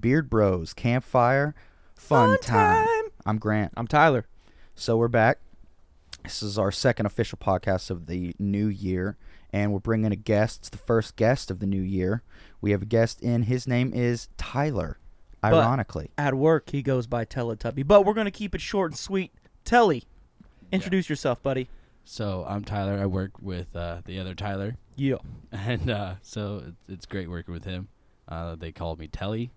Beard Bros Campfire Fun, time. I'm Grant. I'm Tyler. So we're back. This is our second official podcast of the new year, and we're bringing a guest. It's the first guest of the new year. We have a guest in. His name is Tyler. But- Ironically, At work, he goes by Teletubby, but we're gonna keep it short and sweet. Telly, introduce yourself, buddy. So I'm Tyler. I work with uh, the other Tyler, Yeah. and uh, so it's, it's great working with him. Uh, they call me Telly,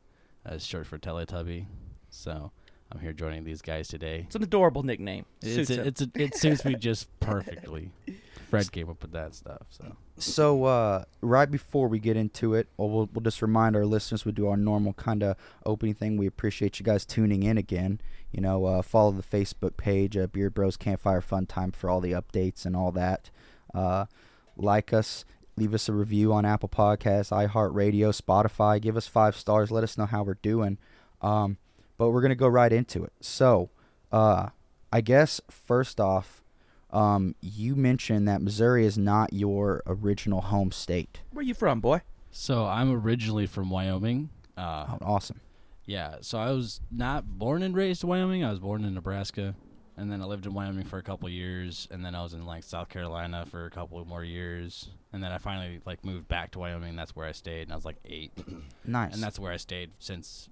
as short for Teletubby. So I'm here joining these guys today. It's an adorable nickname. It's Suits a, it's a, it suits me just perfectly. Fred came up with that stuff. So so uh, right before we get into it, well, we'll, we'll just remind our listeners we do our normal kind of opening thing. We appreciate you guys tuning in again. You know, uh, follow the Facebook page, uh, Beard Bros Campfire Fun Time for all the updates and all that. Uh, like us, leave us a review on Apple Podcasts, iHeartRadio, Spotify. Give us five stars. Let us know how we're doing. Um, but we're gonna go right into it. So, uh, I guess first off, um, you mentioned that Missouri is not your original home state. Where you from, boy? so I'm originally from Wyoming. Uh, Oh, awesome. Yeah, so I was not born and raised in Wyoming. I was born in Nebraska, and then I lived in Wyoming for a couple years, and then I was in like South Carolina for a couple more years, and then I finally like moved back to Wyoming. And that's where I stayed, and I was like eight, Nice. and that's where I stayed since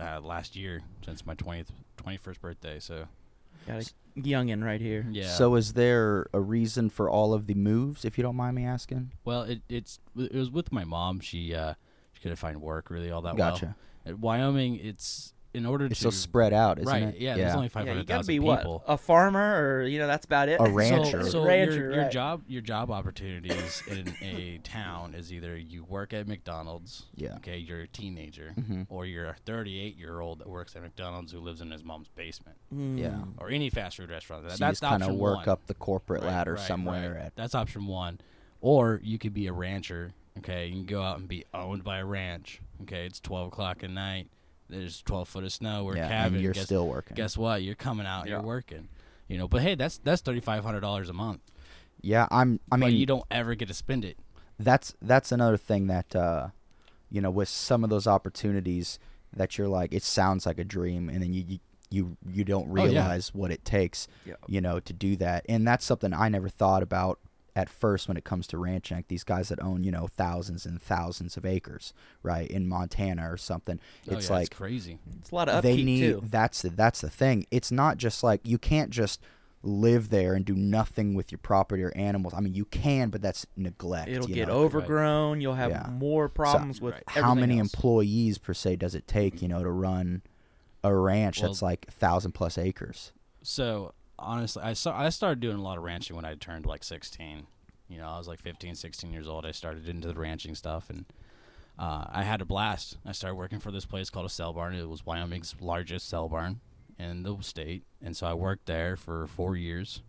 uh, last year, since my 20th, 21st birthday. So Got a youngin right here. yeah. So, is there a reason for all of the moves, if you don't mind me asking? well, it it's it was with my mom. She uh she couldn't find work really all that Gotcha. well. At Wyoming, it's in order It's to so spread out, isn't right. it? Yeah, there's only five Yeah, you gotta be people. what? A farmer, or you know, that's about it. A So- rancher. So, rancher, your, your right. job your job opportunities in a town is either you work at McDonald's, Yeah. okay, you're a teenager, Mhm. or you're a 38 year old that works at McDonald's who lives in his mom's basement, Mm. Yeah. or any fast food restaurant. So That, you that's just kind of work one. up the corporate Right, ladder right, somewhere right. at. That's option one, or you could be a rancher. Okay, you can go out and be owned by a ranch. Okay, it's 12 o'clock at night. There's 12 foot of snow. We're yeah, calving. and you're guess, still working. guess what? You're coming out. Yeah. You're working. You know, but hey, that's that's thirty five hundred dollars a month. Yeah, I'm. I mean, but you don't ever get to spend it. that's that's another thing that uh, you know, with some of those opportunities that you're like, it sounds like a dream, and then you you you, you don't Oh, yeah. realize what it takes, Yeah. you know, to do that, and that's something I never thought about at first when it comes to ranching. Like these guys that own you know thousands and thousands of acres, right in Montana or something. Oh, It's yeah, like it's crazy. It's a lot of they upkeep need too. that's the that's the thing it's not just like you can't just live there and do nothing with your property or animals i mean you can but that's neglect It'll you get know? overgrown. You'll have Yeah. more problems with Right. how many else. employees per se does it take you know to run a ranch Well- that's like a thousand plus acres So honestly, I saw I started doing a lot of ranching when I turned like sixteen. You know, I was like 15, 16 years old. I started into the ranching stuff, and uh, I had a blast. I started working for this place called a sale barn. It was Wyoming's largest sale barn in the state, and so I worked there for four years,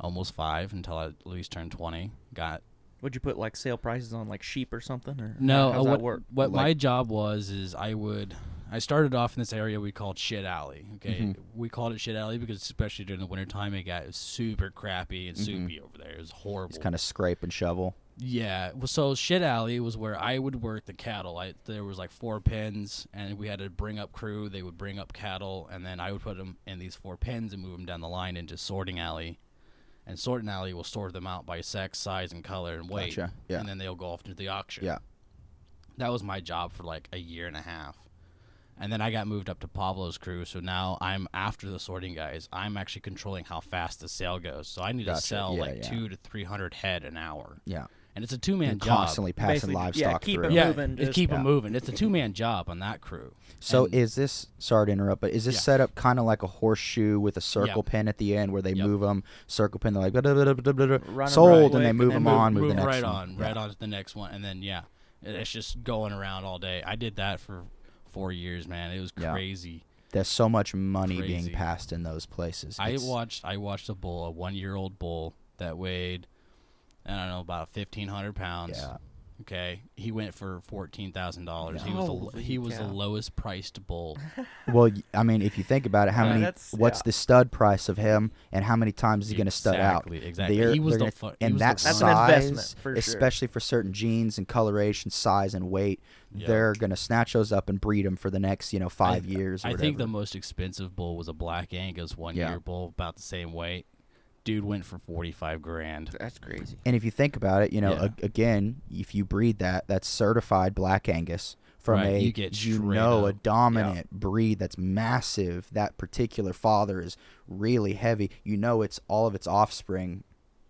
almost five, until I at least turned twenty. Got Would you put like sale prices on like sheep or something, or No, uh, that what, work? what my job was is I would I started off in this area we called Shit Alley. Okay, Mhm. we called it Shit Alley because especially during the wintertime it got super crappy and Mhm. soupy over there. It was horrible. just kind of scrape and shovel Yeah. Well, so shit alley was where I would work the cattle. I there was like four pens, and we had to bring up crew. They would bring up cattle, and then I would put them in these four pens and move them down the line into sorting alley. And sorting alley will sort them out by sex, size, and color and weight. Gotcha, yeah. And then they'll go off to the auction. Yeah. That was my job for like a year and a half. And then I got moved up to Pablo's crew, so now I'm after the sorting guys. I'm actually controlling how fast the sale goes. So I need Gotcha, to sell yeah, like yeah. two to three hundred head an hour yeah and it's a two man job. constantly passing Basically, yeah, livestock keep through it yeah, moving, just- keep yeah. them moving. It's a two man job on that crew. so And- is this sorry to interrupt but is this Yeah. set up kind of like a horseshoe with a circle pin at the end where they Yep. move them circle pin they're like blah, blah, blah, sold right and they move and them then on move, move the next right one. on, Yeah. right on to the next one, and then yeah, it's just going around all day. I did that for four years, man. It was Yeah. crazy. There's so much money being passed in those places. I It's- watched I watched a bull, a one year old bull that weighed, I don't know, about fifteen hundred pounds. Yeah. Okay, he went for fourteen thousand dollars. He was the, Holy he was the cow. lowest priced bull. Well, y- I mean, if you think about it, how many? that's- What's yeah. the stud price of him, and how many times is he going to stud out? Exactly, exactly. He was the fu- he and was the that That's an size, investment, for sure. especially for certain genes and coloration, size and weight, Yeah. they're going to snatch those up and breed them for the next, you know, five years. Or I think the whatever. most expensive bull was a black Angus one Yeah. year bull, about the same weight. Dude went for forty five grand. That's crazy. And if you think about it, you know, Yeah. a- again, if you breed that, that's certified black Angus from Right, a you get you straight know a up. dominant breed that's massive. That particular father is really heavy. You know, it's all of its offspring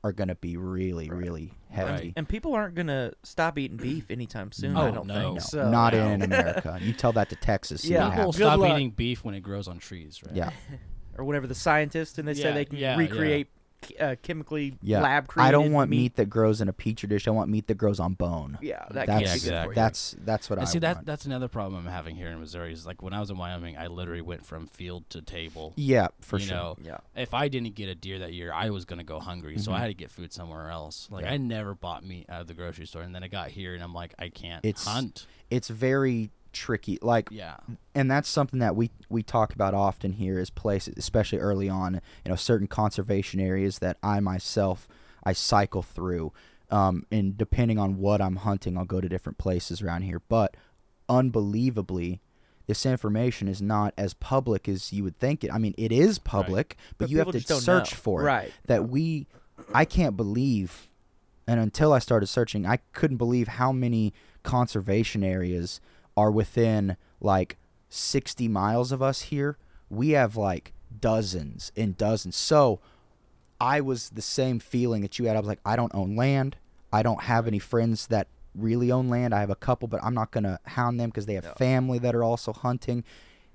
are going to be really, Right. really Right. heavy. And people aren't gonna stop eating beef anytime soon. Oh, I don't no. think. No, So, Not no. in America. You tell that to Texas. Yeah. People happens. Stop luck. eating beef when it grows on trees, right? Yeah. or whatever the scientists and they say they can yeah, yeah. Recreate uh, chemically Yeah. lab created I don't want meat. meat that grows in a petri dish. I want meat that grows on bone. Yeah, that That's can't be Yeah, good exactly. that's that's what And I see that that's another problem I'm having here in Missouri is like when I was in Wyoming, I literally went from field to table. yeah, for you sure. know, yeah. if I didn't get a deer that year, I was gonna go hungry, so I Mhm. had to get food somewhere else. Like Yeah. I never bought meat out of the grocery store, and then I got here and I'm like, I can't It's- hunt. It's very tricky. Like Yeah, and that's something that we we talk about often here is places especially early on you know certain conservation areas that i myself i cycle through um, and depending on what i'm hunting i'll go to different places around here but unbelievably this information is not as public as you would think it i mean it is public but, But you have to search know. for it Right. that we i can't believe and until i started searching i couldn't believe how many conservation areas are within like 60 miles of us here we have like dozens and dozens so i was the same feeling that you had i was like i don't own land i don't have any friends that really own land i have a couple but i'm not going to hound them because they have Yeah. family that are also hunting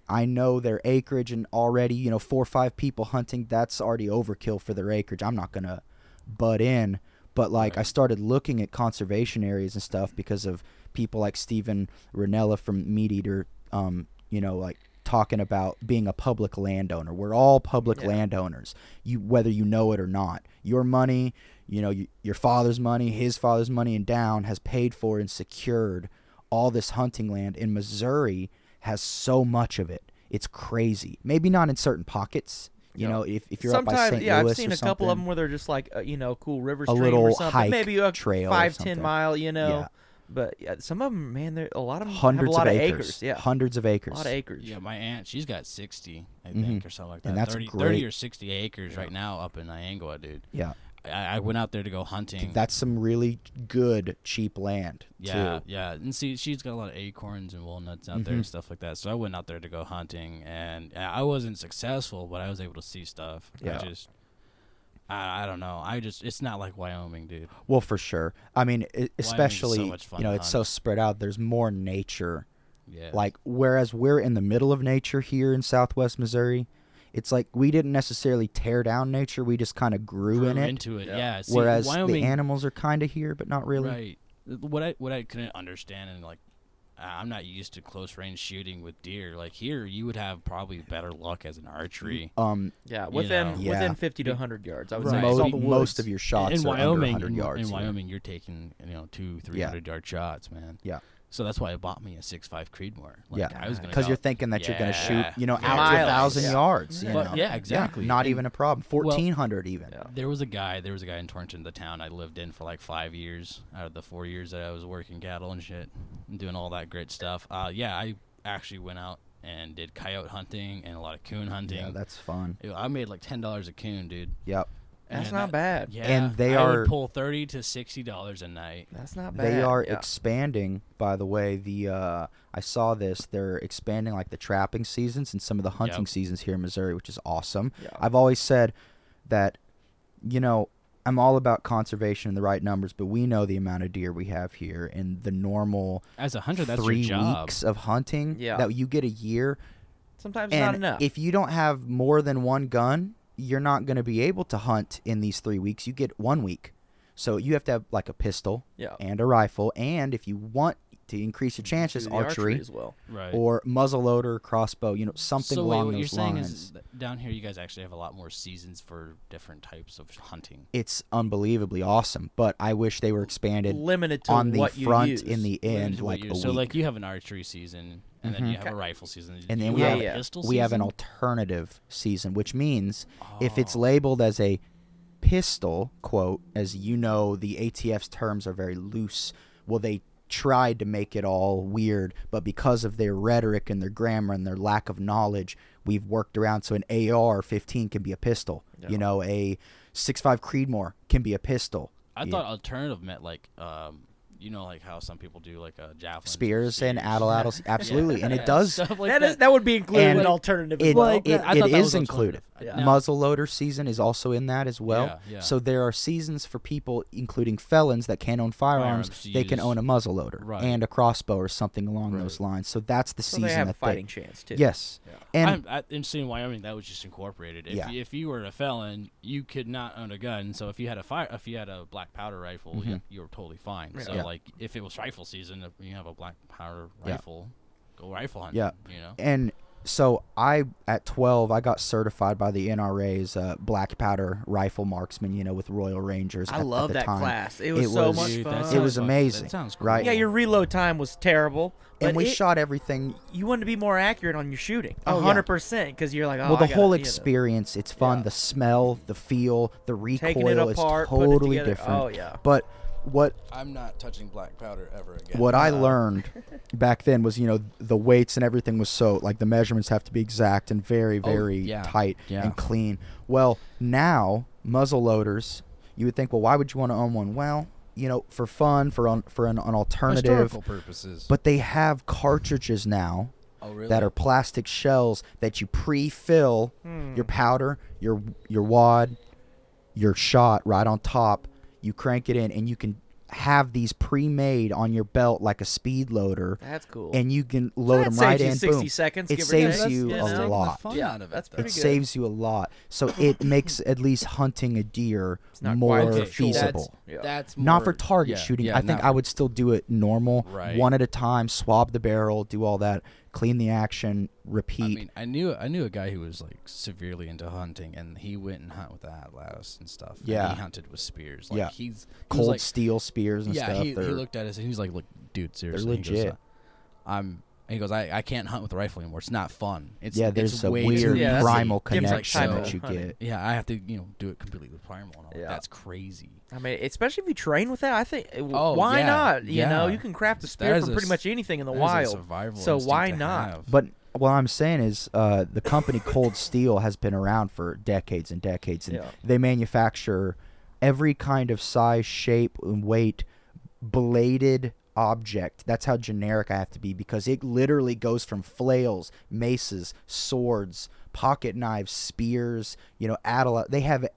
I know their acreage and already, you know, four or five people hunting, that's already overkill for their acreage. I'm not going to butt in. But like I started looking at conservation areas and stuff because of people like Steven Rinella from Meat Eater, um, you know, like talking about being a public landowner. We're all public Yeah. landowners. You whether you know it or not. Your money, you know, y your father's money, his father's money and down has paid for and secured all this hunting land in Missouri has so much of it. It's crazy. Maybe not in certain pockets. You know, if, if you're up by Sometimes, St. yeah, Louis I've seen a couple of them where they're just like uh, you know, cool river A stream little or something. hike Maybe a trail five, ten mile, you know. Yeah. But yeah, some of them, man, they're a lot of them hundreds have a lot of of acres. Yeah, Hundreds of acres. a lot of acres. yeah. My aunt, she's got sixty, I Mhm. think, or something like that. And that's 30, 30 or sixty acres right now up in Iowa, dude. Yeah. I, I went out there to go hunting. That's some really good cheap land Yeah, too. yeah, and see, she's got a lot of acorns and walnuts out there and stuff like that. So I went out there to go hunting, and I wasn't successful, but I was able to see stuff. Yeah. I just, I, I don't know. I just, it's not like Wyoming, dude. Well, for sure. I mean, i especially much fun you know, it's so spread out. There's more nature. Yeah, Like whereas we're in the middle of nature here in Southwest Missouri, it's like we didn't necessarily tear down nature. We just kind of grew, grew in it. into it. Yeah. Yeah. see, whereas Wyoming, the animals are kind of here, but not really. right? What I what I couldn't understand and like. I- I'm not used to close range shooting with deer. Like here, you would have probably better luck as an archery. Um, Yeah, You within know. Yeah. within fifty to hundred yards, I would Right. say. mo- It's all the most of your shots in are under Wyoming, 100 in, yards. in here. Wyoming, you're taking you know two, three hundred yard shots, man. Yeah. So that's why I bought me a six five Creedmoor. Like, yeah, I was because go- you're thinking that you're going to shoot, you know, out to a Miles, thousand yeah. yards. You But- know? yeah, exactly. not And- even a problem. well- Fourteen hundred even. Yeah. There was a guy. There was a guy in Torrington, the town I lived in for like five years out of the four years that I was working cattle and shit, and doing all that great stuff. Uh, yeah, I actually went out and did coyote hunting and a lot of coon hunting. Yeah, that's fun. I made like ten dollars a coon, dude. Yep. That's And not that- bad. Yeah, And they I are- would pull thirty to sixty dollars a night. That's not bad. They are yeah. expanding, by the way. The uh, I saw this. They're expanding like the trapping seasons and some of the hunting Yep. seasons here in Missouri, which is awesome. Yeah. I've always said that, you know, I'm all about conservation and the right numbers, but we know the amount of deer we have here and the normal As a hunter, that's three your job. weeks of hunting Yeah. that you get a year. Sometimes not enough. if you don't have more than one gun, you're not going to be able to hunt in these three weeks. You get one week. So you have to have like a pistol yeah. and a rifle. And if you want to increase your chances, Do the archery, as well. Right. or muzzleloader, crossbow. You know, something so wait, along what those you're saying is down here you guys actually have a lot more seasons for different types of hunting. it's unbelievably awesome, but I wish they were expanded Limited to on the what you front use. in the Limited end, to what like you- a so week. like you have an archery season, and then Mhm. you have a rifle season, and then we Yeah, have a yeah. pistol we have an season? alternative season, which means if it's Oh. labeled as a pistol quote, as you know, the ATF's terms are very loose. Well, they tried to make it all weird, but because of their rhetoric and their grammar and their lack of knowledge, we've worked around. So an AR-15 can be a pistol. Yeah. You know, a 6.5 Creedmoor can be a pistol. I Yeah. thought alternative meant like, um, you know, like how some people do like a javelin. Spears and atlatls, absolutely, and it Yeah, does. stuff like That is that would be included And in alternative. as It, well. Like, it, I it thought that is included. alternative. Yeah. Muzzleloader season is also in that as well. Yeah, yeah. So there are seasons for people, including felons that can't own firearms. Firearms to they can own a muzzleloader Right. and a crossbow or something along Right. those lines. So that's the so season they have a that fighting chance too. Yes, Yeah. and I'm, I, in St. Wyoming, that was just incorporated. If, Yeah. you, if you were a felon, you could not own a gun. So if you had a fire, if you had a black powder rifle, you, Mhm. you were totally fine. Yeah. So Yeah. Like, if it was rifle season, if you have a black powder Yeah. rifle, go rifle hunting. Yeah. you know. and so I at 12 I got certified by the NRA's uh, black powder rifle marksman. You know, with Royal Rangers. I at- at love the that time. class. It was It so was- much Dude, that fun. sounds It was fucking- amazing, That sounds right? cool. yeah, your reload time was terrible. And we it- shot everything You wanted to be more accurate on your shooting. Oh, yeah. hundred percent, because you're like, oh, well, the I gotta, whole you know, experience. It's fun. Yeah. The smell, the feel, the recoil taking it apart, is putting it totally together. different. Oh yeah. But what I'm not touching black powder ever again. what I Uh, learned back then was you know the weights and everything was so like the measurements have to be exact and very Oh, very yeah. tight Yeah. and clean. Well, now muzzle loaders, you would think, well, why would you want to own one? Well, you know, for fun, for on, for an, an alternative. Historical purposes. But they have cartridges now oh, really? that are plastic shells that you pre-fill Hmm. your powder, your your wad, your shot right on top. You crank it in, and you can have these pre-made on your belt like a speed loader, That's cool. and you can So load that them saves right you in. 60 Boom. seconds. It saves take, you you a lot. Yeah, that's It good. saves you a lot, so it makes at least hunting a deer more quite Okay, feasible. Yeah. That's Not for target yeah, shooting. yeah, I think I would still do it normal, Right. one at a time, swab the barrel, do all that, clean the action, repeat. I repeat. mean, I knew I knew a guy who was like severely into hunting, and he went and hunt with the atlatls and stuff. and Yeah. he hunted with spears. Like, Yeah. he's he Cold like, steel spears and yeah, stuff. he, he they're- looked at us and he was like, "Look, dude, seriously, He goes, legit. uh, I'm." He goes, I, I can't hunt with a rifle anymore. It's not fun. It's yeah, it's there's a way weird too Yeah, that's a primal different connection type that you hunting. get. Yeah, I have to you know do it completely with primal and all. that. Yeah. That's crazy. I mean, especially if you train with that, I think. uh, Oh, why yeah, not? You know, you can craft a spear from a pretty s- much anything in the That is a wild. survival So why to not? have. But what I'm saying is, uh, the company Cold Steel has been around for decades and decades, and Yeah. they manufacture every kind of size, shape, and weight bladed object. That's how generic I have to be because it literally goes from flails, maces, swords, pocket knives, spears. You know, atlatl. They have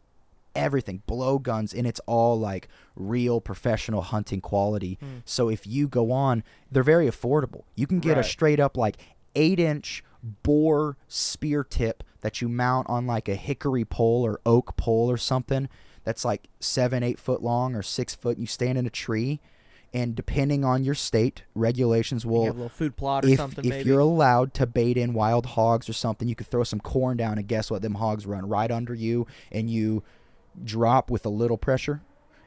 everything, blowguns, and it's all like real professional hunting quality. Hmm. So if you go on, they're very affordable. You can get a straight up like eight inch bore spear tip that you mount on like a hickory pole or oak pole or something that's like seven, eight foot long or six foot. You stand in a tree, and depending on your state, regulations You will have a little food plot or if, something. if maybe. you're allowed to bait in wild hogs or something, you could throw some corn down and guess what? Them hogs run right under you and you drop with a little pressure,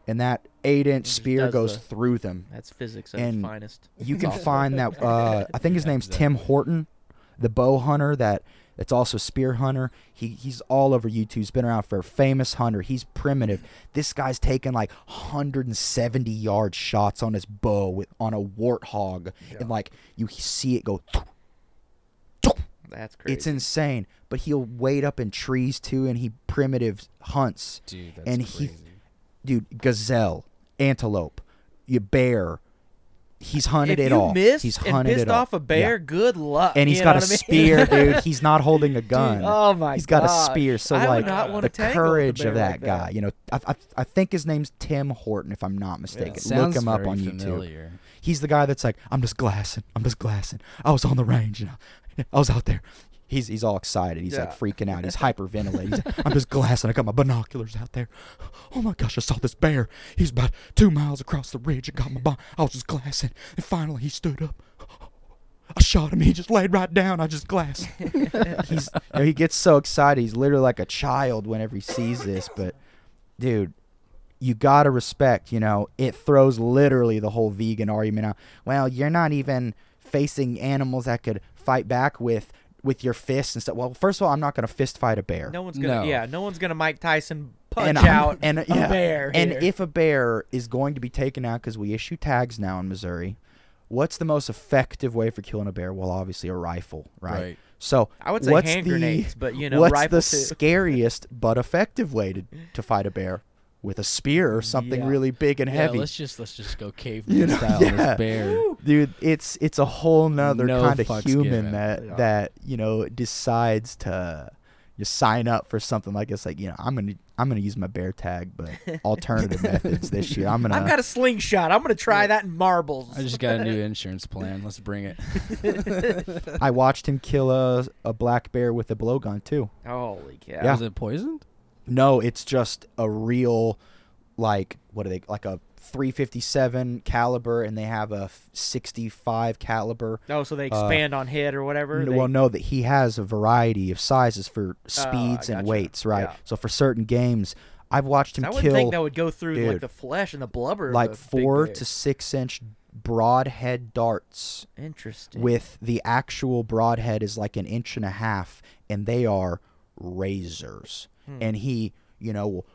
and that eight inch spear goes the- through them. That's physics at and its finest. You can find that. Uh, I think his Yeah, name's exactly. Tim Horton, the bow hunter that. It's also spear hunter. He he's all over YouTube. He's been around for a famous hunter. He's primitive. This guy's taking like 170 yard shots on his bow with on a warthog, and like you see it go That's crazy. it's insane. But he'll wait up in trees too, and he primitive hunts. dude, that's and he- Dude, gazelle, antelope, you bear. He's hunted if it you all. missed He's and hunted pissed it all. off a bear, Yeah. good luck. and he's you got know a mean? spear, dude. He's not holding a gun. Dude, oh my He's got gosh. a spear. So I like not the tangle with a courage of that like guy. that. You know, I, I, I think his name's Tim Horton, if I'm not mistaken. Look him up very on YouTube. He's the guy that's like, I'm just glassing. I'm just glassing. I was on the range. You know, I was out there. He's he's all excited. He's like freaking out. He's hyperventilating. He's like, I'm just glassing. I got my binoculars out there. Oh my gosh, I saw this bear. He's about two miles across the ridge. I got my bon- I was just glassing, and finally he stood up. I shot him. He just laid right down. I just glassed. he's you know, he gets so excited. He's literally like a child whenever he sees this. But dude, you gotta respect. You know, it throws literally the whole vegan argument out. Well, you're not even facing animals that could fight back with with your fists and stuff. Well, first of all, I'm not gonna fist fight a bear. No one's gonna. No. Yeah, no one's gonna Mike Tyson punch and out and a yeah, bear. And here. if a bear is going to be taken out because we issue tags now in Missouri, what's the most effective way for killing a bear? Well, obviously a rifle, right? Right. So I would say what's hand the, grenades, but you know, what's rifle the too. scariest but effective way to, to fight a bear? With a spear or something Yeah. really big and Yeah, heavy. let's just let's just go caveman You know, style. yeah. This bear. Dude, it's it's a whole nother No kind of human given. that Yeah. that you know decides to you sign up for something like this. Like you know, I'm gonna I'm gonna use my bear tag, but alternative methods this year. I'm gonna. I've got a slingshot. I'm gonna try that in marbles. I just got a new insurance plan. Let's bring it. I watched him kill a a black bear with a blowgun too. Holy cow! Yeah. Was it poisoned? No, it's just a real, like what are they like a 357 caliber, and they have a 65 caliber. Oh, so they Uh, expand on hit or whatever. They- well, no, that he has a variety of sizes for speeds and gotcha. weights, right? Yeah. So for certain games, I've watched him I kill think that would go through like the flesh and the blubber. of like four to six inch broadhead darts Interesting. with the actual broadhead is like an inch and a half, and they are razors. Hmm. And he, you know,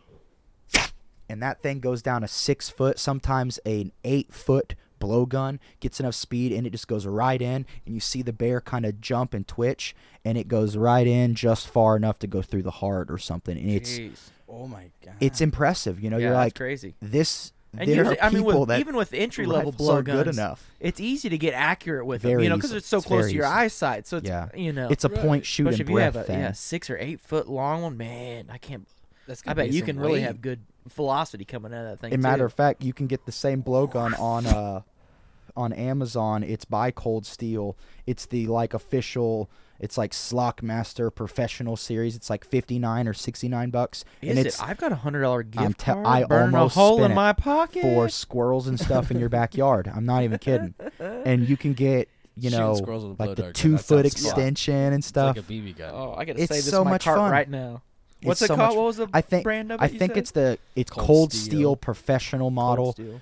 and that thing goes down a six foot, sometimes an eight foot blowgun, gets enough speed, and it just goes right in, and you see the bear kind of jump and twitch, and it goes right in just far enough to go through the heart or something. And it's Oh my god. it's impressive, you know. yeah, you're like crazy. this. And there usually, are I mean, people with, that even with entry level blowguns, good enough. it's easy to get accurate with them, you know, because it's so It's close to your easy. eyesight. So it's, Yeah. you know, It's a Right. point shoot especially and if you have breath a thing. yeah six or eight foot long one. Man, I can't. That's I bet you some can really have good velocity coming out of that thing. As a matter of fact, you can get the same blowgun on uh on Amazon. It's by Cold Steel. It's the like official. It's like Slockmaster Professional Series. It's like fifty nine or sixty nine bucks, Is and it? it's I've got a hundred dollar gift I'm te- card I burning almost a hole spent in my pocket for squirrels and stuff in your backyard. I'm not even kidding. And you can get you know squirrels with a like the two foot sounds fun. extension and It's stuff. like a BB gun. Oh, I gotta It's say this so is my much cart fun. right now. It's What's so it called? much- What was the I think brand of it? I you think said? it's the it's Cold Cold, Steel. Steel Professional model. Cold Steel.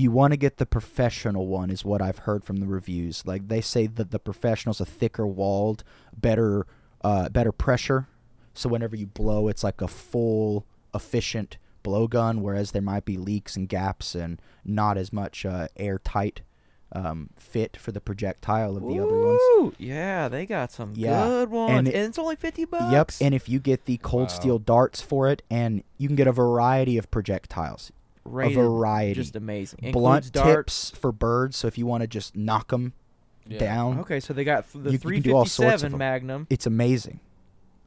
You want to get the professional one is what I've heard from the reviews. Like they say that the professional's a thicker walled, better uh, better pressure. So whenever you blow, it's like a full efficient blowgun, whereas there might be leaks and gaps and not as much uh, airtight um, fit for the projectile of the other ones. Yeah, they got some Yeah, good ones, and and, it's only fifty bucks. Yep, and if you get the cold Wow. steel darts for it, and you can get a variety of projectiles, Rated a variety, just amazing. Includes blunt darts. tips for birds. So if you want to just knock them Yeah. down, Okay, so they got the You- you three can do all fifty sorts of seven 'em. Magnum. it's amazing.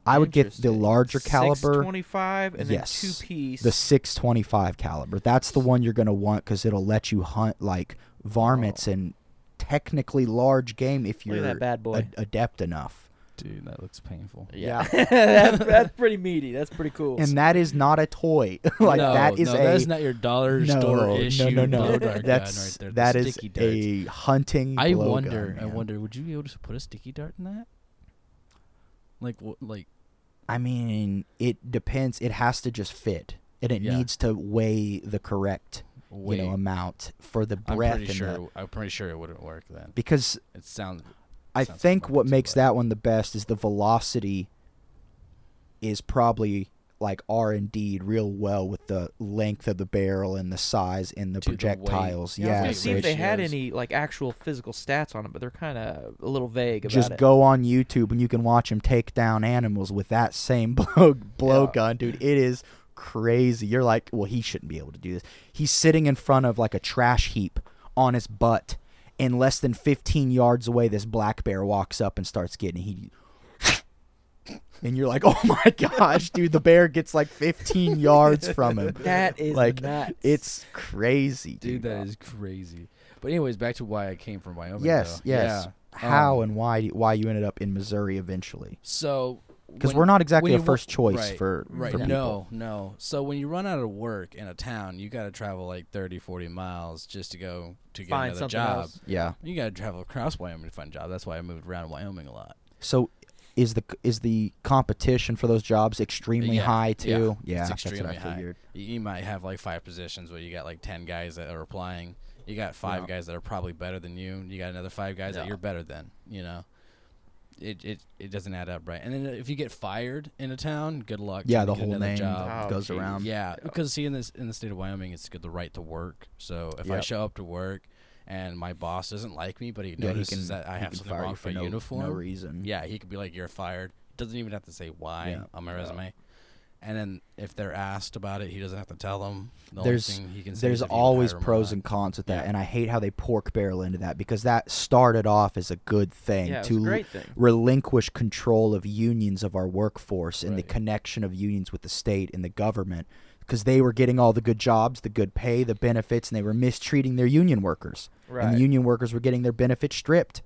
I would get the larger caliber, twenty five, and Yes. then two piece. the 625 caliber. That's the one you're gonna want because it'll let you hunt like varmints oh. and technically large game if Oh. You're that bad boy. a- adept enough. Dude, that looks painful. yeah, that's, that's pretty meaty. That's pretty cool. And that is not a toy. like no, that is no, a that is not your dollar no, store issue no, no, blow no. dart gun That's right there. that is darts. a hunting. I blowgun, wonder. I wonder. Would you be able to put a sticky dart in that? Like what? Like I mean, it depends. It has to just fit, and it Yeah. needs to weigh the correct wait. you know amount for the breath. I'm breath pretty and sure. the I'm pretty sure it wouldn't work then. because It sounds. I Sounds think what it's makes right. that one the best is the velocity is probably like R indeed real well with the length of the barrel and the size and the To the weight. projectiles. yeah, I was Yeah, gonna see if they had any like actual physical stats on it, but they're kind of a little vague about just it. go on YouTube and you can watch him take down animals with that same blow blow Yeah. gun, dude. It is crazy. You're like, well, he shouldn't be able to do this. He's sitting in front of like a trash heap on his butt, and less than 15 yards away, this black bear walks up and starts getting he. And you're like, oh my gosh, dude! The bear gets like 15 yards from him. That is like nuts. it's crazy, Dude, dude. that is crazy. But anyways, back to why I came from Wyoming. Yes, though. yes. Yeah. how Um, and why why you ended up in Missouri eventually. So Because we're not exactly when a first choice right, for right for people. no no so when you run out of work in a town you got to travel like 30 40 miles just to go to get Find another something job else. Yeah. you got to travel across wyoming to find a job that's why i moved around wyoming a lot So is the is the competition for those jobs extremely Yeah, high too? yeah, too? it's that's extremely what I high. figured. you, you might have like five positions where you got like 10 guys that are applying you got five Yeah. guys that are probably better than you you got another five guys that Yeah. you're better than you know it, it it doesn't add up right and then if you get fired in a town good luck Yeah, the whole another name job. Oh, goes geez. around. Yeah, because see, in this in the state of Wyoming, it's good the right to work. So if I show up to work and my boss doesn't like me, but he Yeah, he notices can that I have can something fire wrong you with my no, uniform, no reason. yeah, he could be like, "You're fired." Doesn't even have to say why Yeah. on my Yeah. resume. And then if they're asked about it, he doesn't have to tell them. The There's- only thing he can say There's is if you would always hire him or pros and cons with that, Yeah. and I hate how they pork barrel into that because that started off as a good thing Yeah, to a l- great thing. relinquish control of unions of our workforce and the connection of unions with the state and the government because they were getting all the good jobs, the good pay, the benefits, and they were mistreating their union workers. And the union workers were getting their benefits stripped.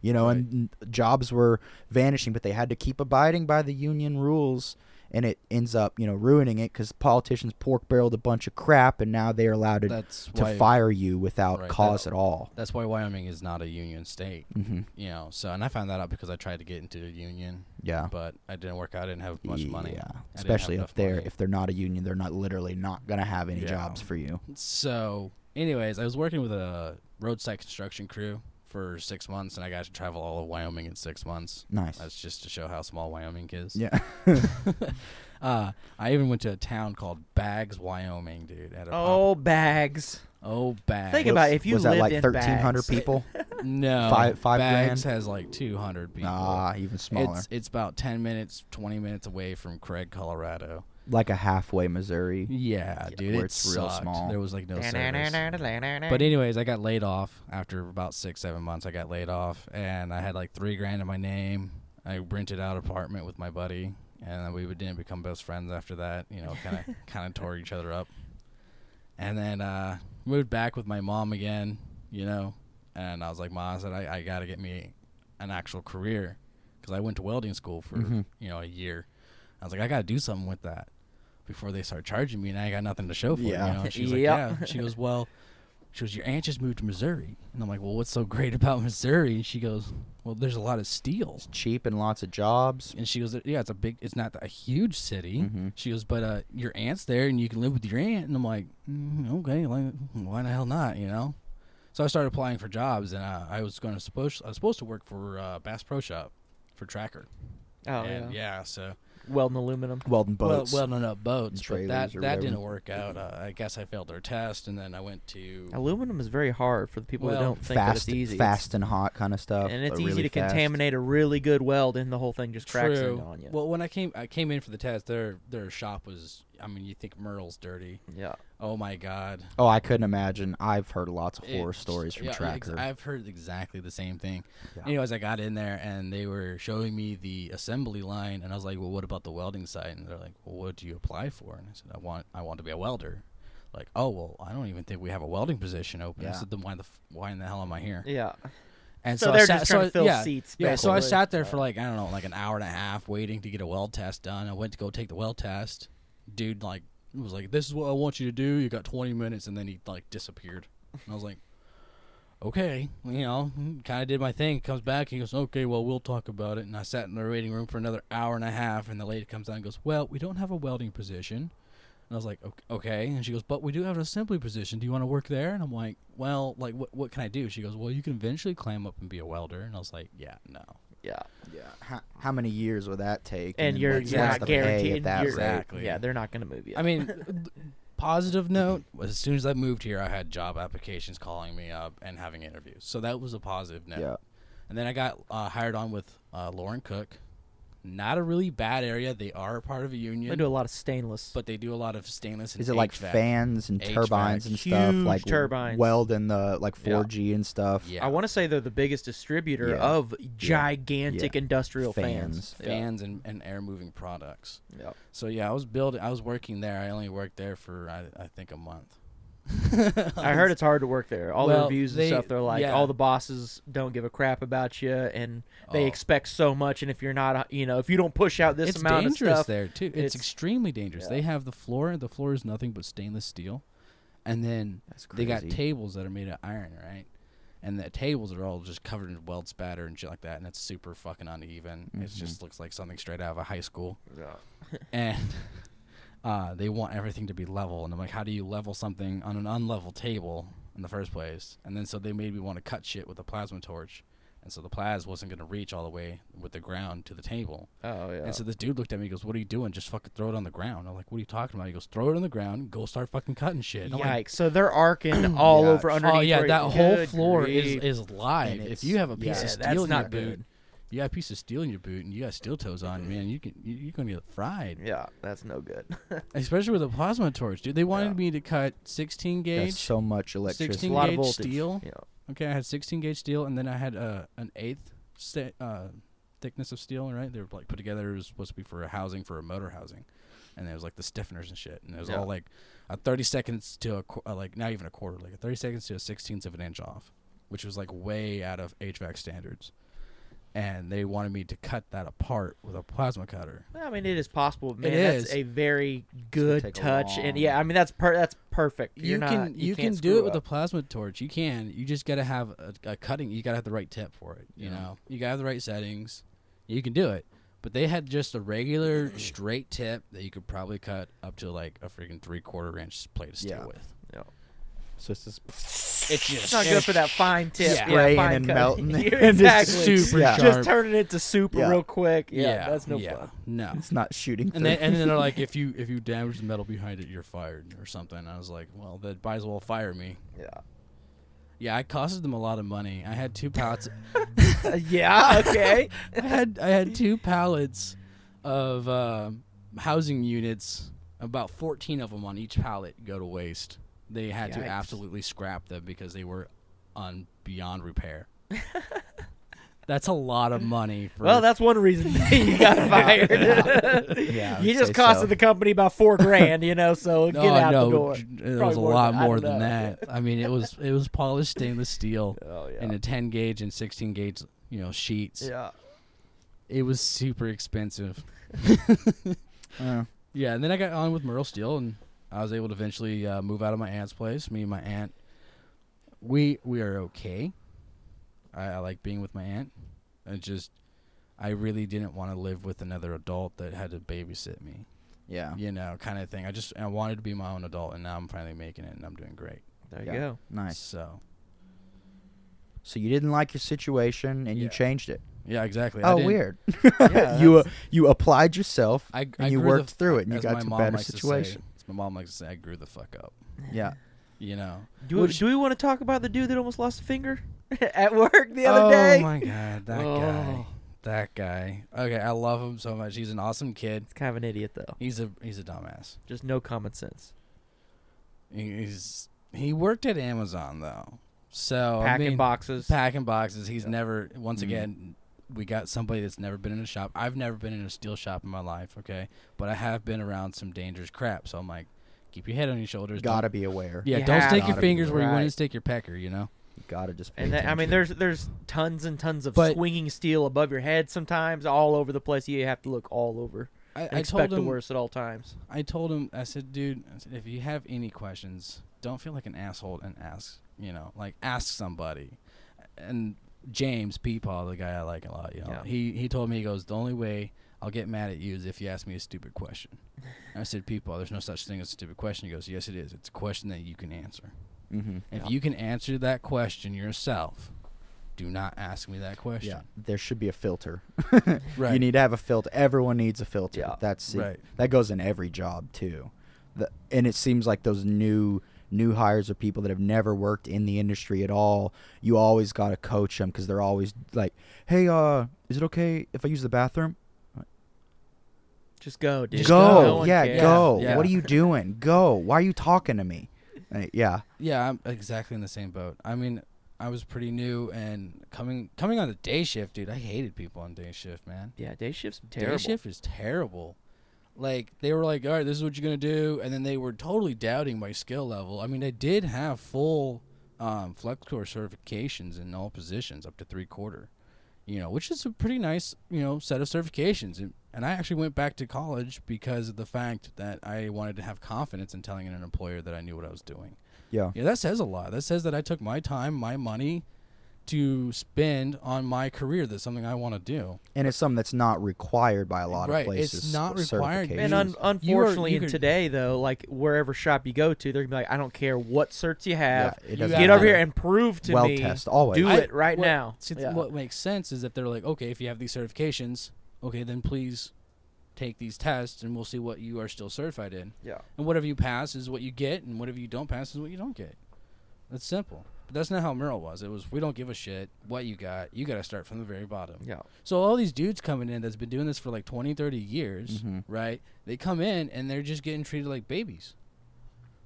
You know, Right. and jobs were vanishing, but they had to keep abiding by the union rules. And it ends up, you know, ruining it because politicians pork barreled a bunch of crap, and now they are allowed to, That's to why fire you without Right, cause at all. that's why Wyoming is not a union state. hmm You know, so and I found that out because I tried to get into a union, Yeah. but I didn't work out. I didn't have much money. Yeah, didn't have especially if they're money. if they're not a union, they're not literally not gonna have any Yeah. jobs for you. So, anyways, I was working with a roadside construction crew for six months, and I got to travel all of Wyoming in six months. Nice. That's just to show how small Wyoming is. yeah. uh, I even went to a town called Baggs, Wyoming, dude. At a pop- Oh, Baggs. Oh, Baggs. Think about it, if you was that lived like in thirteen hundred Baggs. people? no Five- five Baggs grand? has like two hundred people. Ah, even smaller. It's it's about ten minutes, twenty minutes away from Craig, Colorado. like a halfway Missouri. Yeah, dude, where it it's real small. There was like no service. But But anyways, I got laid off after about six, seven months. I got laid off, and I had like three grand in my name. I rented out an apartment with my buddy, and then we didn't become best friends after that. You know, kind of kind of tore each other up. And then uh, moved back with my mom again. You know, and I was like, Mom, I said I, I got to get me an actual career because I went to welding school for Mhm. you know a year. I was like, I got to do something with that before they start charging me, and I got nothing to show for Yeah. it. You know? She was like, Yeah. She goes, Well, she goes, Your aunt just moved to Missouri. And I'm like, Well, what's so great about Missouri? And she goes, Well, there's a lot of steel. Cheap and lots of jobs. And she goes, Yeah, it's a big, it's not a huge city. Mhm. She goes, But uh, your aunt's there and you can live with your aunt. And I'm like, mm, Okay, like, why the hell not, you know? So I started applying for jobs, and uh, I was going to supposed I was supposed to work for uh, Bass Pro Shop for Tracker. Oh, and yeah. yeah, so Welding aluminum. Welding boats. well, welding up boats, but that that whatever. didn't work out. Uh, I guess I failed their test, and then I went to Aluminum is very hard for the people that Well, don't think that fast, it's easy. fast and hot kind of stuff. and it's easy really to fast. contaminate a really good weld, and the whole thing just cracks in True. on you. Well, when I came, I came in for the test. Their their shop was. I mean, you think Merle's dirty? yeah. Oh my God! Oh, I couldn't imagine. I've heard lots of horror It- stories from yeah, ex- I've heard exactly the same thing. Yeah. Anyways, I got in there and they were showing me the assembly line, and I was like, "Well, what about the welding side?" And they're like, "Well, what do you apply for?" And I said, "I want, I want to be a welder." Like, oh well, I don't even think we have a welding position open. Yeah. said, then why the, f- why in the hell am I here? Yeah. And So I they're sat- just so trying to fill yeah, seats, Yeah, so I sat there Yeah. for like I don't know, like an hour and a half waiting to get a weld test done. I went to go take the weld test. Dude, like was like, "This is what I want you to do. You got 20 minutes," and then he like disappeared. And I was like, "Okay, you know, kind of did my thing." Comes back, he goes, "Okay, well, we'll talk about it." And I sat in the waiting room for another hour and a half, and the lady comes down and goes, "Well, we don't have a welding position." And I was like, "Ok- "Okay," and she goes, "But we do have an assembly position. Do you want to work there?" And I'm like, "Well, like, what what can I do?" She goes, "Well, you can eventually climb up and be a welder." And I was like, "Yeah, no." Yeah. yeah. How, how many years would that take? And then you're what's- you're not the pay at guaranteed. that you're- Exactly. Yeah, they're not going to move you. I mean, positive note was as soon as I moved here, I had job applications calling me up and having interviews. So that was a positive note. Yeah. And then I got uh, hired on with uh, Loren Cook. Not a really bad area. They are a part of a union, they do a lot of stainless. but they do a lot of stainless. And Is it like fans and HVAC, turbines and stuff? huge Like turbines. welding the like 4G and stuff. Yeah. I want to say they're the biggest distributor Yeah. of gigantic Yeah. industrial Fans. fans. Yeah. fans and, and air moving products. Yep. So yeah, I was building. I was working there. I only worked there for I, I think a month, I heard it's hard to work there. All the Well, reviews and they- stuff, they're like, yeah. all the bosses don't give a crap about you, and they Oh. expect so much. And if you're not, uh, you know, if you don't push out this it's amount dangerous of stuff, there too. It's, it's- extremely dangerous. yeah. They have the floor. The floor is nothing but stainless steel, and then That's they crazy. got tables that are made of iron, right? And the tables are all just covered in weld spatter and shit like that, and it's super fucking uneven. It Mhm. just looks like something straight out of a high school. and uh, they want everything to be level. And I'm like, how do you level something on an unlevel table in the first place? And then so they made me want to cut shit with a plasma torch. And so the plas wasn't going to reach all the way with the ground to the table. oh yeah, And so this dude looked at me. He goes, "What are you doing? Just fucking throw it on the ground." I'm like, "What are you talking about?" He goes, "Throw it on the ground. Go start fucking cutting shit." And I'm Yikes! like, so they're arcing all over Oh, underneath. oh yeah, where- that whole Good floor grief. is is live. And If it's- you have a piece yeah, of that's steel in not your good. boot, you got a piece of steel in your boot, and you got steel toes on, man. You can you, you're gonna get fried. yeah, that's no good. Especially with a plasma torch, dude. They wanted Yeah. me to cut 16 gauge. That's so much electricity. 16 a lot of gauge voltage. steel. Yeah. Okay, I had 16 gauge steel, and then I had uh, an eighth sta- uh, thickness of steel. Right, they were like put together. It was supposed to be for a housing for a motor housing, and it was like the stiffeners and shit. And it was Yeah. all like a 30 seconds to a qu- uh, like not even a quarter, like a 30 seconds to a 16th of an inch off, which was like way out of HVAC standards. And they wanted me to cut that apart with a plasma cutter. Well, I mean, it is possible, man. It that's is. a very good touch, and yeah, I mean that's per that's perfect. you You're not- can you, can do it with a plasma torch. You can. You just got to have a, a cutting. You got to have the right tip for it. You Yeah. know, you got to have the right settings. You can do it. But they had just a regular straight tip that you could probably cut up to like a freaking three quarter inch plate of steel Yeah. with. So it's just It's just It's not good for that fine tip. Yeah. Yeah, Spraying fine and cut. melting. You're And just exactly. super Yeah. sharp. Just turn it into super Yeah. real quick. Yeah, that's no yeah, fun. No. it's not shooting. And then, and then they're like, if you if you damage the metal behind it, you're fired or something. I was like, well, that might as well fire me. Yeah. Yeah, I costed them a lot of money. I had two pallets. yeah. Okay. I had I had two pallets of um housing units. About fourteen of them on each pallet go to waste. They had to absolutely scrap them because they were on beyond repair. That's a lot of money. For, well, that's one reason you got fired. Yeah, I you just costed so. the company about four grand, you know. So get oh, out no, the door. j- it Probably was a lot than- more than know. that. I mean, it was it was polished stainless steel Oh yeah. and a 10 gauge and 16 gauge, you know, sheets. yeah. It was super expensive. Uh, Yeah, and then I got on with Merle Steel, and I was able to eventually uh, move out of my aunt's place. Me and my aunt, we we are okay. I, I like being with my aunt. I just, I really didn't want to live with another adult that had to babysit me. yeah. You know, kind of thing. I just I wanted to be my own adult, and now I'm finally making it, and I'm doing great. There Yeah. you go. Nice. So So you didn't like your situation and you changed it. yeah, exactly. I Oh, didn't- weird. Yeah, you uh, you applied yourself I, and I you worked the, through it and you got to a better likes to say- situation. As my mom likes to say, I grew the fuck up. Yeah. You know. Do, we, Which- do we want to talk about the dude that almost lost a finger at work the oh other day? Oh my god, that Oh. guy. That guy. Okay, I love him so much. He's an awesome kid. It's kind of an idiot though. He's a he's a dumbass. Just no common sense. He- He's he worked at Amazon though. So I Packing mean, boxes. packing boxes. He's Yeah. never once Mhm. again we got somebody that's never been in a shop. I've never been in a steel shop in my life, okay? But I have been around some dangerous crap. So I'm like, keep your head on your shoulders. don't- Gotta be aware. Yeah, You don't have stick to your fingers where you right. wouldn't stick your pecker, you know? You gotta just. Pay and that, I mean, there's there's tons and tons of But- swinging steel above your head. Sometimes all over the place. You have to look all over. I, I expect told the him worst at all times. I told him, I said, dude, I said, if you have any questions, don't feel like an asshole and ask, you know, like ask somebody. And James Peepaw, the guy I like a lot, you know, Yeah. he, he told me, he goes, the only way I'll get mad at you is if you ask me a stupid question. And I said, Peepaw, there's no such thing as a stupid question. He goes, yes, it is. It's a question that you can answer. Mhm. If Yeah. you can answer that question yourself, do not ask me that question. Yeah, there should be a filter. Right. You need to have a filter. Everyone needs a filter. Yeah. That's Right. That goes in every job too. The, and it seems like those new new hires are people that have never worked in the industry at all. You always got to coach them because they're always like, "Hey, uh, is it okay if I use the bathroom?" Just go, dude. Just go. No yeah, cares. go. Yeah. What are you doing? Go. Why are you talking to me? Uh, yeah. Yeah, I'm exactly in the same boat. I mean, I was pretty new and coming coming on the day shift, dude. I hated people on day shift, man. Yeah, day shift's terrible. Day shift is terrible. Like they were like, all right, this is what you're gonna do, and then they were totally doubting my skill level. I mean, I did have full um, flux core certifications in all positions up to three quarter, you know, which is a pretty nice, you know, set of certifications. And, and I actually went back to college because of the fact that I wanted to have confidence in telling an employer that I knew what I was doing. Yeah. Yeah, that says a lot. That says that I took my time, my money to spend on my career. That's something I want to do. And it's something that's not required by a lot Right, of places. it's not required. certifications. And un- You are- unfortunately, you in could- today though, like wherever shop you go to, they're gonna be like, "I don't care what certs you have, Yeah, it You get have over here and prove to me. well me, test always. do I- it right what- now." See, Yeah. what makes sense is if they're like, okay, if you have these certifications, okay, then please take these tests and we'll see what you are still certified in. Yeah. And whatever you pass is what you get, and whatever you don't pass is what you don't get. That's simple. But that's not how Merrill was. It was we don't give a shit what you got. You got to start from the very bottom. Yeah. So all these dudes coming in that's been doing this for like 20, 30 years, Mhm. right? They come in and they're just getting treated like babies.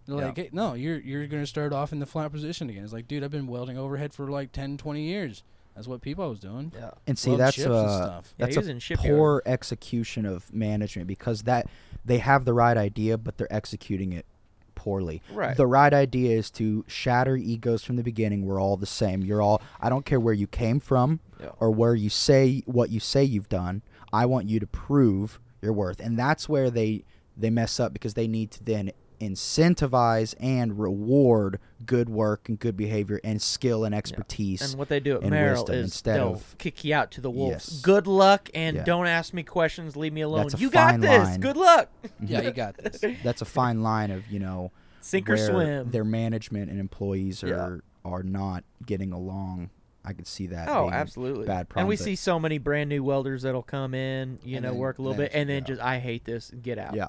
They're Yeah. like, hey, no, you're you're going to start off in the flat position again. It's like, dude, I've been welding overhead for like 10, 20 years. That's what people was doing. Yeah. And see, Welding that's ships and uh, stuff. Yeah, that's he a in poor execution of management because that they have the right idea, but they're executing it poorly. Right. The right idea is to shatter egos from the beginning. We're all the same. You're all. I don't care where you came from Yeah. or where you say what you say you've done. I want you to prove your worth, and that's where they they mess up because they need to then incentivize and reward good work and good behavior and skill and expertise. And what they do at and Merrill is instead they'll of- kick you out to the wolves. Yes. Good luck, and Yeah. don't ask me questions. Leave me alone. You got this. line. Good luck. Yeah, you got this. that's a fine line of you know Sink or swim. Their management and employees are Yeah. are not getting along. I could see that. Oh, being a absolutely. Bad problem. and we see so many brand new welders that'll come in, you And know, then work a little bit, and then just I hate this, and get out. Yeah.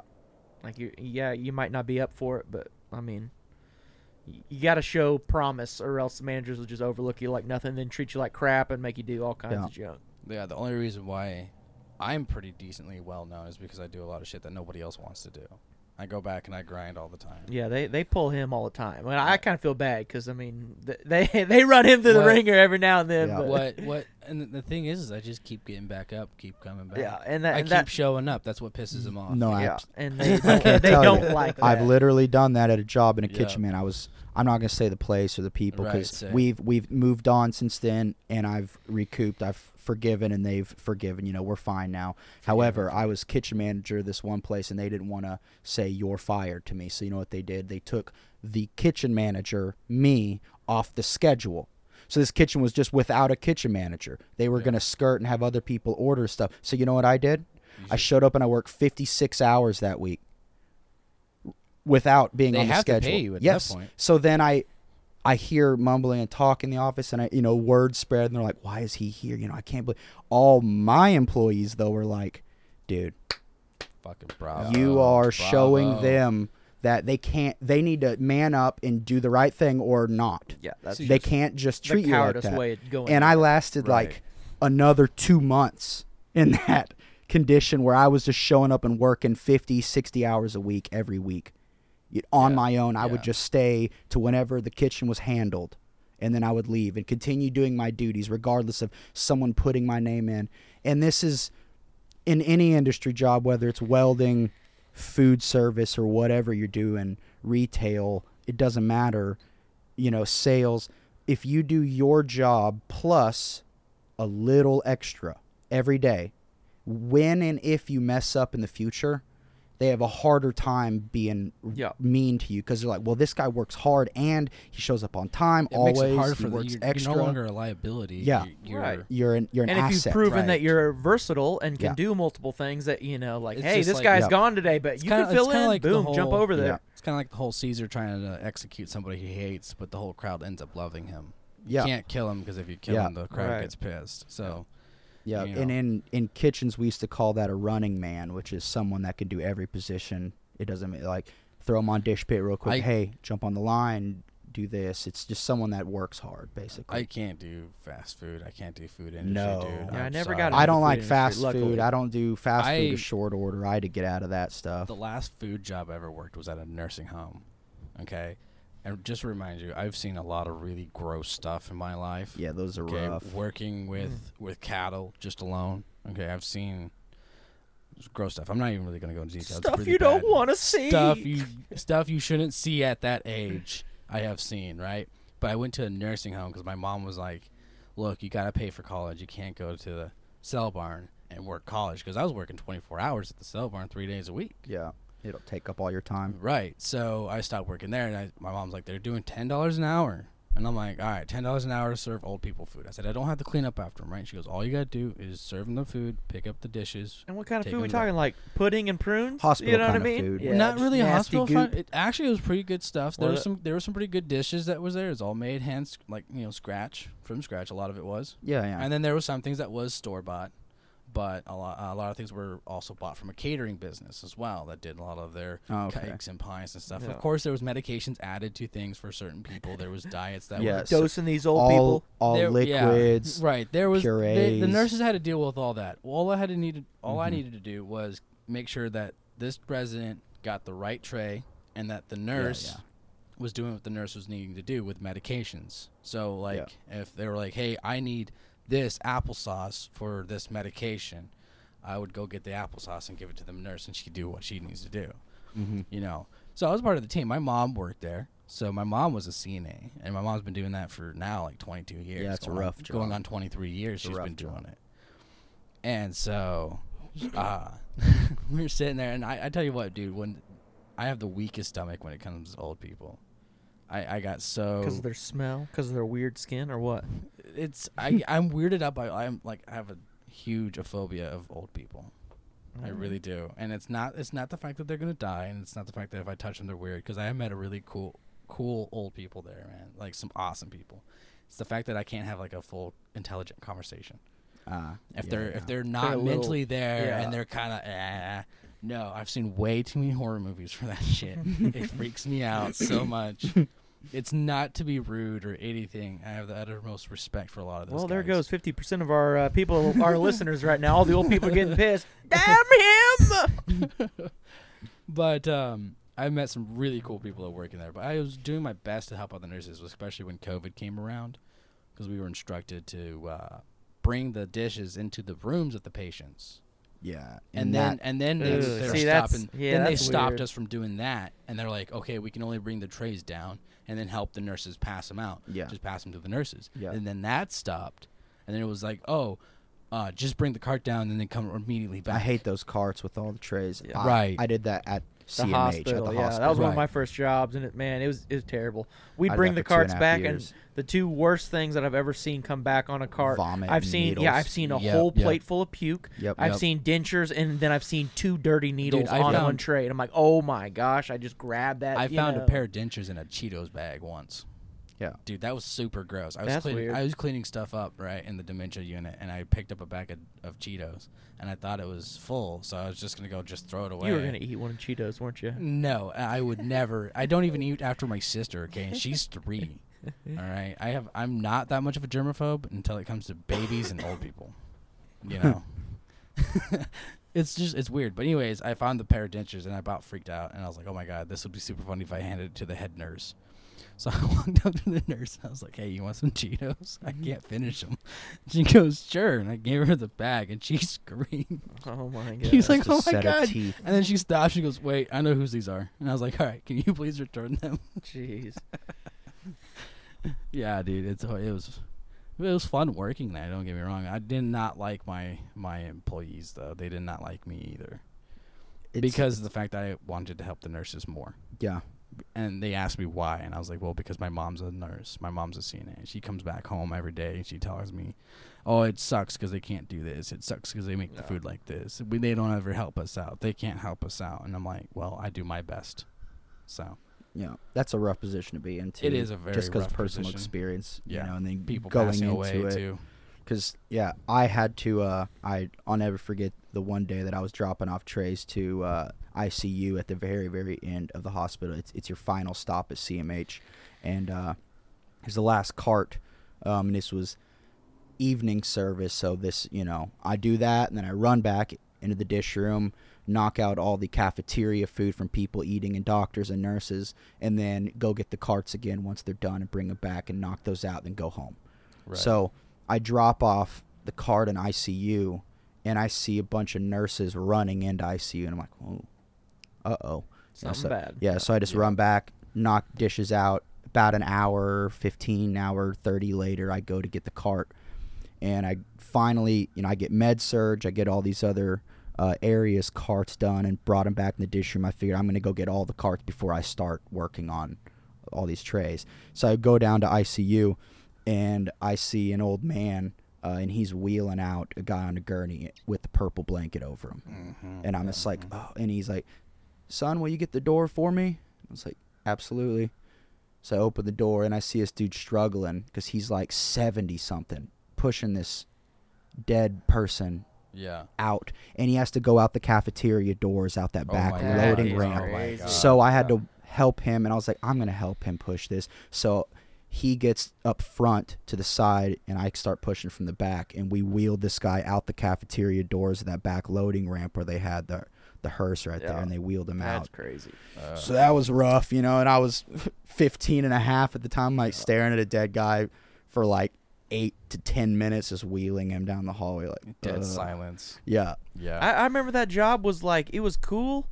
Like you, yeah, you might not be up for it, but I mean, you got to show promise, or else the managers will just overlook you like nothing, then treat you like crap and make you do all kinds Yeah. of junk. Yeah, the only reason why I'm pretty decently well known is because I do a lot of shit that nobody else wants to do. I go back and I grind all the time. Yeah, they they pull him all the time. I, mean, I kind of feel bad because I mean, they they run him to the What- ringer every now and then. Yeah. But, What what and the- the thing is, is I just keep getting back up, keep coming back. Yeah, and that I and keep that showing up. That's what pisses them off. No, I yeah, abs- and they I don't, they don't you. like that. I've literally done that at a job in a Yeah. kitchen, man. I was. I'm not gonna say the place or the people because same. we've we've moved on since then, and I've recouped. I've forgiven, and they've forgiven. You know, we're fine now. However, I was kitchen manager of this one place, and they didn't want to say you're fired to me. So you know what they did? They took the kitchen manager, me, off the schedule. So this kitchen was just without a kitchen manager. They were Yeah. gonna skirt and have other people order stuff. So you know what I did? I showed up and I worked 56 hours that week without being They on the to schedule. pay you at that yes. So then I I hear mumbling and talk in the office and I you know word spread and they're like why is he here? You know, I can't believe all my employees though were like, dude, fucking bravo. you are showing them that they can't they need to man up and do the right thing or not. yeah, that's See, They just can't just the treat you like cowardice that way going. and I lasted Right. like another two months in that condition where I was just showing up and working 50, 60 hours a week every week. On Yeah, my own, I would just stay to whenever the kitchen was handled. And then I would leave and continue doing my duties regardless of someone putting my name in. And this is in any industry job, whether it's welding, food service, or whatever you're doing, retail, it doesn't matter, you know, sales. If you do your job plus a little extra every day, when and if you mess up in the future, they have a harder time being Yeah. mean to you because they're like, well, this guy works hard and he shows up on time It always. makes it hard he for the, works you're, extra. you're no longer a liability. Yeah. You- you're, Right. you're an you're an and if you've proven right. that you're versatile and can Yeah. do multiple things, that you know, like, It's hey, this like- guy's Yeah. gone today, but It's you kinda- can fill it's kinda in. like the Boom, jump over there. Yeah. It's kind of like the whole Caesar trying to uh, execute somebody he hates, but the whole crowd ends up loving him. Yeah. You can't kill him because if you kill Yeah. him, the crowd Right. gets pissed. So Yeah, you and in in kitchens we used to call that a running man, which is someone that can do every position. It doesn't ma- like throw them on dish pit real quick. I- hey, jump on the line, do this. It's just someone that works hard, basically. I can't do fast food. I can't do food industry, No. dude. Yeah, I never sorry. got I don't the like food fast industry, food. I don't do fast food I- to short order. I had to get out of that stuff. The last food job I ever worked was at a nursing home. Okay, and just to remind you, I've seen a lot of really gross stuff in my life. Yeah, those are okay, rough. working with mm. with cattle just alone. Okay, I've seen gross stuff. I'm not even really gonna go into detail. Stuff really you don't want to see. stuff you stuff you shouldn't see at that age. I have seen right, but I went to a nursing home because my mom was like, "Look, you gotta pay for college. You can't go to the sale barn and work college." Because I was working 24 hours at the sale barn three days a week. Yeah, it'll take up all your time. Right. So I stopped working there, and I, my mom's like, "They're doing ten dollars an hour." And I'm like, all right, ten dollars an hour to serve old people food. I said, I don't have to clean up after them, right? She goes, all you gotta do is serve them the food, pick up the dishes, And what kind of Take food we them back. talking? Like pudding and prunes? Hospital You know what I kind of mean? food. Yeah, not really a nasty hospital goop. fun. It actually was pretty good stuff. There Was was some there were some pretty good dishes that was there. It's all made hands like you know scratch from scratch. A lot of it was, Yeah, yeah. and then there was some things that was store bought, but a lot a lot of things were also bought from a catering business as well that did a lot of their Oh, okay. cakes and pies and stuff. Yeah. Of course, there was medications added to things for certain people. There was diets that Yes. were Dosing these old all people. all there- yeah, liquids. right. There was they- the nurses had to deal with all that. All I had to need, all I Mhm. needed to do was make sure that this resident got the right tray and that the nurse yeah. was doing what the nurse was needing to do with medications. So like if they were like, "Hey, I need this applesauce for this medication," I would go get the applesauce and give it to the nurse, and she'd do what she needs to do Mm-hmm. you know. So I was part of the team. My mom worked there. So my mom was a CNA, and my mom's been doing that for now like 22 years. Yeah, it's a going rough on, Going on 23 years, It's a she's been doing job. it. And so, uh, we were sitting there, and I, I tell you what, dude, when I have the weakest stomach when it comes to old people, I, I got so Because of their smell? Because of their weird skin or what? it's I I'm weirded out by I'm like I have a huge phobia of old people. I Mm. really do, and it's not it's not the fact that they're gonna die, and it's not the fact that if I touch them they're weird. Because I have met a really cool cool old people there, man, like some awesome people. It's the fact that I can't have like a full intelligent conversation. Uh, If yeah, they're yeah. if they're a not little- mentally there yeah. and they're kind of eh, no, I've seen way too many horror movies for that shit. it freaks me out so much. It's not to be rude or anything. I have the uttermost respect for a lot of those. Well, there guys. goes 50% of our uh, people, our listeners right now. All the old people are getting pissed. Damn him! But um, I met some really cool people that work in there. But I was doing my best to help out the nurses, especially when COVID came around, because we were instructed to uh, bring the dishes into the rooms of the patients. Yeah, And, that- then and then they, Ugh, they see, that's- stopping. yeah, then they stopped weird. us from doing that, and they're like, okay, we can only bring the trays down, and then help the nurses pass them out. Yeah. just pass them to the nurses. Yeah. And then that stopped, and then it was like, oh, uh, just bring the cart down, and then come immediately back. I hate those carts with all the trays. Yeah. I- Right. I did that at The hospital, at the yeah, hospital. that was one of my first jobs, and it, man, it was it was terrible. We'd bring the two and carts back, years. and the two worst things that I've ever seen come back on a cart. Vomit I've seen, needles. yeah, I've seen a Yep, whole yep. plate full of puke. Yep. I've Yep. seen dentures, and then I've seen two dirty needles I on one tray, and I'm like, oh my gosh, I just grabbed that. I found know. a pair of dentures in a Cheetos bag once. Yeah. Dude, that was super gross. I was That's cleaning weird. I was cleaning stuff up, right, in the dementia unit and I picked up a bag of, of Cheetos and I thought it was full, so I was just gonna go just throw it away. You were gonna eat one of Cheetos, weren't you? No, I would never. I don't even eat after my sister, okay? And she's three. all right. I have I'm not that much of a germaphobe until it comes to babies and old people. You know. it's just it's weird. But anyways, I found the pair of dentures and I about freaked out and I was like, Oh my god, this would be super funny if I handed it to the head nurse. So I walked up to the nurse. I was like, "Hey, you want some Cheetos? I mm-hmm. can't finish them." She goes, "Sure." And I gave her the bag, and she screamed. Oh my god. He's like, "Oh my god!" And then she stopped. She goes, "Wait, I know whose these are." And I was like, "All right, can you please return them?" jeez. yeah, dude, it's it was it was fun working there. Don't get me wrong. I did not like my my employees though. They did not like me either It's- because of the fact that I wanted to help the nurses more. yeah, And they asked me why, and I was like, "Well, because my mom's a nurse. My mom's a CNA. She comes back home every day, and she tells me, "Oh, it sucks because they can't do this. It sucks because they make the food like this. We, they don't ever help us out. They can't help us out." And I'm like, "Well, I do my best." So yeah, that's a rough position to be in. It too, is a very just because personal position. experience. Yeah. you know, and then people going passing into away it. too. Because yeah, I had to. Uh, I I'll never forget the one day that I was dropping off trays to uh, ICU at the very very end of the hospital. It's it's your final stop at CMH, and uh, it was the last cart. Um, and this was evening service, so this you know I do that, and then I run back into the dish room, knock out all the cafeteria food from people eating and doctors and nurses, and then go get the carts again once they're done and bring them back and knock those out, then go home. Right. So I drop off the card in ICU, and I see a bunch of nurses running into ICU, and I'm like, oh, uh oh. Something so, bad. Yeah, so I just run back, knock dishes out. About an hour, 15 hour, 30 later, I go to get the cart. And I finally, you know, I get med surg, I get all these other uh, areas carts done and brought them back in the dish room. I figured I'm going to go get all the carts before I start working on all these trays. So I go down to ICU and I see an old man uh, and he's wheeling out a guy on a gurney with the purple blanket over him. Mm-hmm. And I'm just like, oh, and he's like, son, will you get the door for me? I was like, absolutely. So I open the door and I see this dude struggling because he's like 70 something, pushing this dead person Yeah. out. And he has to go out the cafeteria doors, out that Oh back God. loading is ramp. crazy. So I had to help him, and I was like, I'm gonna help him push this. So he gets up front to the side, and I start pushing from the back, and we wheeled this guy out the cafeteria doors of that back loading ramp where they had the the hearse right there, and they wheeled him out That's crazy. Uh, So that was rough, you know. And I was 15 and a half at the time, like staring at a dead guy for like eight to 10 minutes, just wheeling him down the hallway, like dead ugh. silence. Yeah. Yeah. I, I remember that job was like it was cool,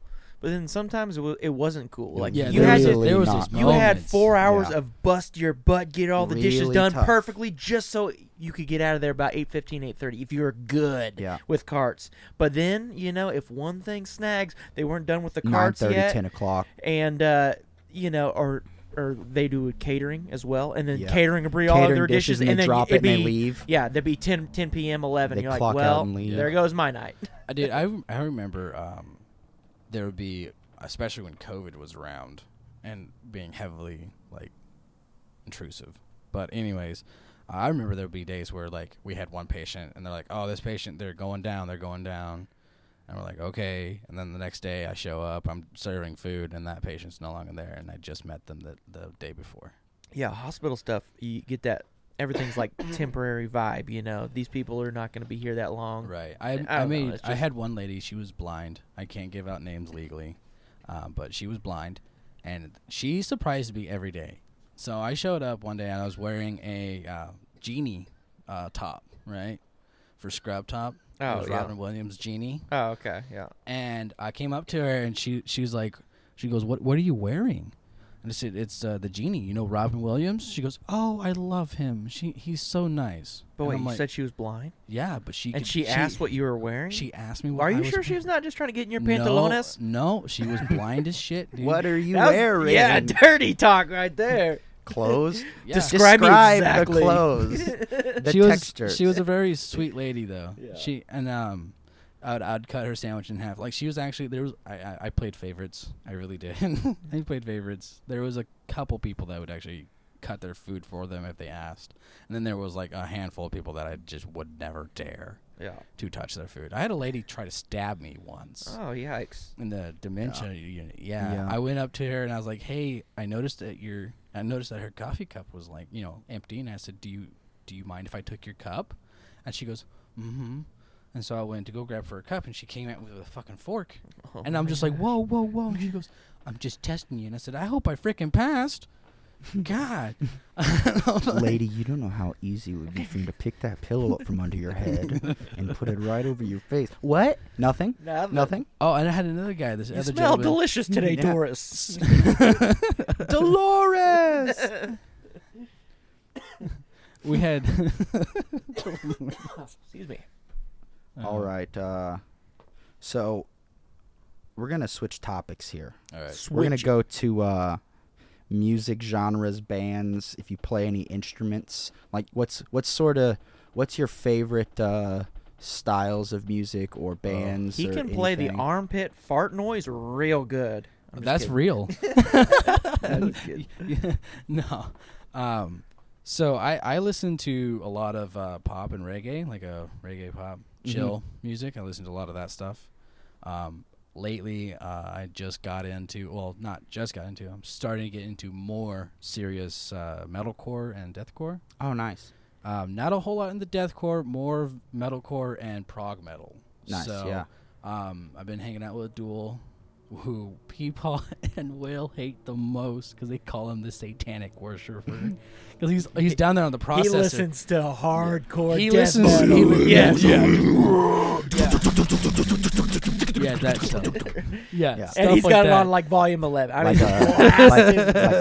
but then sometimes it, was, it wasn't cool. Like yeah, you there had was, to, really there was not. you had moments. four hours Yeah. of bust your butt, get all the dishes Really done tough. perfectly, just so you could get out of there about 8.15, 8.30 if you were good Yeah. with carts. But then you know if one thing snags, they weren't done with the carts 9:30, yet, 10 o'clock. and uh, you know or. Or they do catering as well, and then Yeah. catering will bring all of Catering their dishes, dishes, and they then drop it'd it and they be- leave. Yeah, there'd be 10, 10 p.m., eleven. They You're like, clock out well, and leave. there goes my night. I did. I, I remember um, there would be, especially when COVID was around and being heavily like intrusive. But anyways, I remember there would be days where like we had one patient and they're like, "Oh, this patient, they're going down, they're going down," and we're like, "Okay." And then the next day I show up, I'm serving food, and that patient's no longer there, and I just met them the the day before. Yeah, hospital stuff. You get that everything's like temporary vibe. You know, these people are not going to be here that long. Right. I I I, don't made I had one lady. She was blind. I can't give out names legally, um, but she was blind, and she surprised me every day. So I showed up one day and I was wearing a uh, genie uh, top, right, for scrub top. Oh, it was yeah. Robin Williams genie, Oh, okay, yeah. and I came up to her and she she was like, she goes, "What what are you wearing?" And I said, "It's uh, the genie. You know Robin Williams." She goes, "Oh, I love him. She he's so nice." But And wait, I'm you like, said she was blind, "Yeah," but she and could- she, asked what you were wearing. she asked me. What Are I you was sure she was not just trying to get in your pantalones? No, she was blind as shit, dude. What are you was- wearing? Yeah, dirty talk right there. clothes. Yeah. Describe Describe exactly. the clothes. the she was texture. she was a very sweet lady though. Yeah. She and um, I'd I'd cut her sandwich in half. Like she was actually there was I I, I played favorites. I really did. I played favorites. There was a couple people that would actually cut their food for them if they asked, and then there was like a handful of people that I just would never dare Yeah. to touch their food. I had a lady try to stab me once. Oh yikes. in the dementia unit. Yeah. Yeah. I went up to her and I was like, "Hey, I noticed that your I noticed that her coffee cup was like, you know, empty." And I said, "Do you do you mind if I took your cup?" And she goes, "Mm-hmm." And so I went to go grab for a cup, and she came at me with a fucking fork. Oh and I'm my just like, "Whoa, whoa, whoa!" And she goes, "I'm just testing you." And I said, "I hope I freaking passed." God, Lady, you don't know how easy it would be for me to pick that pillow up from under your head and put it right over your face. What? Nothing? Nothing. Nothing? Oh, and I had another guy. This You other smell gentleman. delicious today, Yeah. Doris. Dolores! we had. Excuse me. All right. Uh, so we're going to switch topics here. All right. We're going to go to uh, music genres, bands, if you play any instruments. Like what's what's sort of what's your favorite uh, styles of music or bands? He or can play the armpit fart noise real good. That's kidding. real. I'm just kidding. Yeah, no. Um, so I I listen to a lot of uh, pop and reggae, like a reggae pop Chill music. I listen to a lot of that stuff. Um, lately, uh, I just got into well, not just got into. I'm starting to get into more serious uh, metalcore and deathcore. Oh, nice. Um, not a whole lot in the deathcore, more of metalcore and prog metal. Nice, So, yeah. Um, I've been hanging out with Duel, who people and Will hate the most because they call him the satanic worshiper. Because he's he's down there on the processor. He listens to hardcore He listens- he li- yes. yeah. Yeah, that stuff. Yeah, Yeah. stuff and he's like got that. it on like volume 11. I Like mean, uh, a- blasting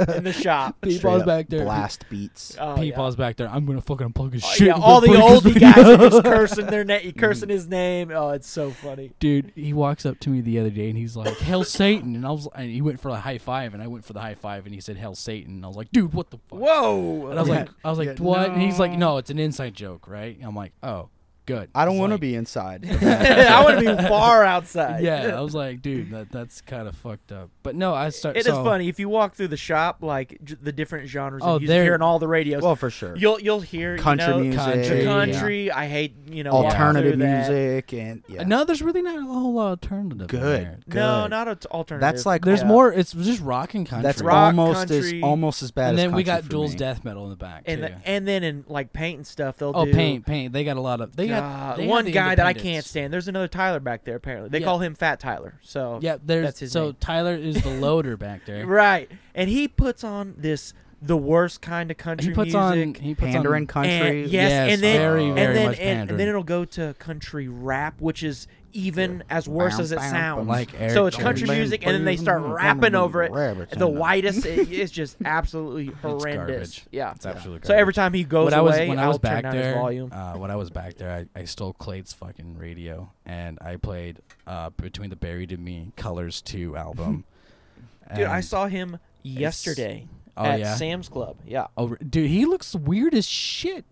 like- in the shop. Straight Peepaw's up back there. Blast beats. Oh, yeah. Peepaw's back there. I'm gonna fucking plug his Oh, shit. yeah, in all the Breakers oldie video. guys are just cursing their name, cursing his name. Oh, it's so funny. Dude, he walks up to me the other day and he's like, "Hell Satan!" And I was, and he went for a high five, and I went for the high five, and he said, "Hell Satan!" And I was like, "Dude, what the fuck?" Whoa! And I was Yeah. like, I was like, Yeah, what? And he's like, no. no, it's an inside joke, right? I'm like, oh, good. I don't want to like- be inside. I want to be far outside. Yeah, I was like, dude, that that's kind of fucked up. But no, I start. It is so, funny if you walk through the shop, like j- the different genres Oh, of music they're- here on all the radios. well, for sure. you'll you'll hear Country you know, music, country, the yeah. country. I hate you know alternative through that. music and yeah. No, there's really not a whole lot of alternative. Good. there. Good. No, not a t- alternative. That's like There's Yeah. more. It's just rock and country. That's rock, almost country, as almost as bad and as then we got for Duel's me. death metal in the back and too. the, and then in like paint and stuff, they'll oh, do paint, paint. They got a lot of. They got God, they have one the guy that I can't stand. There's another Tyler back there. Apparently, they Yeah. call him Fat Tyler. So Yeah, there's That's his so name. Tyler is the loader back there. right, and he puts on this the worst kind of country He puts music. on he puts pandering on, country. And, yes, Yes, and then very, and very then much and, and pandering. then it'll go to country rap, which is even as worse as it sounds. like so it's country music, and then they start rapping over it. The whitest, it, it's just absolutely horrendous. garbage. Yeah. It's absolutely. So every time he goes when I was when I was back there, volume. uh, when I was back there, I, I stole Clay's fucking radio and I played uh, Between the Buried and Me Colors II album. Dude, I saw him yesterday Oh at yeah. Sam's Club. Yeah. Oh, dude, he looks weird as shit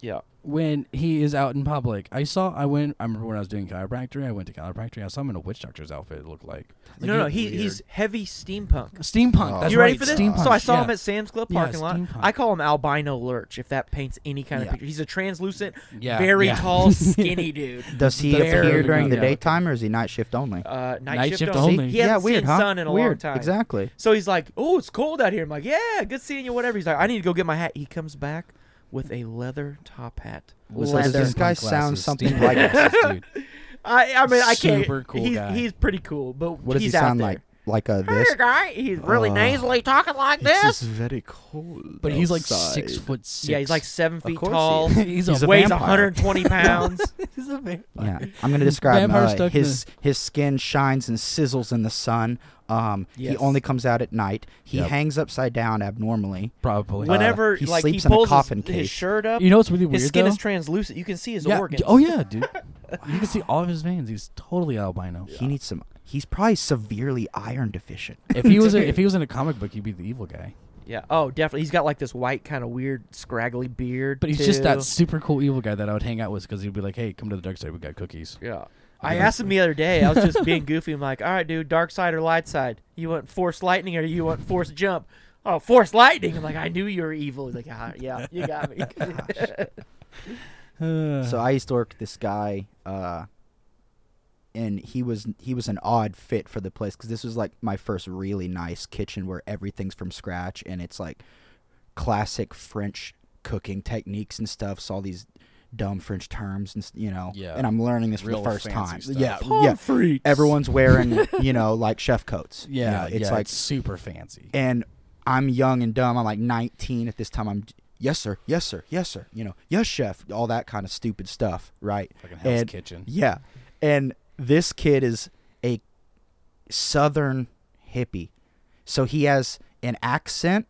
Yeah. when he is out in public. I saw. I went. I remember when I was doing chiropractic. I went to chiropractic. I saw him in a witch doctor's outfit. It looked like. Like, no, no, he- he, he's heavy steampunk. steampunk. Oh. That's you ready right, for this? Steampunk. So I saw yeah. him at Sam's Club Yeah, parking lot. I call him albino lurch, if that paints any kind of picture. He's a translucent, Yeah, very yeah. tall, skinny dude. Does he Very appear during the good. daytime or is he night shift only? Uh, night, Night shift, shift only. only. He hasn't yeah, weird, seen huh? sun in a weird. long time. Exactly. So he's like, "Oh, it's cold out here." I'm like, "Yeah, good seeing you." Whatever. He's like, "I need to go get my hat." He comes back with a leather top hat. With So does Leather. this guy steampunk sound something steampunk like- glasses, dude. I, I mean, I can't. Super cool he's, guy. he's pretty cool, but What does he's he sound out there. like? Like Hey, this? guy. He's really Uh, nasally talking like this. This is very cold. But he's like six foot six. Yeah, he's like seven feet course he tall. is. he's, he's a a weighs vampire. 120 pounds. he's a vampire. Yeah, I'm gonna describe him. Uh, stuck in his his skin shines and sizzles in the sun. Um, Yes. he only comes out at night. He Yep. hangs upside down abnormally. Probably. Whenever he like sleeps he in a coffin his, his case. shirt up, you know what's really weird his skin though? is translucent. You can see his yeah. organs. Oh yeah, dude. you can see all of his veins. He's totally albino. He needs some. He's probably severely iron deficient. If he was a, if he was in a comic book, he'd be the evil guy. Yeah. Oh, definitely. He's got like this white kind of weird scraggly beard. But he's just that super cool evil guy that I would hang out with because he'd be like, "Hey, come to the dark side. We got cookies." Yeah. I asked him the other day. I was just being goofy. I'm like, all right, dude, dark side or light side? You want force lightning or you want force jump? Oh, force lightning. I'm like, I knew you were evil. He's like, ah, yeah, you got me. So I used to work with this guy, uh, and he was he was an odd fit for the place because this was like my first really nice kitchen where everything's from scratch and it's like classic French cooking techniques and stuff. So all these dumb French terms and you know, Yeah. and I'm learning this for Real the first fancy time. stuff. Yeah, yeah. Everyone's wearing you know like chef coats. You Yeah, know, it's yeah, like it's super fancy. and I'm young and dumb. I'm like 19 at this time. I'm yes sir, yes sir, yes sir. You know, yes chef, all that kind of stupid stuff, right? Fucking Hell's And- Kitchen. Yeah, and this kid is a southern hippie, so he has an accent,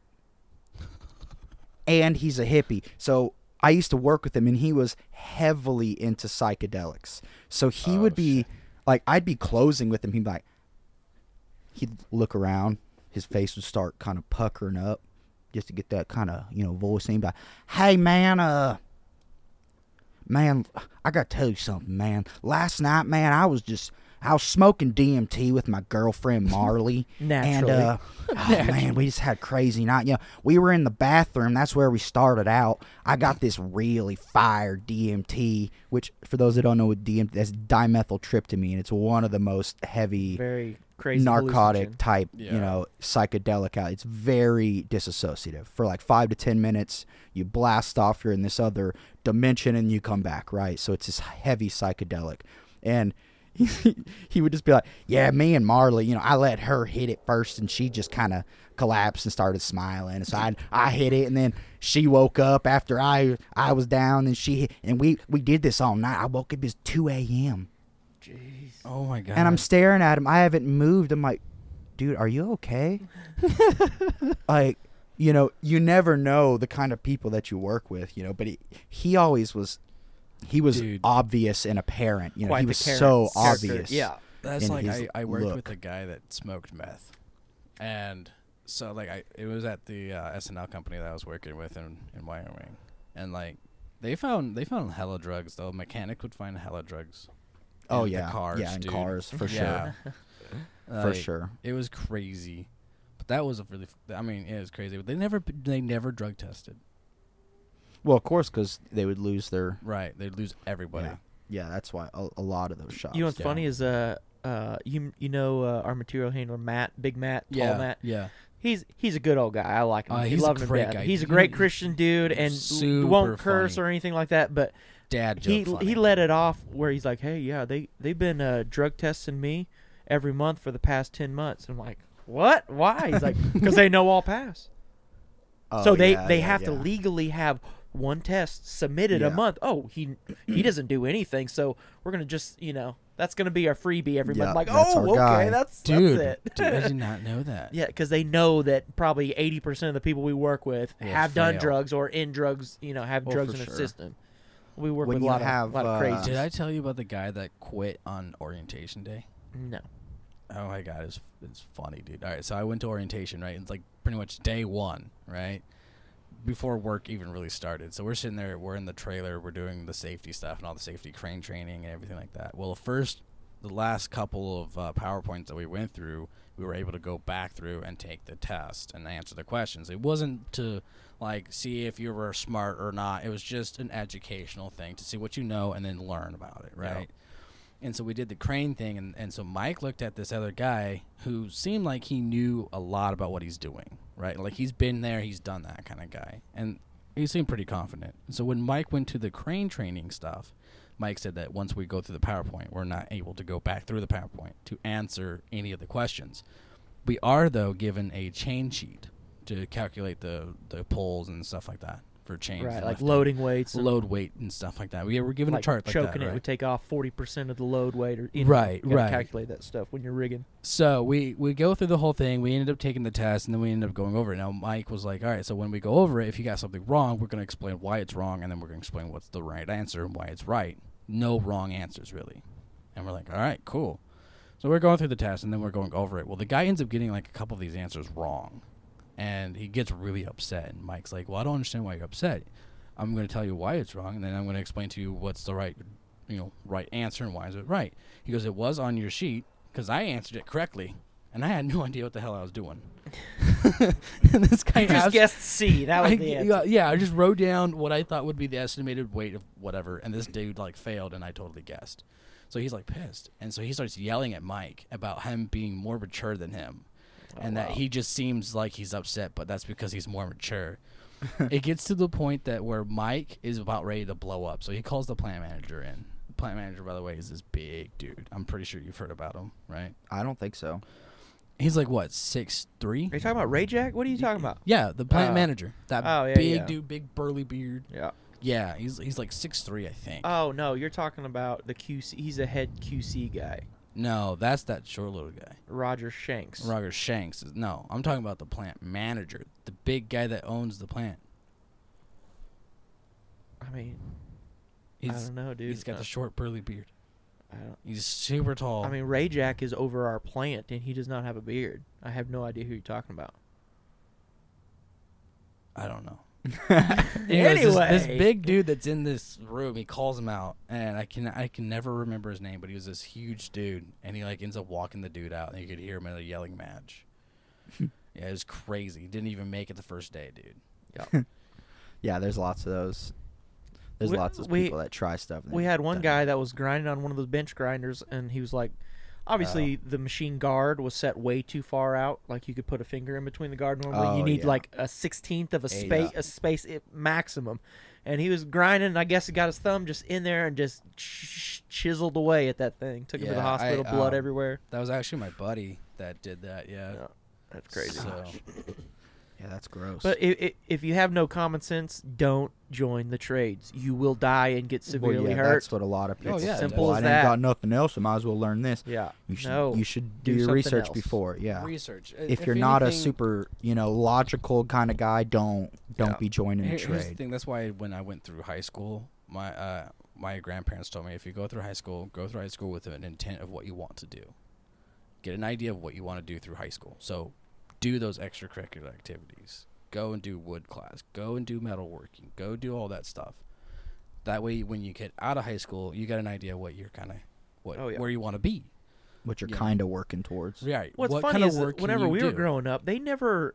and he's a hippie. So I used to work with him, and he was heavily into psychedelics. So he Oh, would be shit. like, I'd be closing with him. He'd be like, he'd look around, his face would start kind of puckering up, just to get that kind of you know voice. And he'd be like, "Hey man, uh." Man, I gotta tell you something, man. Last night, man, I was just I was smoking DMT with my girlfriend Marley. Naturally. And uh oh, man, we just had a crazy night. Yeah, we were in the bathroom. That's where we started out. I got this really fire DMT, which for those that don't know what DMT that's dimethyltryptamine. It's one of the most heavy Very crazy. narcotic type, Yeah. you know, psychedelic out. It's very disassociative. For like five to ten minutes, you blast off, you're in this other dimension, and you come back, right? So it's this heavy psychedelic. And he, he would just be like, Yeah, me and Marley, you know, I let her hit it first, and she just kind of collapsed and started smiling. So I, I hit it, and then she woke up after I I was down, and she and we we did this all night. I woke up at two a.m. Jeez. Oh my god. and I'm staring at him. I haven't moved. I'm like, dude, are you okay? like, you know, you never know the kind of people that you work with, you know. But he, he always was, he was Dude. obvious and apparent. You know, Quite he was so character. obvious. Yeah. That's in like his I, I worked look. with a guy that smoked meth, and so like I it was at the uh, SNL company that I was working with in in Wyoming, and like they found they found hella drugs though. Mechanic would find hella drugs. Oh yeah, cars, yeah, in dude. cars for Yeah. sure, for sure. It was crazy, but that was a really. f- I mean, it was crazy. But they never they never drug tested. Well, of course, because they would lose their. Right, they'd lose everybody. Yeah. Yeah, that's why a, a lot of those shops. You know what's Yeah. funny is uh uh you you know uh, our material handler Matt, Big Matt, Tall Yeah, Matt. yeah. He's he's a good old guy. I like him. Uh, I he's a love him great death. guy. He's a great know, Christian dude and won't curse funny. or anything like that. But Dad joke. he funny. he let it off where he's like, "Hey, yeah, they they've been uh, drug testing me every month for the past ten months." I'm like, "What? Why?" He's like, "Because they know I'll pass." Oh, so they yeah, they yeah, have to legally have one test submitted Yeah. a month. Oh, he he doesn't do anything, so we're gonna just you know that's gonna be our freebie every Yeah, month. I'm like, oh, okay, guy." that's Dude, that's it. dude, I did not know that. Yeah, because they know that probably eighty percent of the people we work with Will have done drugs or in drugs. You know, have Oh, drugs for in their sure. system. We work When with a lot have, of lot of uh, crazy. Did I tell you about the guy that quit on orientation day? No. Oh my god, it's it's funny, dude. All right, so I went to orientation, right? It's like pretty much day one, right? Before work even really started. So we're sitting there, we're in the trailer, we're doing the safety stuff and all the safety crane training and everything like that. Well, the first, the last couple of uh, PowerPoints that we went through, we were able to go back through and take the test and answer the questions. It wasn't to like see if you were smart or not. It was just an educational thing to see what you know and then learn about it, right? And so we did the crane thing, and, and so Mike looked at this other guy who seemed like he knew a lot about what he's doing, right? Like he's been there, he's done that kind of guy. And he seemed pretty confident. So when Mike went to the crane training stuff, Mike said that once we go through the PowerPoint, we're not able to go back through the PowerPoint to answer any of the questions. We are, though, given a chain sheet to calculate the, the poles and stuff like that for chains. Right, like loading weights, and load weight and stuff like that. We we're given like a chart like choking that, it right? would take off forty percent of the load weight, or you know, Right, you right. Calculate that stuff when you're rigging. So we we go through the whole thing. We ended up taking the test, and then we ended up going over it. Now Mike was like, "All right, so when we go over it, if you got something wrong, we're going to explain why it's wrong, and then we're going to explain what's the right answer and why it's right. No wrong answers, really." And we're like, "All right, cool." So we're going through the test, and then we're going over it. Well, the guy ends up getting like a couple of these answers wrong, and he gets really upset. And Mike's like, "Well, I don't understand why you're upset. I'm going to tell you why it's wrong, and then I'm going to explain to you what's the right, you know, right answer and why is it right." He goes, "It was on your sheet because I answered it correctly, and I had no idea what the hell I was doing." and this guy You just abs- guessed C. That was I- the answer. yeah, yeah, I just wrote down what I thought would be the estimated weight of whatever, and this dude like failed, and I totally guessed. So he's like pissed, and so he starts yelling at Mike about him being more mature than him, Oh, and that wow. he just seems like he's upset, but that's because he's more mature. it gets to the point that where Mike is about ready to blow up, so he calls the plant manager in. The plant manager, by the way, is this big dude. I'm pretty sure you've heard about him, right? I don't think so. He's like what six three? Are you talking about Ray Jack? What are you talking about? Yeah, the plant Oh. manager. That Oh, yeah, big yeah. dude, big burly beard. Yeah. Yeah, he's he's like six three, I think. Oh no, you're talking about the QC. He's a head QC guy, no, that's that short little guy. Roger Shanks. Roger Shanks. is- No, I'm talking about the plant manager, the big guy that owns the plant. I mean, I He's don't know, dude. he's got Uh, the short burly beard. I don't. He's super tall. I mean, Ray Jack is over our plant, and he does not have a beard. I have no idea who you're talking about. I don't know. Anyways, this, this big dude that's in this room, he calls him out, and I can I can never remember his name, but he was this huge dude, and he like ends up walking the dude out, and you could hear him in a yelling match. yeah, it was crazy. He didn't even make it the first day, dude. Yeah, there's lots of those. There's We- lots of we- people that try stuff. and We had one don't. guy that was grinding on one of those bench grinders, and he was like, obviously Oh. the machine guard was set way too far out. Like you could put a finger in between the guard. Normally, Oh, you need yeah. like a sixteenth of a space, a space i maximum. And he was grinding. And I guess he got his thumb just in there and just ch- chiseled away at that thing. Took him to the Yeah, I, hospital, blood um, everywhere. That was actually my buddy that did that. Yeah. Yeah, that's crazy. So, Yeah, Yeah, that's gross. But i i if you have no common sense, don't join the trades. You will die and get Well, severely yeah, hurt. That's what a lot of people. Oh, yeah. Simple well, as I that. ain't got nothing else. I might as well learn this. Yeah. You should. No. You should do, Do your something research else. before. Yeah. Research. if you're not a super, you know, logical kind of guy, don't don't Yeah. be joining a Here- Here's the trade. thing. That's why when I went through high school, my uh, my grandparents told me if you go through high school, go through high school with an intent of what you want to do. Get an idea of what you want to do through high school. So, do those extracurricular activities. Go and do wood class. Go and do metalworking. Go do all that stuff. That way, when you get out of high school, you got an idea what you're kind of, what Oh, yeah. where you want to be. What you're Yeah. kind of working towards. Right. What's what funny kind is work whenever you we were growing up, they never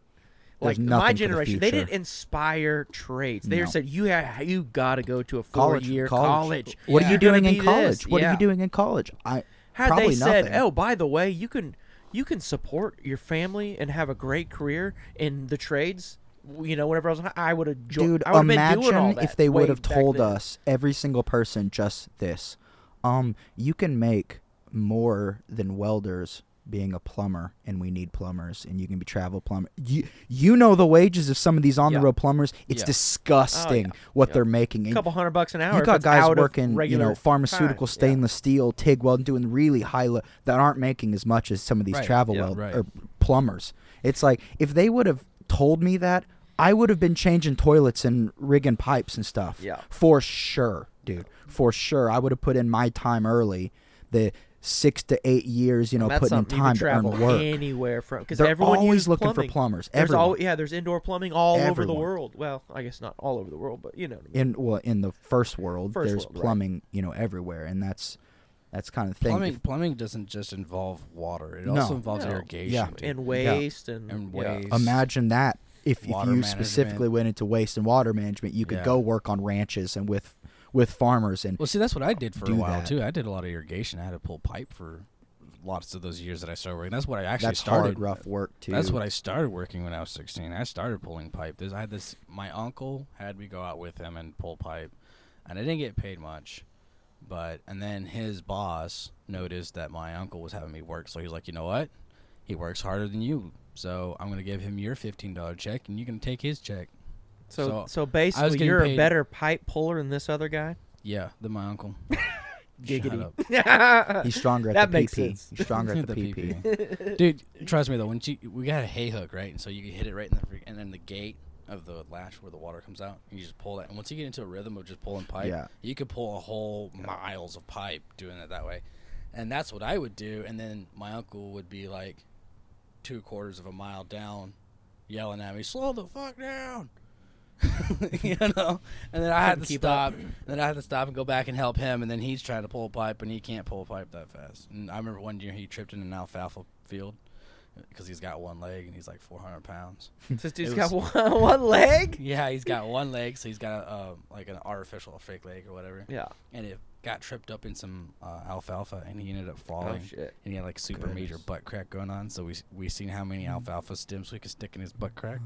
like my nothing for the generation. They didn't inspire trades. They No. said you ha- you got to go to a four College, year college. college. What Yeah. are you doing in college? this. What are you doing in college? I Had Probably they said, nothing. "Oh, by the way, you can you can support your family and have a great career in the trades," you know, whenever I was, I would have joined. dude, I would have been doing all imagine if they would have told then. us every single person just this. Um, you can make more than welders being a plumber and we need plumbers and you can be travel plumber. You you know the wages of some of these on the Yeah. road plumbers. It's Yeah. disgusting Oh, yeah. what Yeah. they're making. a couple hundred bucks an hour. you got guys working, you know, pharmaceutical time. Yeah. stainless steel, TIG welding, doing really high le- that aren't making as much as some of these Right, travel yeah, weld right. or plumbers. It's like if they would have told me that, I would have been changing toilets and rigging pipes and stuff. Yeah. for sure, dude, for sure. I would have put in my time early, the six to eight years, you know, And that's putting in something you time can to earn work. anywhere from because everyone always looking plumbing. for plumbers. There's all yeah, there's indoor plumbing all over the world. Well, I guess not all over the world, but you know. What I mean. in well in the first world First there's world, right. plumbing you know everywhere and that's that's kind of the thing Plumbing, If- plumbing doesn't just involve water. It No. also involves No. irrigation. Yeah. dude. and waste and, And yeah. waste. imagine that if, if you Water specifically went into waste and water management you could Yeah. go work on ranches and with with farmers and Well, see, that's what I did for a while that. too. I did a lot of irrigation. I had to pull pipe for lots of those years that I started working. That's what I actually that's started. hard rough work too That's what I started working when I was 16. I started pulling pipe. There's, I had this. My uncle had me go out with him and pull pipe, and I didn't get paid much. But and then his boss noticed that my uncle was having me work, so he's like, you know what? He works harder than you, so I'm gonna give him your fifteen dollar check, and you can take his check. So So, so basically, you're a paid- better pipe puller than this other guy. Yeah, than my uncle. Shut Giggity. up. he's stronger at That the makes PP sense. he's stronger at the, The PP. PP. Dude, trust me though. When you, we got a hay hook, right, and so you can hit it right in the fre- and then the gate of the latch where the water comes out, and you just pull that. And once you get into a rhythm of just pulling pipe, Yeah. you could pull a whole miles of pipe doing it that way. And that's what I would do. And then my uncle would be like two quarters of a mile down, yelling at me, "Slow the fuck down." you know, and then I had to stop. Then I had to stop and go back and help him. And then he's trying to pull a pipe, and he can't pull a pipe that fast. And I remember one year he tripped in an alfalfa field because he's got one leg and he's like 400 pounds. This dude's It got one, one leg. Yeah, he's got one leg, so he's got a, uh, like an artificial fake leg or whatever. Yeah. And it got tripped up in some uh, alfalfa, and he ended up Oh falling. shit. and he had like super major butt crack going on. So we we seen how many alfalfa stems we could stick in his butt crack.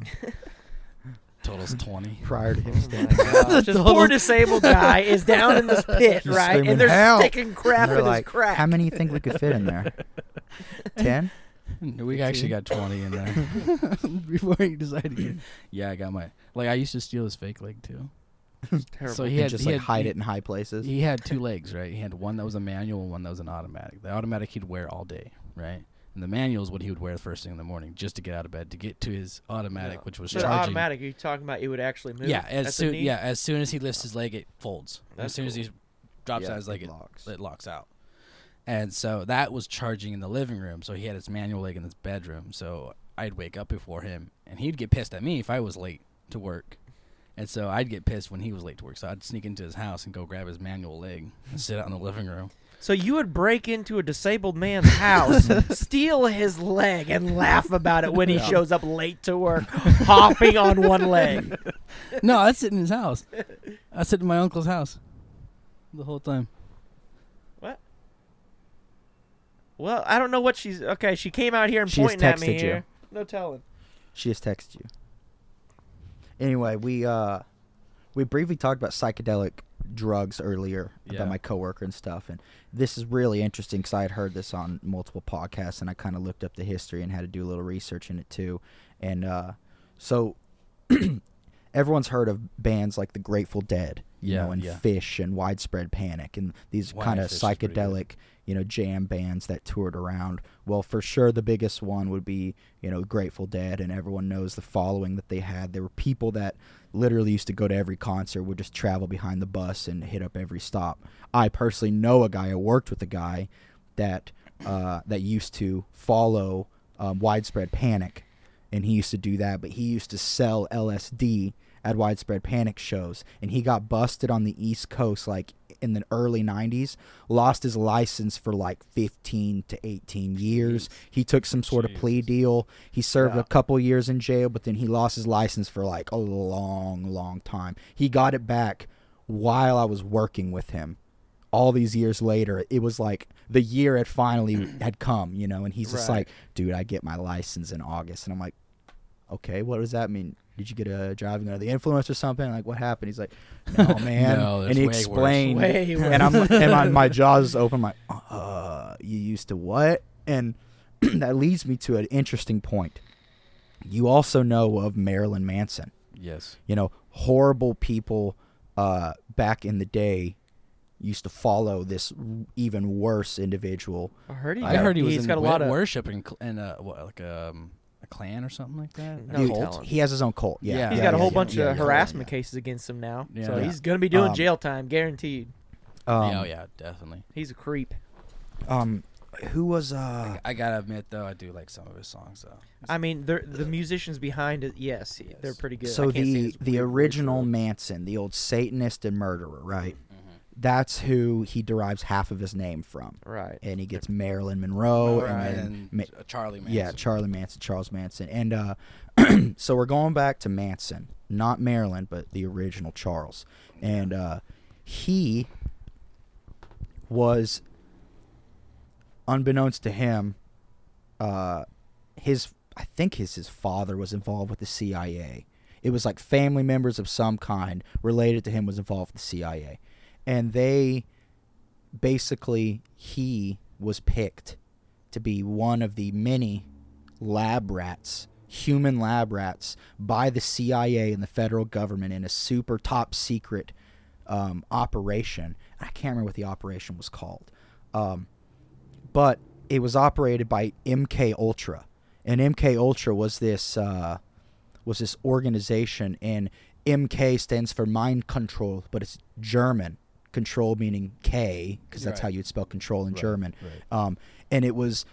Totals 20. prior to him standing up. gosh, this poor disabled guy is down in this pit, He's right? screaming, And they're "Help!" sticking crap And they're in like, his crack. how many you think we could fit in there 10 We actually got 20 in there before he decided to get. Yeah, I got my. Like, I used to steal his fake leg too. Terrible. So he and had just he like had, hide he, it in high places He had two legs, right? He had one that was a manual and one that was an automatic. The automatic he'd wear all day, right? And the manual is what he would wear the first thing in the morning just to get out of bed to get to his automatic, Yeah. which was So charging. automatic. Are you talking about it would actually move? Yeah, as at soon yeah, as soon as he lifts his leg, it folds. That's as soon as he drops Yeah, out his leg, it it locks. it locks out. And so that was charging in the living room. So he had his manual leg in his bedroom. So I'd wake up before him, and he'd get pissed at me if I was late to work. And so I'd get pissed when he was late to work. So I'd sneak into his house and go grab his manual leg and sit out in the living room. So you would break into a disabled man's house, steal his leg, and laugh about it when he Yeah. shows up late to work, hopping on one leg. no, I'd sit in his house. I'd sit in my uncle's house the whole time. What? Well, I don't know what she's. Okay, she came out here and She pointing at me texted you. here. No telling. She just texted you. Anyway, we uh we briefly talked about psychedelic drugs earlier Yeah. about my coworker and stuff, and this is really interesting because I had heard this on multiple podcasts, and I kind of looked up the history and had to do a little research in it too. And uh, So everyone's heard of bands like the Grateful Dead, you Yeah, know, and yeah. Phish and Widespread Panic and these kind of Phish is pretty good. psychedelic, you know, jam bands that toured around. Well, for sure the biggest one would be, you know, Grateful Dead and everyone knows the following that they had. There were people that literally used to go to every concert, would just travel behind the bus and hit up every stop. I personally know a guy, I worked with a guy that uh, that used to follow um, Widespread Panic and he used to do that, but he used to sell LSD at widespread panic shows, and he got busted on the East Coast like in the early 90s, lost his license for like 15 to 18 years. He took some sort of plea deal. He served Yeah. a couple years in jail, but then he lost his license for like a long, long time. He got it back while I was working with him. All these years later, it was like the year had finally had come, you know, and he's just Right. like, dude, I get my license in August. And I'm like, okay, what does that mean? Did you get a driving under the influence or something? Like, what happened? He's like, no, man. No, there's and he way worse. explained. Way And I'm and my, my jaws open. like, uh, you used to what? And that leads me to an interesting point. You also know of Marilyn Manson. Yes. You know, horrible people uh, back in the day used to follow this even worse individual. I heard he. I heard he was he's in got a lot of. worship and and uh, what, like um, a clan or something like that. No He- telling. he has his own cult. Yeah, Yeah. He's yeah, got a whole yeah, bunch yeah, of yeah, harassment yeah. cases against him now, Yeah. so Yeah. he's gonna be doing Um, jail time, guaranteed. Um, yeah, oh yeah, definitely. He's a creep. Um, who was uh? I gotta admit though, I do like some of his songs though. I mean, they're, the musicians behind it, yes, they're pretty good. I So can't say the it's the weird original. Manson, the old Satanist and murderer, right? That's who he derives half of his name from, right? and he gets Marilyn Monroe, Right. and and Ma- Charlie Manson. yeah, Charlie Manson, Charles Manson, and uh, so we're going back to Manson, not Marilyn, but the original Charles, and uh, he was, unbeknownst to him, uh, his I think his his father was involved with the CIA. It was like family members of some kind related to him was involved with the CIA, and they basically he was picked to be one of the many lab rats, human lab rats, by the CIA and the federal government in a super top secret um, operation. I can't remember what the operation was called, um, but it was operated by MK Ultra, and MK Ultra was this uh, was this organization, and MK stands for mind control, but it's German control meaning K because that's Right. how you'd spell control in Right, German. right. Um, and it was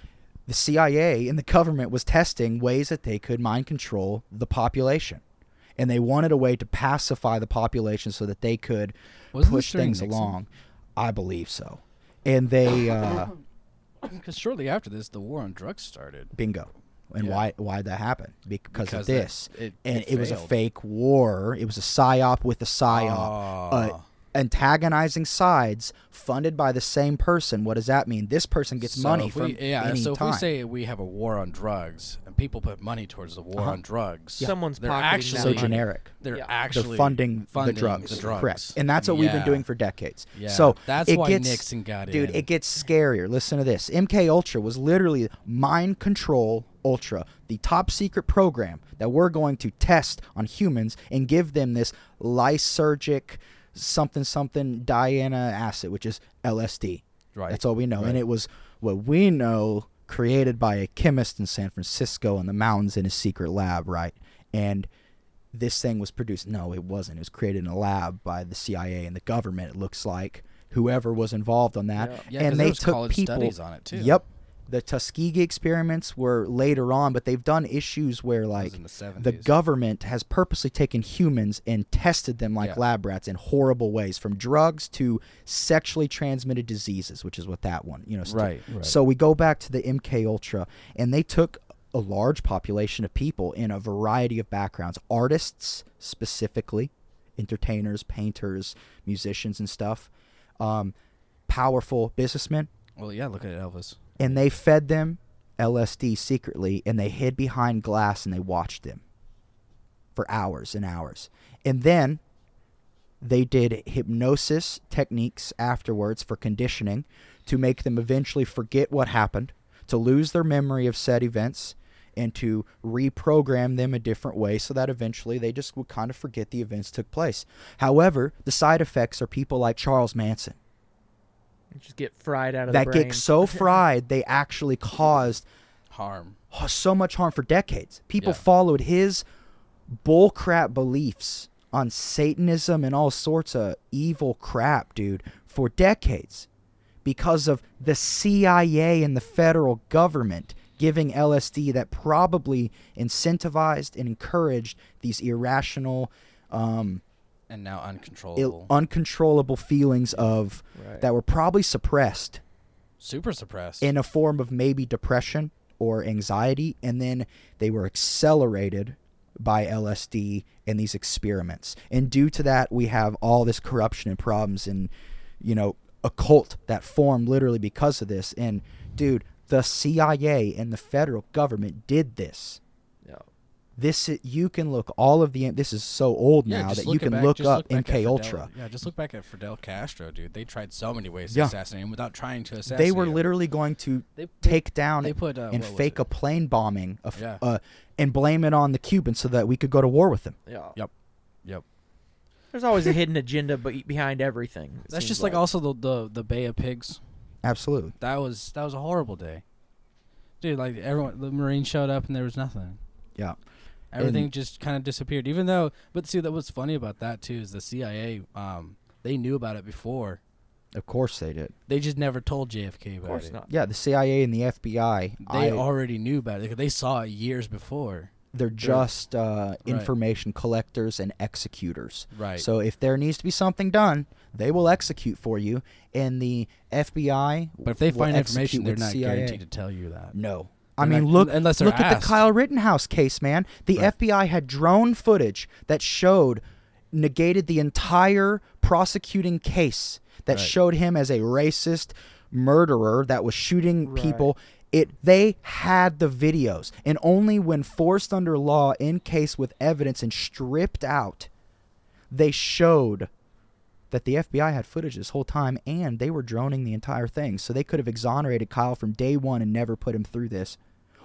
the CIA and the government was testing ways that they could mind control the population. And they wanted a way to pacify the population so that they could Wasn't push things Nixon? along. I believe so. And they uh, Because shortly after this, the war on drugs started. bingo. And Yeah. why why that happened? Because, Because of that- this. it- and it it, was a fake war. It was a psyop with a psyop. Uh, Oh. Antagonizing sides funded by the same person. What does that mean? This person gets So money if from we, yeah. any so if time. we say we have a war on drugs and people put money towards the war Uh-huh. on drugs, Someone's they're actually so money. generic. They're Yeah. actually They're funding, funding the, drugs. the drugs. Correct. And that's what we've been doing for decades. Yeah, so that's it why gets, Nixon got dude, in. it gets scarier. Listen to this. MK Ultra was literally mind control ultra, the top secret program that we're going to test on humans and give them this lysergic something something Diana acid, which is LSD. Right. That's all we know. Right. And it was what we know created by a chemist in San Francisco in the mountains in his secret lab, right? And this thing was produced. No, it wasn't. It was created in a lab by the CIA and the government. It looks like whoever was involved on that, Yeah. Yeah, and they took people. studies on it, too. Yep, the Tuskegee experiments were later on, but they've done issues where like the the government has purposely taken humans and tested them like Yeah. lab rats in horrible ways, from drugs to sexually transmitted diseases, which is what that one, you know. Right, right. So we go back to the MK Ultra, and they took a large population of people in a variety of backgrounds, artists specifically, entertainers, painters, musicians, and stuff, um, powerful businessmen, well, yeah, look at Elvis. And they fed them LSD secretly, and they hid behind glass and they watched them for hours and hours. And then they did hypnosis techniques afterwards for conditioning to make them eventually forget what happened, to lose their memory of said events, and to reprogram them a different way so that eventually they just would kind of forget the events took place. However, the side effects are people like Charles Manson Just get fried out of that the brain. get so fried they actually caused Harm. so much harm for decades. People Yeah. followed his bullcrap beliefs on Satanism and all sorts of evil crap, dude, for decades because of the CIA and the federal government giving LSD that probably incentivized and encouraged these irrational, um, And now Ill, uncontrollable. uncontrollable feelings of Right. that were probably suppressed Super suppressed. in a form of maybe depression or anxiety, and then they were accelerated by LSD and these experiments. And due to that, we have all this corruption and problems and, you know, a cult that formed literally because of this. And, dude, the CIA and the federal government did this. Yeah. This you can look all of the this is so old Yeah, now that you can back- look up back at MK Fidel- Ultra. Yeah, just look back at Fidel Castro, dude. They tried so many ways to Yeah. assassinate him without trying to assassinate They were him. literally going to They, they, take down they put uh, and fake it? a plane bombing of, Yeah. uh, and blame it on the Cubans so that we could go to war with them. Yeah. Yep. Yep. There's always a hidden agenda be- behind everything. That's seems just like, also the, the the Bay of Pigs. Absolutely. That was that was a horrible day, dude. Like everyone, the Marines showed up and there was nothing. Yeah. Everything And- just kind of disappeared. Even though, but see, that what's funny about that too is the CIA. Um, they knew about it before. Of course they did. They just never told JFK Of about course it. not. Yeah, the CIA and the FBI, They I- already knew about it. They saw it years before. they're just uh, Right. information collectors and executors. Right. So if there needs to be something done, they will execute for you. And the FBI, but if they will find information, they're not CIA. guaranteed to tell you that. No. I mean, look look at the. Kyle Rittenhouse case, man. The Right. FBI had drone footage that showed negated the entire prosecuting case that Right. showed him as a racist murderer that was shooting Right. people. It they had the videos, and only when forced under law in case with evidence and stripped out, they showed that the FBI had footage this whole time and they were droning the entire thing. So they could have exonerated Kyle from day one and never put him through this.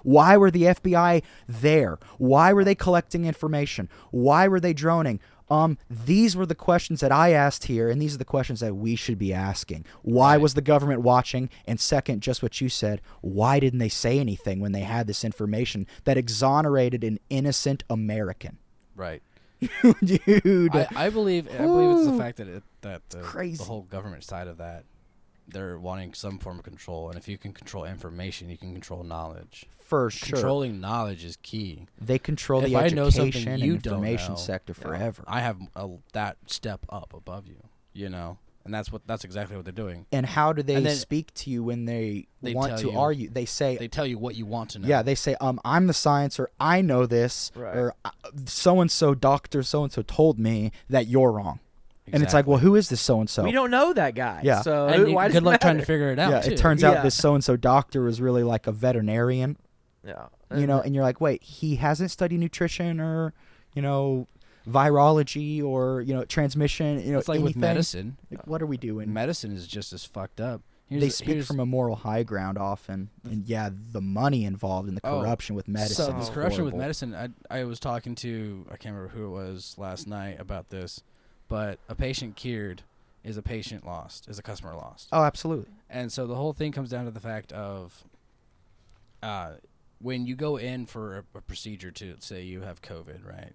Why were the FBI there? Why were they collecting information? Why were they droning? Um, these were the questions that I asked here, and these are the questions that we should be asking. Why was the government watching? And second, just what you said, why didn't they say anything when they had this information that exonerated an innocent American? Right. Dude. I, I believe I believe it's the fact that it, that the, crazy. the whole government side of that they're wanting some form of control, and if you can control information, you can control knowledge. for sure. Controlling knowledge is key. They control If the I education and information know, sector yeah, forever. I have a, that step up above you, you know, and that's what that's exactly what they're doing. and how do they speak to you when they, They want to you- argue? They say, They tell you what you want to know. yeah, they say, um, I'm the science, or I know this, Right. or so and so doctor so and so told me that you're wrong. And it's like, well, who is this so and so? We don't know that guy. Yeah. So and you, why good it luck trying to figure it out. Yeah, too. it turns out this so and so doctor was really like a veterinarian, Yeah. you know, and you're like, wait, he hasn't studied nutrition or, you know, virology or you know transmission. You know, it's like with medicine. Like, what are we doing? Medicine is just as fucked up. Here's they the- speak from a moral high ground often, and yeah, the money involved in the Oh, corruption with medicine. So this is corruption with medicine, I I was talking to I can't remember who it was last night about this, but a patient cured is a patient lost, is a customer lost, Oh, absolutely. and so the whole thing comes down to the fact of, uh, when you go in for a, a procedure to say you have COVID, right,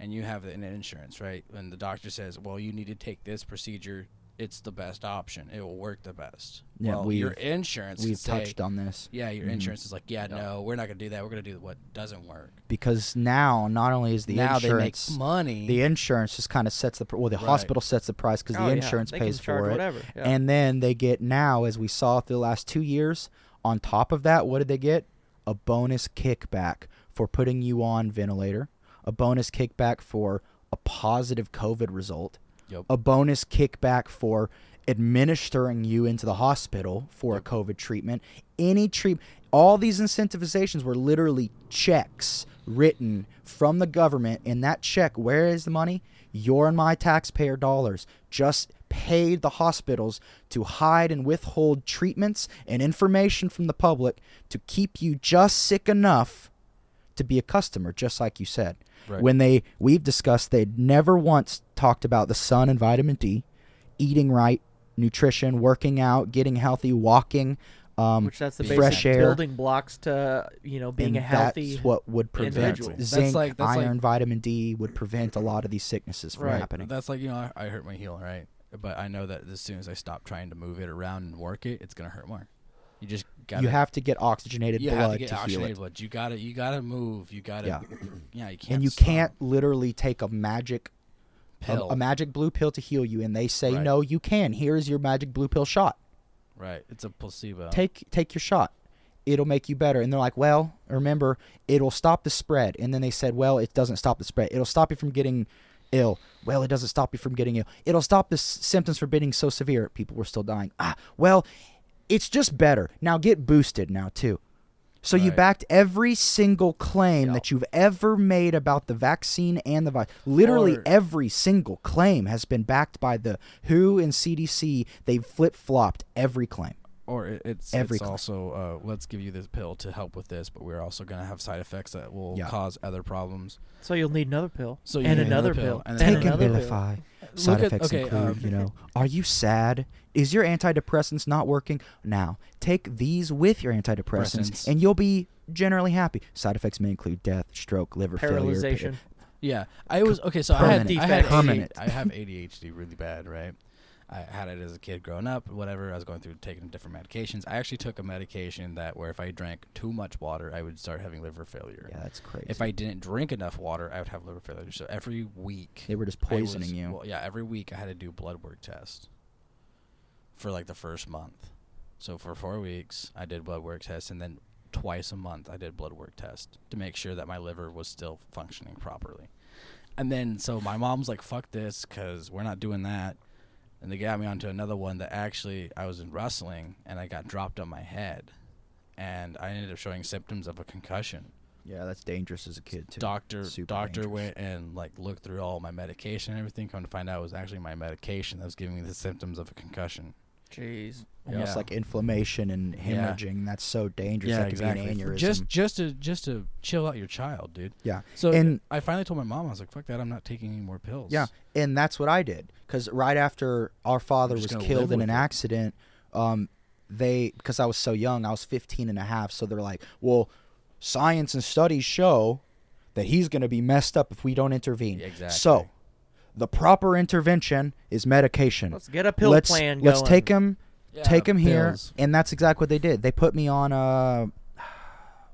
and you have an insurance, right, and the doctor says, well, you need to take this procedure. It's the best option. It will work the best. Yeah, well, your insurance can We've say, touched on this Yeah, your Mhm. insurance is like, yeah, Yeah. no, we're not gonna do that. We're gonna do what doesn't work. because now not only is the now insurance they make money. the insurance just kind of sets the pr- well the Right. hospital sets the price because Oh, the insurance They pays for it Whatever. Yeah. and then they get now as we saw through the last two years on top of that what did they get a bonus kickback for putting you on ventilator a bonus kickback for a positive covid result Yep. a bonus kickback for administering you into the hospital for Yep. a covid treatment any treat all these incentivizations were literally checks written from the government and that check where is the money your and my taxpayer dollars just paid the hospitals to hide and withhold treatments and information from the public to keep you just sick enough to be a customer, just like you said. Right. When they we've discussed they'd never once talked about the sun and vitamin D, eating right, nutrition, working out, getting healthy, walking. Um, Which that's the Fresh basic air. building blocks to you know being and a healthy. That's what would prevent individual. That's zinc, like- that's like- iron, vitamin D would prevent a lot of these sicknesses from Right. happening. That's like you know I, I hurt my heel, right? But I know that as soon as I stop trying to move it around and work it, it's gonna hurt more. You just got you have to get oxygenated you blood have to get heal oxygenated blood. You gotta you gotta move. You gotta Yeah. yeah. You can't and you stop. can't literally take a magic a- pill. A, magic blue pill to heal you and they say Right. no you can here's your magic blue pill shot right. It's a placebo. take take your shot it'll make you better and they're like well remember it'll stop the spread and then they said well it doesn't stop the spread it'll stop you from getting ill well it doesn't stop you from getting ill it'll stop the s- symptoms from being so severe people were still dying ah well it's just better now get boosted now too so you backed every single claim Yep. that you've ever made about the vaccine and the virus. Literally Or- every single claim has been backed by the WHO and CDC. They've flip flopped every claim. or it, it's Every it's cl- also uh, let's give you this pill to help with this, but we're also gonna have side effects that will Yeah. cause other problems. so you'll need another pill. So you and need another another pill. pill, and And, then- Take another pill. Abilify. Side at- effects okay, include, um, you know, are you sad? Is your antidepressants not working? Now, take these with your antidepressants Depressants. and you'll be generally happy. Side effects may include death, stroke, liver failure. Paralyzation. Yeah, I was okay. So I had Permanent. I had Permanent. ADHD, I have ADHD really bad, right? I had it as a kid growing up, whatever. I was going through taking different medications. I actually took a medication that where if I drank too much water, I would start having liver failure. Yeah, that's crazy. If I didn't drink enough water, I would have liver failure. So every week, they were just I was- poisoning you. Well, yeah, every week I had to do blood work tests for like the first month. So for four weeks, I did blood work tests, and then twice a month I did blood work test to make sure that my liver was still functioning properly. And then so my mom's like, "Fuck this," because we're not doing that. And they got me onto another one that actually I was in wrestling and I got dropped on my head, and I ended up showing symptoms of a concussion yeah, that's dangerous as a kid too. doctor Super doctor dangerous. went and like looked through all my medication and everything come to find out it was actually my medication that was giving me the symptoms of a concussion Jeez. Almost Yeah. like inflammation and Yeah. hemorrhaging. That's so dangerous. that could be an aneurysm. just just to just to chill out your child dude yeah. so And- i finally told my mom i was like fuck that i'm not taking any more pills Yeah, and that's what I did because right after our father was killed in an it. accident, um, they because I was so young, I was 15 and a half, so they're like, well, science and studies show that he's going to be messed up if we don't intervene. Yeah, exactly. So, the proper intervention is medication. Let's get a pill let's, plan Let's going. take him, Yeah, take him here, and that's exactly what they did. They put me on a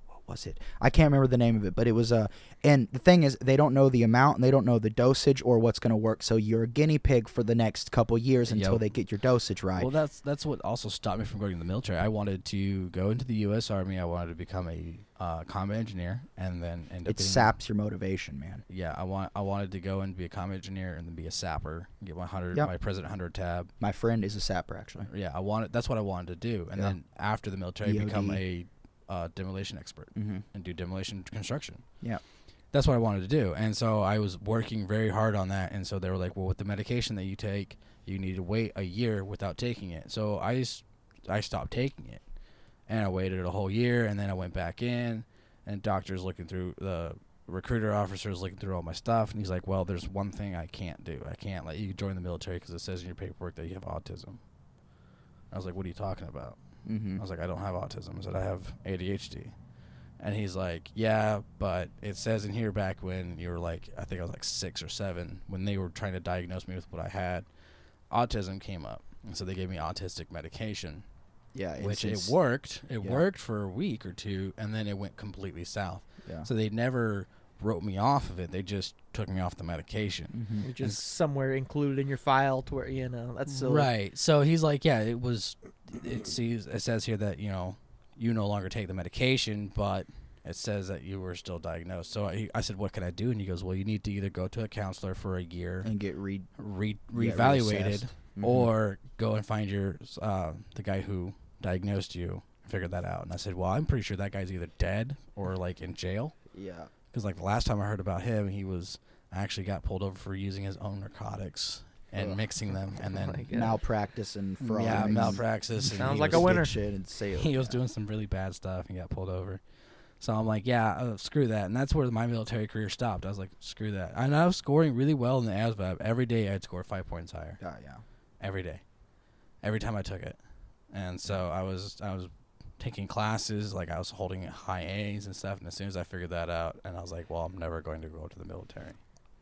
what was it? I can't remember the name of it, but it was a. and the thing is, they don't know the amount, and they don't know the dosage or what's going to work. So you're a guinea pig for the next couple years until Yep. they get your dosage right. well that's that's what also stopped me from going to the military i wanted to go into the u.s army i wanted to become a uh, combat engineer and then end up it being- saps your motivation, man. yeah i want i wanted to go and be a combat engineer and then be a sapper get my 100 Yep. my president 100 tab My friend is a sapper, actually. Yeah, I wanted. That's what I wanted to do, and Yeah. then after the military, become a uh, demolition expert Mm-hmm. and do demolition construction. Yeah. That's what I wanted to do, and so I was working very hard on that. And so they were like, "Well, with the medication that you take, you need to wait a year without taking it." So I, I stopped taking it, and I waited a whole year, and then I went back in, and doctors looking through the recruiter officers looking through all my stuff, and he's like, "Well, there's one thing I can't do. I can't let you join the military because it says in your paperwork that you have autism." I was like, "What are you talking about?" Mm-hmm. I was like, I don't have autism. I said, I have ADHD. And he's like, Yeah, but it says in here back when you were like, I think I was like six or seven, when they were trying to diagnose me with what I had, autism came up. And so they gave me autistic medication, yeah, it's- which it's- it worked. It yeah. worked for a week or two, and then it went completely south. Yeah. So they never wrote me off of it. They just took me off the medication. Mhm. Which is somewhere included in your file to where you know that's silly. Right. So he's like, yeah, it was. It sees. It says here that you know you no longer take the medication, but it says that you were still diagnosed. So I, I said, what can I do? And he goes, well, you need to either go to a counselor for a year, And get re- re reevaluated, reassessed. Mhm. or go and find your uh, the guy who diagnosed you. and Figure that out. And I said, well, I'm pretty sure that guy's either dead or like in jail. yeah. Because like the last time I heard about him, he was actually got pulled over for using his own narcotics and Ugh. mixing them, and Oh then God. malpractice and fraud. yeah, malpractice. and Sounds like a winner. Shit and sales. He was doing some really bad stuff and got pulled over. So I'm like, yeah, uh, screw that. And that's where my military career stopped. I was like, screw that. And I was scoring really well in the ASVAB. Every day I'd score five points higher. Yeah, yeah. Every day. Every time I took it. And so I was I was taking classes, like I was holding high A's and stuff. And as soon as I figured that out, and I was like, well, I'm never going to go to the military.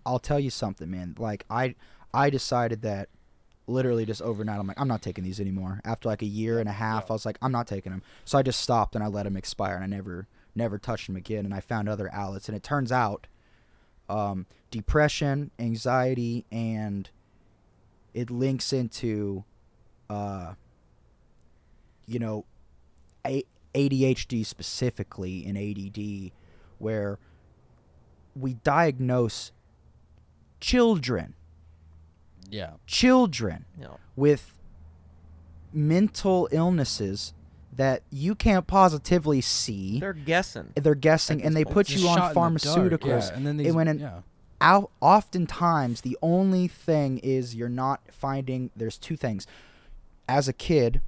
I'll tell you something, man. Like I, I decided that literally just overnight. I'm like, I'm not taking these anymore. After like a year and a half, I was like, I'm not taking them. So I just stopped and I let them expire, and I never, never touched them again. And I found other outlets, and it turns out, um, depression, anxiety, and it links into, uh, you know, ADHD specifically in ADD, where we diagnose children, Yeah. children know, with mental illnesses that you can't positively see. they're guessing. They're guessing, and they put you on pharmaceuticals. Yeah. And then these, went in- yeah. Out, oftentimes, the only thing is you're not finding. There's two things. As a kid,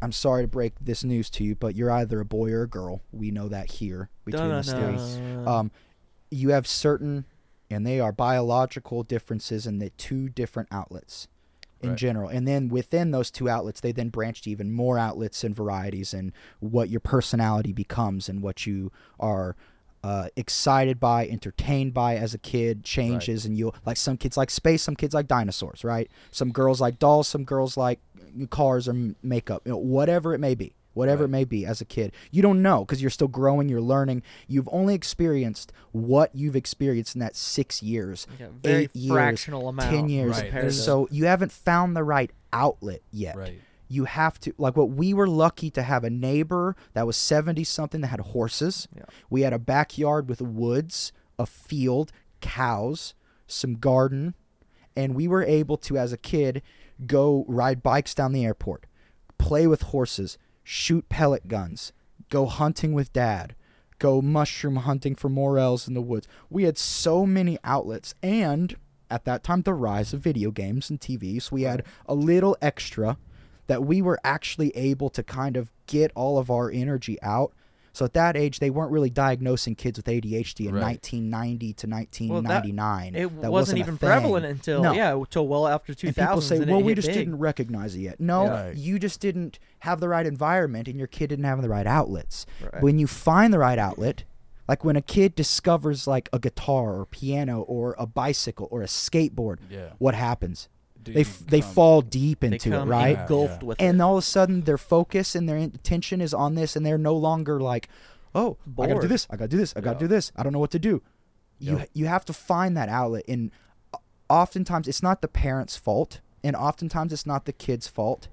I'm sorry to break this news to you, but you're either a boy or a girl. We know that here between the states. Um, you have certain, and they are biological differences in the two different outlets in Right. general. And then within those two outlets, they then branch to even more outlets and varieties and what your personality becomes and what you are. Uh, excited by, entertained by as a kid changes, and you like some kids like space, some kids like dinosaurs, right? Some girls like dolls, some girls like cars or makeup, you know, whatever it may be whatever it may be as a kid. You don't know because you're still growing, you're learning. You've only experienced what you've experienced in that six years, Yeah, eight years, fractional amount. 10 years. Right, So you haven't found the right outlet yet. Right. You have to, like, what we were lucky to have a neighbor that was 70 something that had horses. Yeah. We had a backyard with woods, a field, cows, some garden, and we were able to, as a kid, go ride bikes down the airport, play with horses, shoot pellet guns, go hunting with dad, go mushroom hunting for morels in the woods. We had so many outlets, and at that time, the rise of video games and TV. So we had a little extra that we were actually able to kind of get all of our energy out. So at that age, they weren't really diagnosing kids with ADHD in Right. 1990 to 1999. It That wasn't, a even prevalent until No. yeah, until well after 2000. And people say, and "Well, we just big. didn't recognize it yet." No, Yeah. you just didn't have the right environment, and your kid didn't have the right outlets. Right. When you find the right outlet, like when a kid discovers like a guitar or piano or a bicycle or a skateboard, Yeah. what happens? Dude, They f- they come- fall deep They into it, right? engulfed Yeah. with and it. all of a sudden their focus and their attention is on this and they're no longer like oh i gotta do this i gotta do this i gotta Yeah. do this i don't know what to do you Yep. you have to find that outlet and oftentimes it's not the parents fault and oftentimes it's not the kid's fault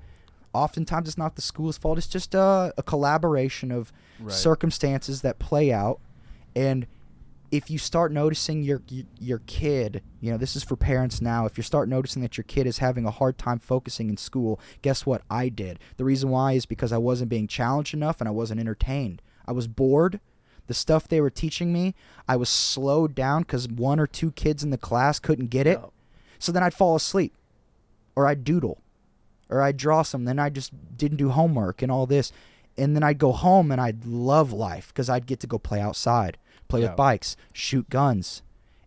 oftentimes it's not the school's fault it's just a, a collaboration of Right. circumstances that play out and if you start noticing your your kid, you know, this is for parents now. If you start noticing that your kid is having a hard time focusing in school, guess what I did? The reason why is because I wasn't being challenged enough and I wasn't entertained. I was bored. The stuff they were teaching me, I was slowed down cuz one or two kids in the class couldn't get it. So then I'd fall asleep or I'd doodle or I'd draw some. Then I just didn't do homework and all this. And then I'd go home and I'd love life because I'd get to go play outside, play Yeah. with bikes, shoot guns.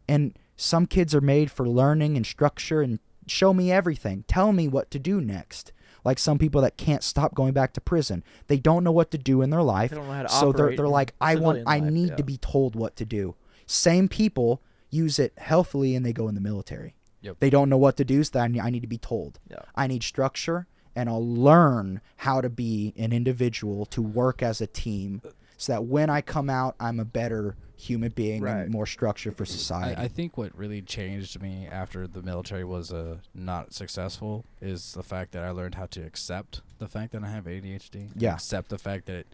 And some kids are made for learning and structure and show me everything. Tell me what to do next. Like some people that can't stop going back to prison. They don't know what to do in their life. They don't know how to so they're they're like, I want I life, need yeah. to be told what to do. Same people use it healthily and they go in the military. Yep. They don't know what to do, so I need, I need to be told. Yeah. I need structure, and I'll learn how to be an individual to work as a team, so that when I come out, I'm a better human being Right. and more structure for society. I, I think what really changed me after the military was uh, not successful is the fact that I learned how to accept the fact that I have ADHD. Yeah. Accept the fact that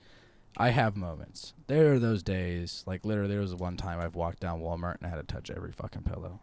I have moments. There are those days, like literally, there was one time I've walked down Walmart and I had to touch every fucking pillow.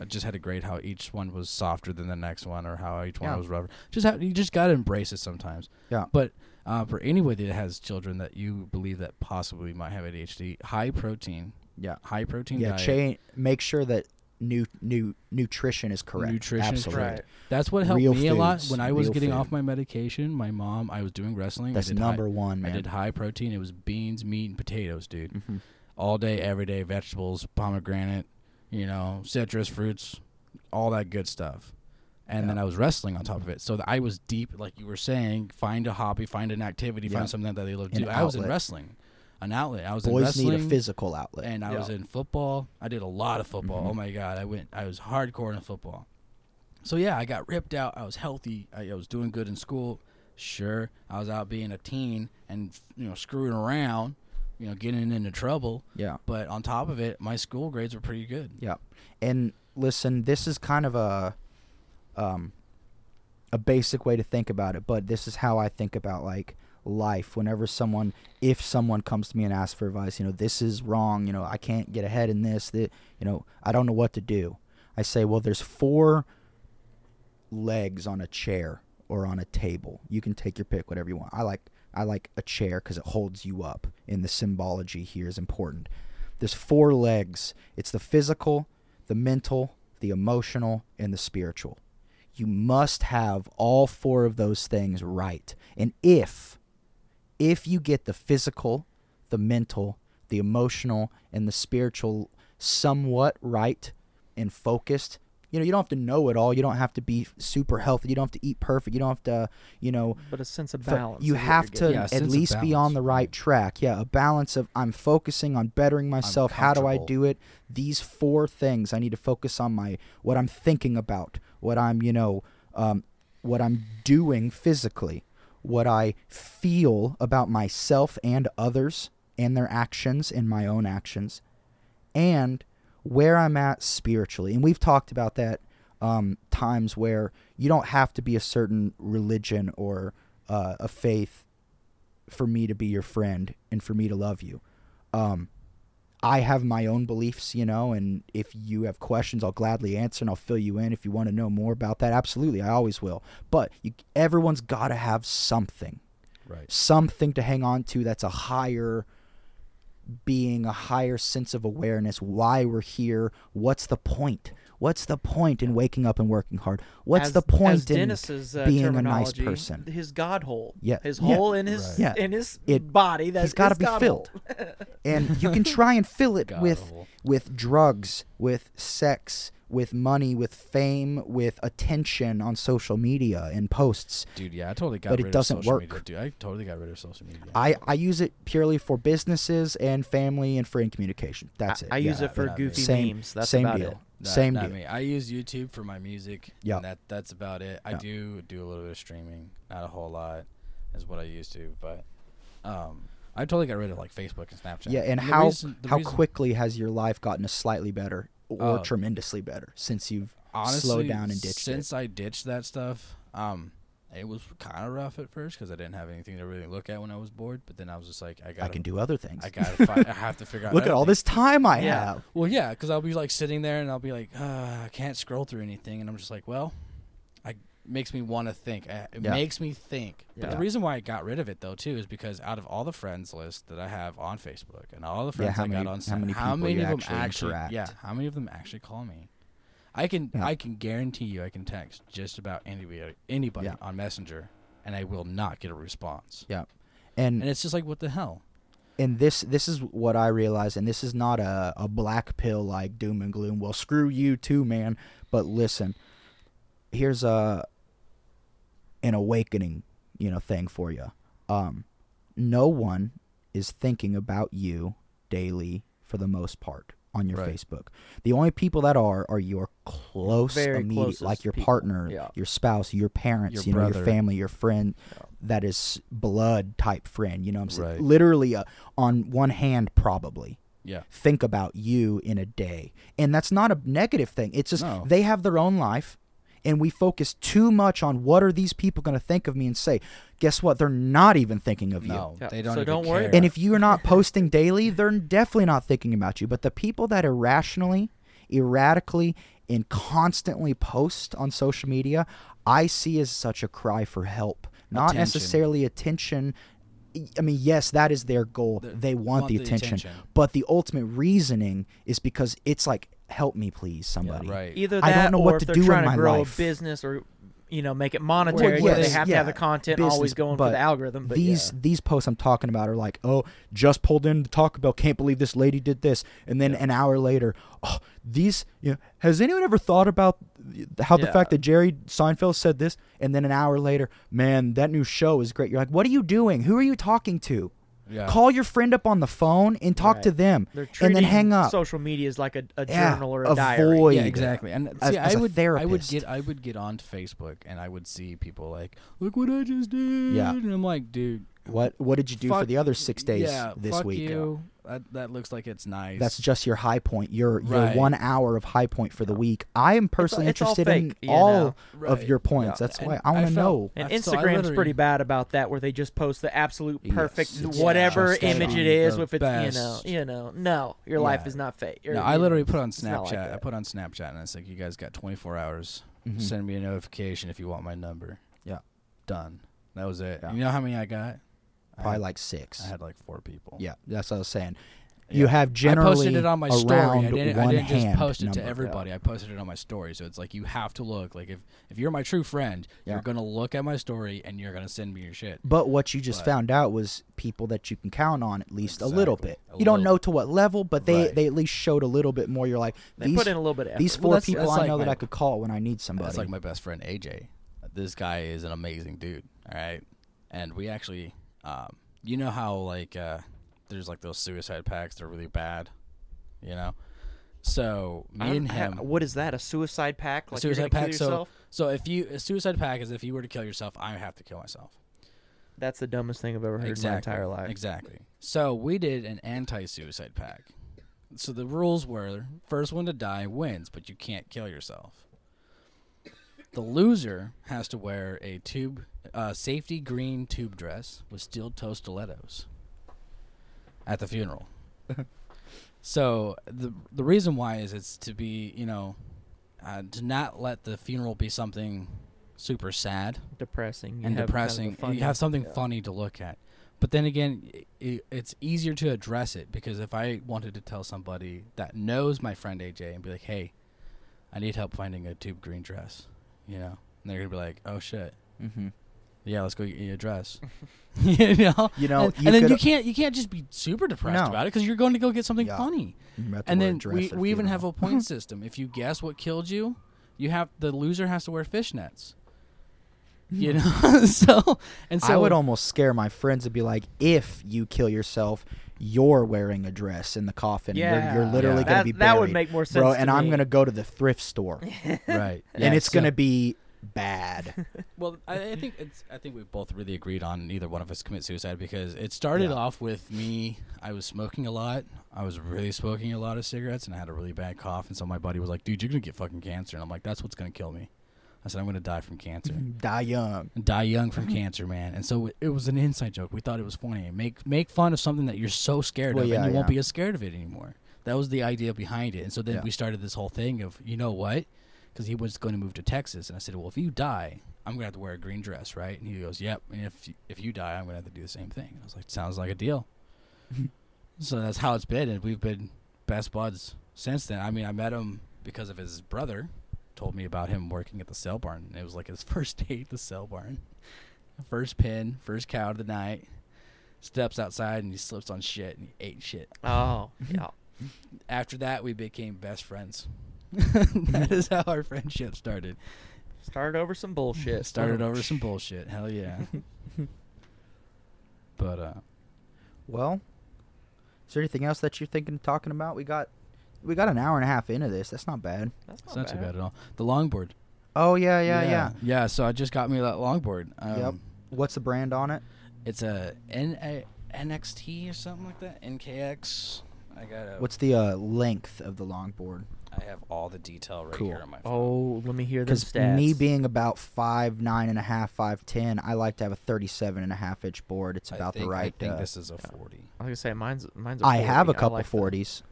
I just had to grade how each one was softer than the next one, or how each one Yeah. was rougher. Just have, you just gotta embrace it sometimes. Yeah. But uh, for anybody that has children that you believe that possibly might have ADHD, high protein, yeah, high protein yeah. diet. Cha- make sure that new nu- nutrition is correct. Nutrition is Absolutely. Right. That's what helped Real me a lot when I was getting food. off my medication. My mom, I was doing wrestling. That's I did high- number one, man. I did high protein. It was beans, meat, and potatoes, dude. Mhm. All day, every day, vegetables, pomegranate, you know, citrus fruits, all that good stuff. And then I was wrestling on top of it. So I was deep, like you were saying, find a hobby, find an activity, Yeah. find something that they love to An do. I was in wrestling, an outlet. I was in Boys wrestling. need a physical outlet. and I Yeah. was in football. I did a lot of football. Mhm. Oh my god, I went. I was hardcore in football. So yeah, I got ripped out. I was healthy. I, I was doing good in school. Sure, I was out being a teen and you know screwing around, you know, getting into trouble. yeah. But on top of it, my school grades were pretty good. Yeah. And listen, this is kind of a um a basic way to think about it, but this is how I think about like life whenever someone if someone comes to me and asks for advice, you know, this is wrong, you know, I can't get ahead in this, that you know, I don't know what to do. I say, well, there's four legs on a chair or on a table. You can take your pick whatever you want. I like I like a chair cuz it holds you up and the symbology here is important. There's four legs. It's the physical, the mental, the emotional, and the spiritual. You must have all four of those things right. And if if you get the physical, the mental, the emotional, and the spiritual somewhat right and focused, you know, you don't have to know it all. You don't have to be super healthy. You don't have to eat perfect. You don't have to, you know, But a sense of balance. You have to Yeah, at least be on the right right. track. Yeah, a balance of I'm focusing on bettering myself. How do I do it? These four things. I need to focus on my what I'm thinking about, what I'm, you know, um, what I'm doing physically, what I feel about myself and others and their actions and my own actions, and where I'm at spiritually. And we've talked about that um, times where you don't have to be a certain religion or uh, a faith for me to be your friend and for me to love you. Um, I have my own beliefs, you know, and if you have questions, I'll gladly answer and I'll fill you in. If you want to know more about that, absolutely, I always will. But you, everyone's got to have something Right. something to hang on to that's a higher being, a higher sense of awareness, why we're here, what's the point? What's the point in waking up and working hard? What's as, the point in uh, being a nice person? His God hole. Yeah, His yeah, hole in his Right. Yeah. in his It- body. That's he's gotta be God filled. and you can try and fill it God with hole. with drugs, with sex, with money, with fame, with attention on social media and posts. Dude, yeah, I totally got But it rid doesn't of social work. media. Dude, I totally got rid of social media. I, I use it purely for businesses and family and friend communication. That's I, it. I use it for goofy Same- memes. That's same about deal. it. Not- Same deal. me. I use YouTube for my music. Yeah. that that's about it. I Yeah. do do a little bit of streaming, not a whole lot, is what I used to. But um, I totally got rid of like Facebook and Snapchat. Yeah, and the how reason- how reason- quickly has your life gotten a slightly better or Oh. tremendously better since you've honestly slowed down and ditched it? since it? I ditched that stuff. Um, it was kind of rough at first because I didn't have anything to really look at when I was bored. But then I was just like, I got I can do other things. I gotta. fi- I have to figure out. Look at all things. this time I Yeah. have. Well, yeah, because I'll be like sitting there and I'll be like, uh, I can't scroll through anything, and I'm just like, well, I makes me want to think. It Yeah. makes me think. But the reason why I got rid of it though too is because out of all the friends list that I have on Facebook and all the friends I many- got on, how many how people many of them actually actually, yeah, how many of them actually call me? I can Yeah. I can guarantee you I can text just about anybody anybody Yeah. on Messenger, and I will not get a response. Yeah. And And it's just like, what the hell? and this this is what I realize, and this is not a, a black pill like doom and gloom. Well, screw you too, man. But listen, here's a an awakening, you know, thing for you. Um, no one is thinking about you daily for the most part on your Right. Facebook. The only people that are are your close Very immediate, like your people. partner, Yeah. your spouse, your parents, Your you know, your family, your friend Yeah. that is blood type friend. You know what I'm saying? Right. Literally, uh, on one hand, probably Yeah. think about you in a day. And that's not a negative thing. It's just No. they have their own life and we focus too much on what are these people going to think of me and say. Guess what? They're not even thinking of you. No, Yeah, they don't. so even don't worry care. about And if you're not posting daily, they're definitely not thinking about you. But the people that irrationally, erratically, and constantly post on social media, I see as such a cry for help. Not Attention. necessarily attention. I mean, yes, that is their goal. The- they want, want the, the attention. attention. But the ultimate reasoning is because it's like help me, please, somebody. right. Either I that don't know or what if to they're do in trying my to grow life. a business or you know make it monetary, Well, where they yes, have to have the content business, always going for the algorithm. But these yeah. these posts I'm talking about are like, oh, just pulled into Taco Bell. Can't believe this lady did this. And then an hour later, oh, these. You know, has anyone ever thought about how the fact that Jerry Seinfeld said this? And then an hour later, man, that new show is great. You're like, what are you doing? Who are you talking to? Yeah. Call your friend up on the phone and talk to them, and then hang up. Social media is like a, a Yeah, journal or a diary. avoid- yeah, exactly. And as- see, as I a would, I would get, I would get onto Facebook and I would see people like, look what I just did. Yeah. And I'm like, dude, What What did you do for the other six days yeah, this fuck week? You. That that looks like it's nice. That's just your high point. Your your Right. one hour of high point for the week. I am personally it's all interested fake, in you all of your points. Yeah. That's And why I want to know. And I- so Instagram's pretty bad about that, where they just post the absolute perfect it's whatever just image it is. the If it's you know, you know, no, your life is not fake. You're- No, I literally put on Snapchat. like I put on Snapchat and it's like, you guys got 24 hours. Mhm. Send me a notification if you want my number. Yeah. Done. That was it. Yeah. You know how many I got? I Probably had- like six. I had like four people. yeah, that's what I was saying. Yeah. You have generally I posted it on my story. I didn't, I didn't just post it to everybody. I posted it on my story. So it's like you have to look. Like if if you're my true friend, Yeah. you're gonna look at my story and you're gonna send me your shit. But what you just But- found out was people that you can count on at least a little bit. A you don't know to what level, but they Right. they at least showed a little bit more. You're like They these put in a little bit of effort. these Well, four that's- people that's I like know that I could call when I need somebody. That's like my best friend AJ. This guy is an amazing dude. All right, and we actually, um, you know how like uh, there's like those suicide packs. They're really bad. You know. So me and ha- him. what is that? A suicide pack? A Like suicide pack. Kill So so if you a suicide pack is if you were to kill yourself, I have to kill myself. That's the dumbest thing I've ever heard exactly. in my entire life. Exactly. So we did an anti-suicide pack. So the rules were: first one to die wins, but you can't kill yourself. The loser has to wear a tube, uh, safety green tube dress with steel toe stilettos at the funeral. so the the reason why is it's to be you know uh, to not let the funeral be something super sad Depressing. You and have kind of depressing. you have something yeah. funny to look at. But then again, i it's easier to address it because if I wanted to tell somebody that knows my friend AJ and be like, "Hey, I need help finding a tube green dress," you know, and they're gonna be like, "Oh shit, hmm yeah, let's go get you a dress," you know. You know, and, you and then you can't you can't just be super depressed No. about it because you're going to go get something Yeah. funny. You have to And wear a then dress we at a we even have funeral. a point system. If you guess what killed you, you have the loser has to wear fishnets. You know, so and so I would almost scare my friends and be like, if you kill yourself, you're wearing a dress in the coffin. You're- Yeah, you're, literally Yeah. gonna that, be that would make more sense. bro. to And I'm me. gonna go to the thrift store, right, and Yeah, it's so- gonna be bad. Well, I, I think it's. I think we both really agreed on neither one of us commit suicide because it started Yeah. off with me. I was smoking a lot. I was really smoking a lot of cigarettes, and I had a really bad cough. And so my buddy was like, "Dude, you're gonna get fucking cancer." And I'm like, "That's what's gonna kill me." I said, "I'm gonna die from cancer." Die young. and die young from cancer, man. And so it, it was an inside joke. We thought it was funny. Make make fun of something that you're so scared Well, of, yeah, and you won't yeah. be as scared of it anymore. That was the idea behind it. And so then Yeah. we started this whole thing of, you know what? Because he was going to move to Texas, and I said, well, if you die, I'm gonna have to wear a green dress, right? And he goes, yep. And if if you die, I'm gonna have to do the same thing. I was like, sounds like a deal. so that's how it's been, and we've been best buds since then. I mean, I met him because of his brother. Told me about him working at the sale barn. And it was like his first day at the sale barn. First pin, first cow of the night. Steps outside and he slips on shit and he ate shit. Oh, yeah. After that, we became best friends. that is how our friendship started. Started over some bullshit. Started over some bullshit. Hell yeah. but uh, Well, is there anything else that you're thinking of talking about? We got we got an hour and a half into this. That's not bad. That's it's not too bad at all. The longboard. Oh yeah, yeah, yeah. Yeah. So I just got me that longboard. Um, Yep. What's the brand on it? It's a, N- a NXT or something like that. NKX. I got a. What's the uh, length of the longboard? I have all the detail right Cool. here on my phone. Oh, let me hear the Because stats. me being about five nine and a half, five ten, I like to have a thirty-seven and a half inch board. It's about think, the right. I think uh, this is a yeah. 40. I was gonna say mine's mine's. I have a 40. couple like the- forties,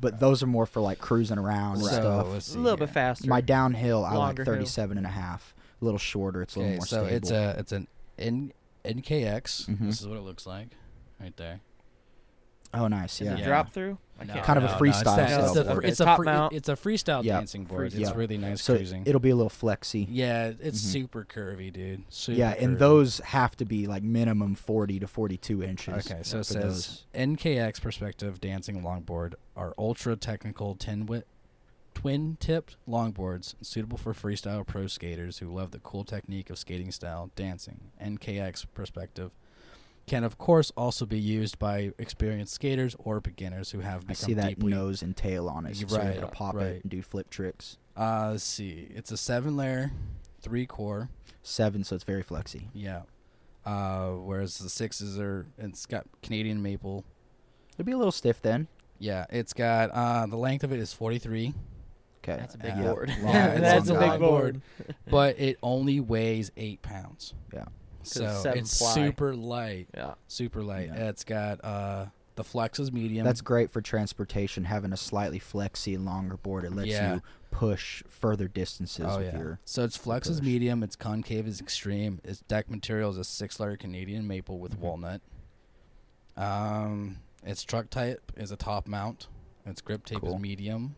but those are more for like cruising around and So, stuff. let's A see little bit faster. My downhill, I like Longer hill. 37 and a half. A little shorter. It's a little Okay, more so stable. it's a it's an N, NKX. Mhm. This is what it looks like, right there. Oh, nice. Is Yeah. it drop through? I No, can't Kind of a no, no, freestyle It's, that- it's, the, Okay. it's a free, mount. it's a freestyle Yeah. dancing board. Freestyle. It's Yeah. really nice So cruising. it'll be a little flexy. yeah, it's Mhm. super curvy, dude. Super Yeah, and curvy. those have to be like minimum 40 to 42 inches. Okay, so it says those. NKX Perspective Dancing Longboard are ultra technical tin wit twin tipped longboards suitable for freestyle pro skaters who love the cool technique of skating style dancing. NKX Perspective can of course also be used by experienced skaters or beginners who have become I become see that deeply nose and tail on it. So You're you're right, able to pop right. it and do flip tricks. uh let's see. It's a seven layer, three core. Seven, so it's very flexy. Yeah. Uh whereas the sixes are it's got Canadian maple. It'll be a little stiff then. Yeah, it's got uh the length of it is forty three. Okay. That's a big Yeah. board. Long- That's a big guy. board. but it only weighs eight pounds. Yeah. So it's seven it's ply. super light, Yeah. super light. Yeah. It's got uh the flex is medium. That's great for transportation. Having a slightly flexy and longer board, it lets Yeah. you push further distances oh with yeah. your. So its flex is medium. Its concave is extreme. Its deck material is a six layer Canadian maple with Mhm. walnut. Um, its truck type is a top mount. Its grip tape Cool. is medium.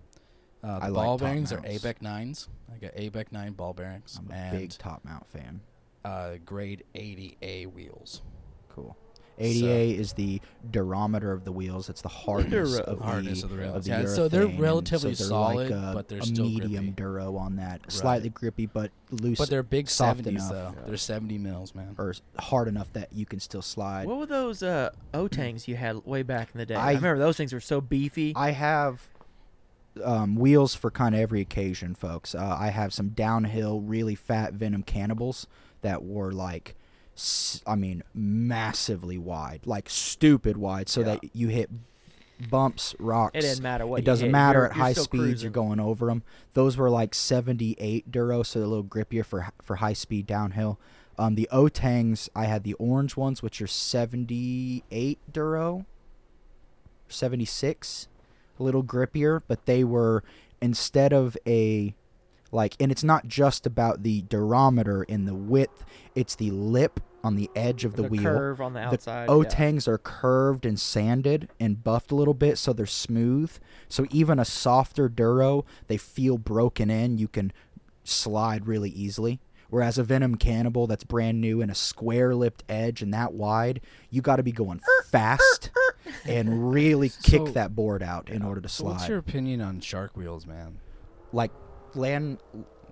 Uh, the I like ball top bearings mounts. are ABEC nines. I got ABEC nine ball bearings I'm a and big top mount fan. Uh, grade 80A wheels. Cool. 80A is the durometer of the wheels. It's the hardness Duro. of Hardness the, of the of the Yeah, so they're relatively so they're solid, like a, but they're a still medium grippy. duro on that. Slightly grippy, but loose But they're big soft 70s enough. though. Yeah. They're 70 mils, man. or hard enough that you can still slide. What were those uh, O-tangs you had way back in the day? I, I- remember those things were so beefy. I have um, wheels for kind of every occasion, folks. Uh, I have some downhill, really fat Venom cannibals that were like, I mean, massively wide, like stupid wide, so Yeah. that you hit bumps, rocks. it didn't matter what. it doesn't hit, matter you're- at you're high speeds. cruising. You're going over them. Those were like 78 duro, so they're a little grippier for for high speed downhill. Um, the Otangs, I had the orange ones, which are 78 duro, 76, a little grippier, but they were instead of a like, and it's not just about the durometer in the width; it's the lip on the edge of the, the wheel. curve on the The outside. yeah. Otangs are curved and sanded and buffed a little bit so they're smooth. So even a softer Duro, they feel broken in. You can slide really easily. Whereas a Venom Cannibal that's brand new and a square lipped edge and that wide, you got to be going fast and really kick So- that board out in order to slide. what's your opinion on shark wheels, man? like land.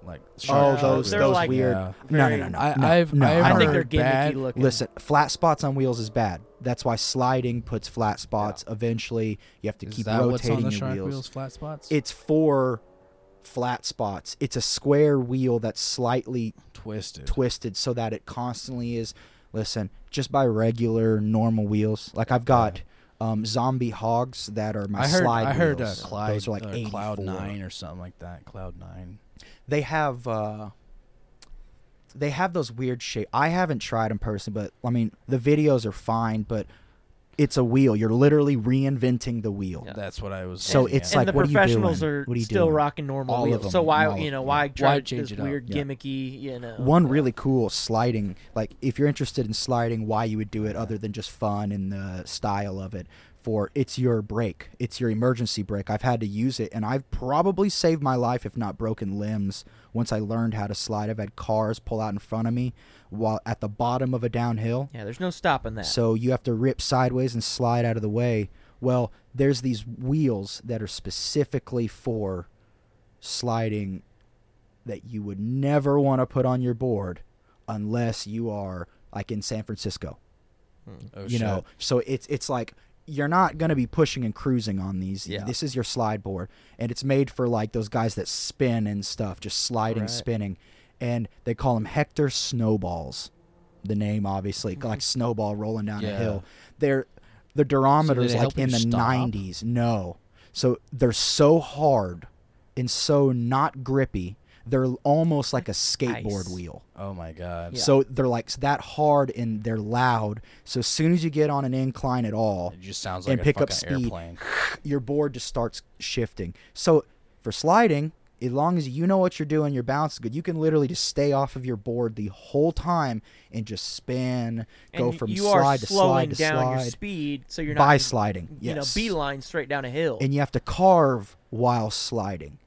Like Oh, those those like weird. Yeah. No, no, no, no. I, no, I've, no, I've I think they're gimmicky bad. looking. Listen, flat spots on wheels is bad. That's why sliding puts flat spots. Eventually, you have to Is keep that what's rotating on the your wheels. wheels? Flat spots. It's for flat spots. It's a square wheel that's slightly twisted. twisted so that it constantly is. Listen, just by regular normal wheels. Like I've got um, Zombie Hawgs that are my I heard. slide I heard uh, wheels. Clyde, Those are like uh, 84. Cloud Nine or something like that. Cloud Nine. They have. Uh, they have those weird shape. I haven't tried them personally, but I mean the videos are fine. But it's a wheel. You're literally reinventing the wheel. Yeah. That's what I was. So saying, it's yeah. like, and the what are you professionals are What are you still doing? rocking normal All wheels. them, So why you know why yeah. try Why change this it up? weird Yeah. gimmicky? You know, One uh, really cool sliding. Like if you're interested in sliding, why you would do it other than just fun and the style of it. For it's your brake, it's your emergency brake. I've had to use it, and I've probably saved my life, if not broken limbs, once I learned how to slide. I've had cars pull out in front of me while at the bottom of a downhill. Yeah, there's no stopping that. So you have to rip sideways and slide out of the way. Well, there's these wheels that are specifically for sliding that you would never want to put on your board unless you are like in San Francisco. Hmm. Oh, you know, so it's it's like you're not going to be pushing and cruising on these. Yeah. This is your slide board and it's made for like those guys that spin and stuff, just sliding, Right. spinning. And they call them Hector snowballs. The name obviously mm-hmm. like snowball rolling down a hill. They're the durometers they like in the stop? 90s. No. So they're so hard and so not grippy. They're almost like a skateboard Ice. wheel. Oh my god. Yeah. So they're like that hard and they're loud. So as soon as you get on an incline at all, It just sounds And like pick up speed. airplane. your board just starts shifting. So for sliding, as long as you know what you're doing, your balance is good. You can literally just stay off of your board the whole time and just spin, go from you slide are to slowing slide to slide. your slide speed, so you're by not sliding. you Yes. know beeline straight down a hill. and you have to carve while sliding.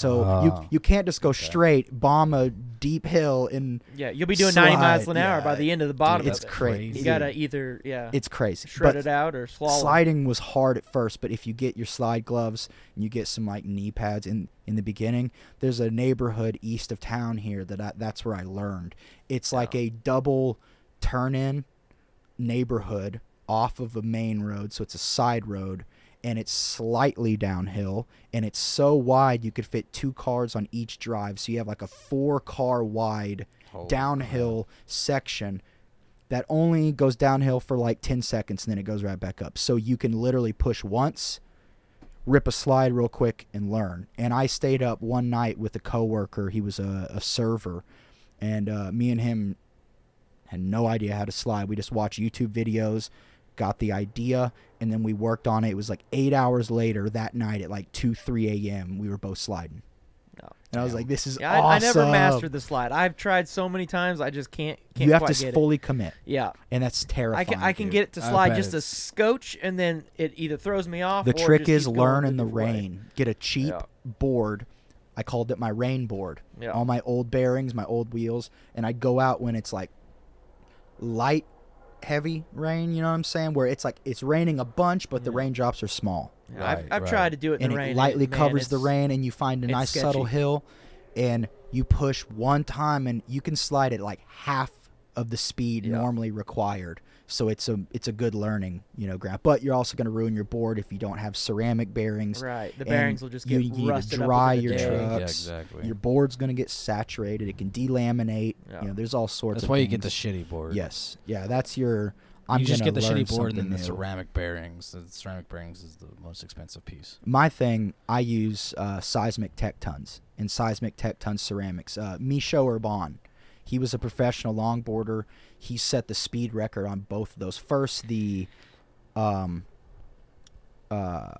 So Ah. you you can't just go straight bomb a deep hill and yeah, you'll be doing 90 miles an hour by the end of the bottom. it's of it. crazy. You gotta either yeah it's crazy. shred But it out or swallow. sliding was hard at first, but if you get your slide gloves and you get some like knee pads in in the beginning, there's a neighborhood east of town here that I, that's where I learned. It's like a double turn in neighborhood off of a main road, so it's a side road and it's slightly downhill and it's so wide you could fit two cars on each drive. So you have like a four car wide Holy downhill section that only goes downhill for like 10 seconds and then it goes right back up. So you can literally push once, rip a slide real quick, and learn. And I stayed up one night with a coworker. He was a, a server, and uh, me and him had no idea how to slide. We just watched YouTube videos, got the idea, and then we worked on it. It was like eight hours later that night at like 2, 3 a.m. We were both sliding. No. And I was like, this is Yeah, I, I never mastered the slide. I've tried so many times. I just can't. can't You have to fully commit, Yeah, and that's I terrifying. can. I can dude. get it to slide just a scotch, and then it either throws me off. The trick is learn in the rain. Get a cheap Yeah. board. I called it my rain board. Yeah. All my old bearings, my old wheels, and I go out when it's like light, heavy rain. You know what I'm saying? Where it's like it's raining a bunch, but the raindrops are small, Yeah, I've, I've right. tried to do it in and the it rain. lightly man, covers the rain, and you find a it's nice subtle hill, and you push one time, and you can slide at like half of the speed Yeah. normally required. So it's a it's a good learning, you know, grab. But you're also going to ruin your board if you don't have ceramic bearings. Right, the bearings will just you get need to rusted dry up within your a day. Yeah, yeah, trucks. exactly. Your board's going to get saturated. It can delaminate. Yeah. You know, there's all sorts That's of why you get the shitty board. Yes. Yeah, that's your I'm you just gonna get the shitty board and then the new. ceramic bearings. The ceramic bearings is the most expensive piece. My thing, I use uh, seismic Tektons and seismic Tektons ceramics. Uh, Mischo Erban, he was a professional longboarder. He set the speed record on both of those. First, the, um, uh,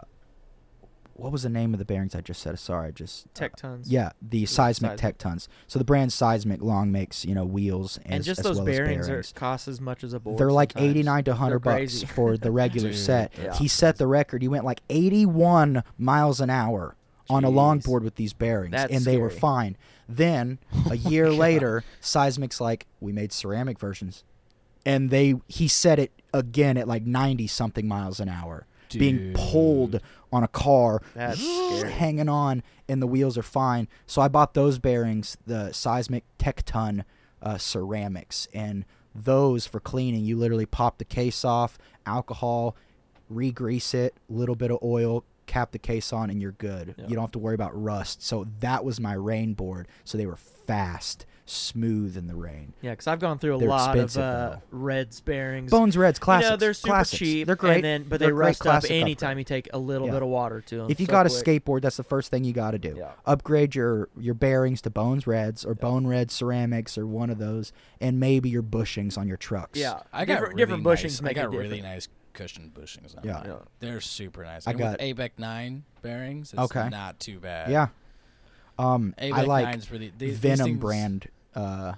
what was the name of the bearings I just said? Sorry, I just Tektons. Yeah, the seismic Seismic. Tektons. So the brand Seismic Long makes you know wheels and as, just as those well bearings, as are cost as much as a board. They're like 89 to 100 bucks for the regular Dude, set. yeah. He set the record. He went like 81 miles an hour on a longboard with these bearings, That's and they were fine. Then a year later, Seismic's like, we made ceramic versions, and they he said it again at like 90 something miles an hour, being pulled on a car, That's hanging on, and the wheels are fine. So I bought those bearings, the Seismic Tekton uh, ceramics, and those for cleaning. You literally pop the case off, alcohol, re-grease it, little bit of oil, cap the case on, and you're good. Yeah. You don't have to worry about rust. So that was my rain board. So they were fast, smooth in the rain. Yeah, because I've gone through a They're lot of uh. Reds bearings. Bones Reds, classics. You know, they're super classics. cheap. They're great. and then, but They're they rust up anytime upgrade. you take a little Yeah. bit of water to them. If you so got a skateboard, that's the first thing you got to do. Yeah. Upgrade your your bearings to Bones Reds or Bone Red ceramics or one of those, and maybe your bushings on your trucks. Yeah, I got different, really different nice, bushings I make got it really different. nice cushioned bushings. On Yeah. mine. Yeah. they're super nice. I And got- with ABEC nine bearings. It's Okay. not too bad. yeah. Um, ABEC I like 9's really these, Venom these brand, uh,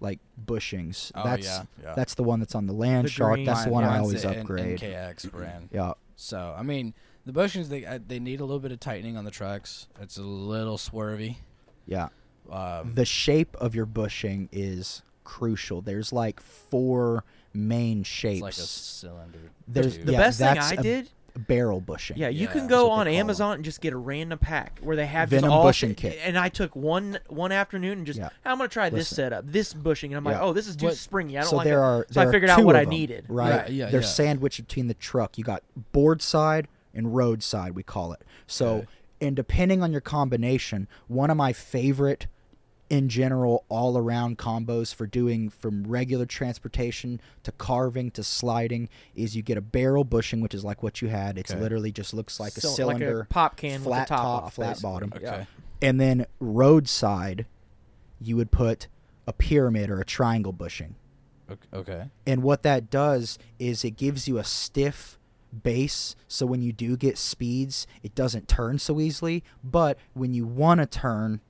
like bushings. Oh that's yeah, yeah. that's the one that's on the Land The Shark. green. That's the Mine- one I mine's always the N- upgrade. NKX brand. Yeah. So I mean, the bushings they uh, they need a little bit of tightening on the trucks. It's a little swervy. Yeah. Um, The shape of your bushing is crucial. There's like four main it's shapes. like a cylinder. There's tube. The yeah, best thing that's I a did, barrel bushing. yeah, you Yeah, can that's go what they on call 'em. Amazon and just get a random pack where they have Venom just all bushing kit. And I took one one afternoon and just Yeah. I'm gonna try this Listen. setup, this bushing, and I'm like, Yeah. oh, this is too What- springy. I don't so like there it. are. So I there are figured out two what of I them, needed. Right. Right, yeah, They're yeah. sandwiched between the truck. You got board side and road side. We call it. So, Okay. and depending on your combination, one of my favorite, in general, all around combos for doing from regular transportation to carving to sliding is you get a barrel bushing, which is like what you had. It's Okay. literally just looks like a So- cylinder, like a pop can flat with the top, top, off, flat basically. bottom. Okay. Yeah. and then roadside, you would put a pyramid or a triangle bushing. Ok- Okay. And what that does is it gives you a stiff base so when you do get speeds it doesn't turn so easily but when you want to turn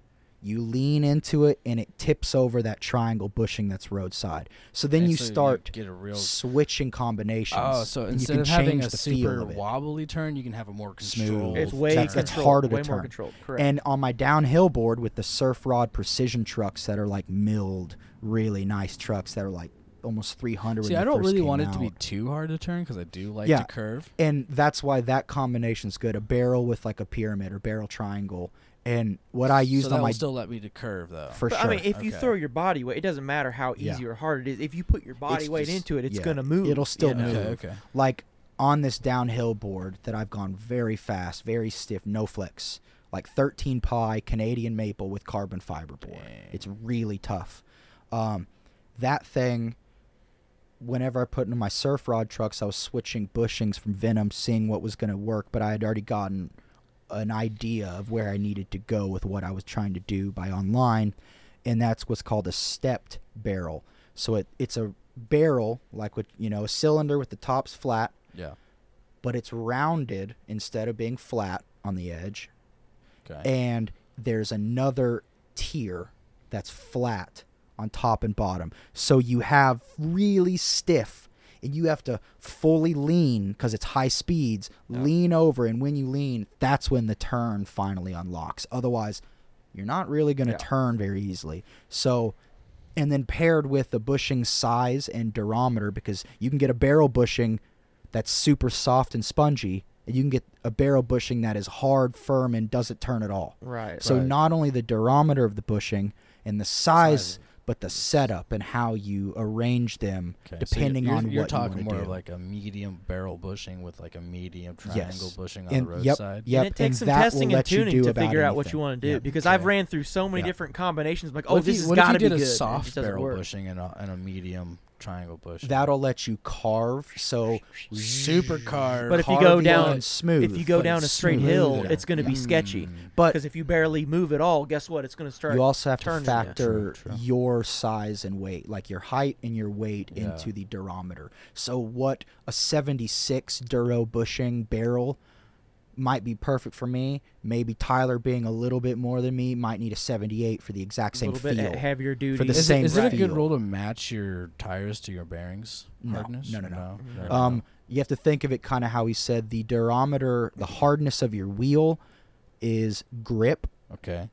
you lean into it and it tips over that triangle bushing that's roadside so then And you so start get a real. switching combinations Oh, so instead you of can having a super wobbly turn, you can have a more Smooth. It's way That's- that's harder way more turn. controlled. Correct. And on my downhill board with the surf rod precision trucks that are like milled, really nice trucks that are like almost 300. See, when I don't first really came want it to be too hard to turn because I do like Yeah. to curve. and that's why that combination's good. A barrel with like a pyramid or barrel triangle. And what I used so that on my will still let me to curve though. for But, sure. I mean, if you throw your body weight, it doesn't matter how Yeah. easy or hard it is. If you put your body It's weight just- into it, it's yeah, gonna move. It'll still you know? move. Okay, okay. like on this downhill board that I've gone very fast, very stiff, no flex, like 13 ply Canadian maple with carbon fiber board. Dang. It's really tough. Um, that thing, whenever I put into my surf rod trucks, I was switching bushings from Venom, seeing what was going to work, but I had already gotten an idea of where I needed to go with what I was trying to do by online, and that's what's called a stepped barrel. So it, it's a barrel like with you know a cylinder with the tops flat Yeah. but it's rounded instead of being flat on the edge. Okay. And there's another tier that's flat on top and bottom. So you have really stiff and you have to fully lean because it's high speeds, Yeah. lean over. And when you lean, that's when the turn finally unlocks. Otherwise, you're not really going to Yeah. turn very easily. So, and then paired with the bushing size and durometer, because you can get a barrel bushing that's super soft and spongy, and you can get a barrel bushing that is hard, firm, and doesn't turn at all. Right. So Right. not only the durometer of the bushing and the size, Size. But the setup and how you arrange them, Okay, so depending you're, on you're, you're what talking you more want of to do. like a medium barrel bushing with like a medium Yes. triangle bushing on and the yep, roadside. yep, and it takes some testing and tuning to about figure out what you want to do. Yep. Because Okay. I've ran through so many Yeah. different combinations. I'm like, oh, if this you, has got to if you be did good. a soft barrel work. bushing and a, and a medium triangle bush? That'll let you carve. So super carve. But if you go down- smooth, If you go down a straight hill, smoother. it's going to be sketchy. Mm. But Because if you barely move at all, guess what? It's going to start. you also have to factor True, true. your size and weight, like your height and your weight, Yeah. into the durometer. So what a 76 duro bushing barrel might be perfect for me. Maybe Tyler, being a little bit more than me, might need a 78 for the exact a same little bit feel. heavier duty. For the is same it, is it a good feel. rule to match your tires to your bearings No, hardness? no, no, no. Never Um, you have to think of it kind of how he said the durometer, the hardness of your wheel is grip, okay.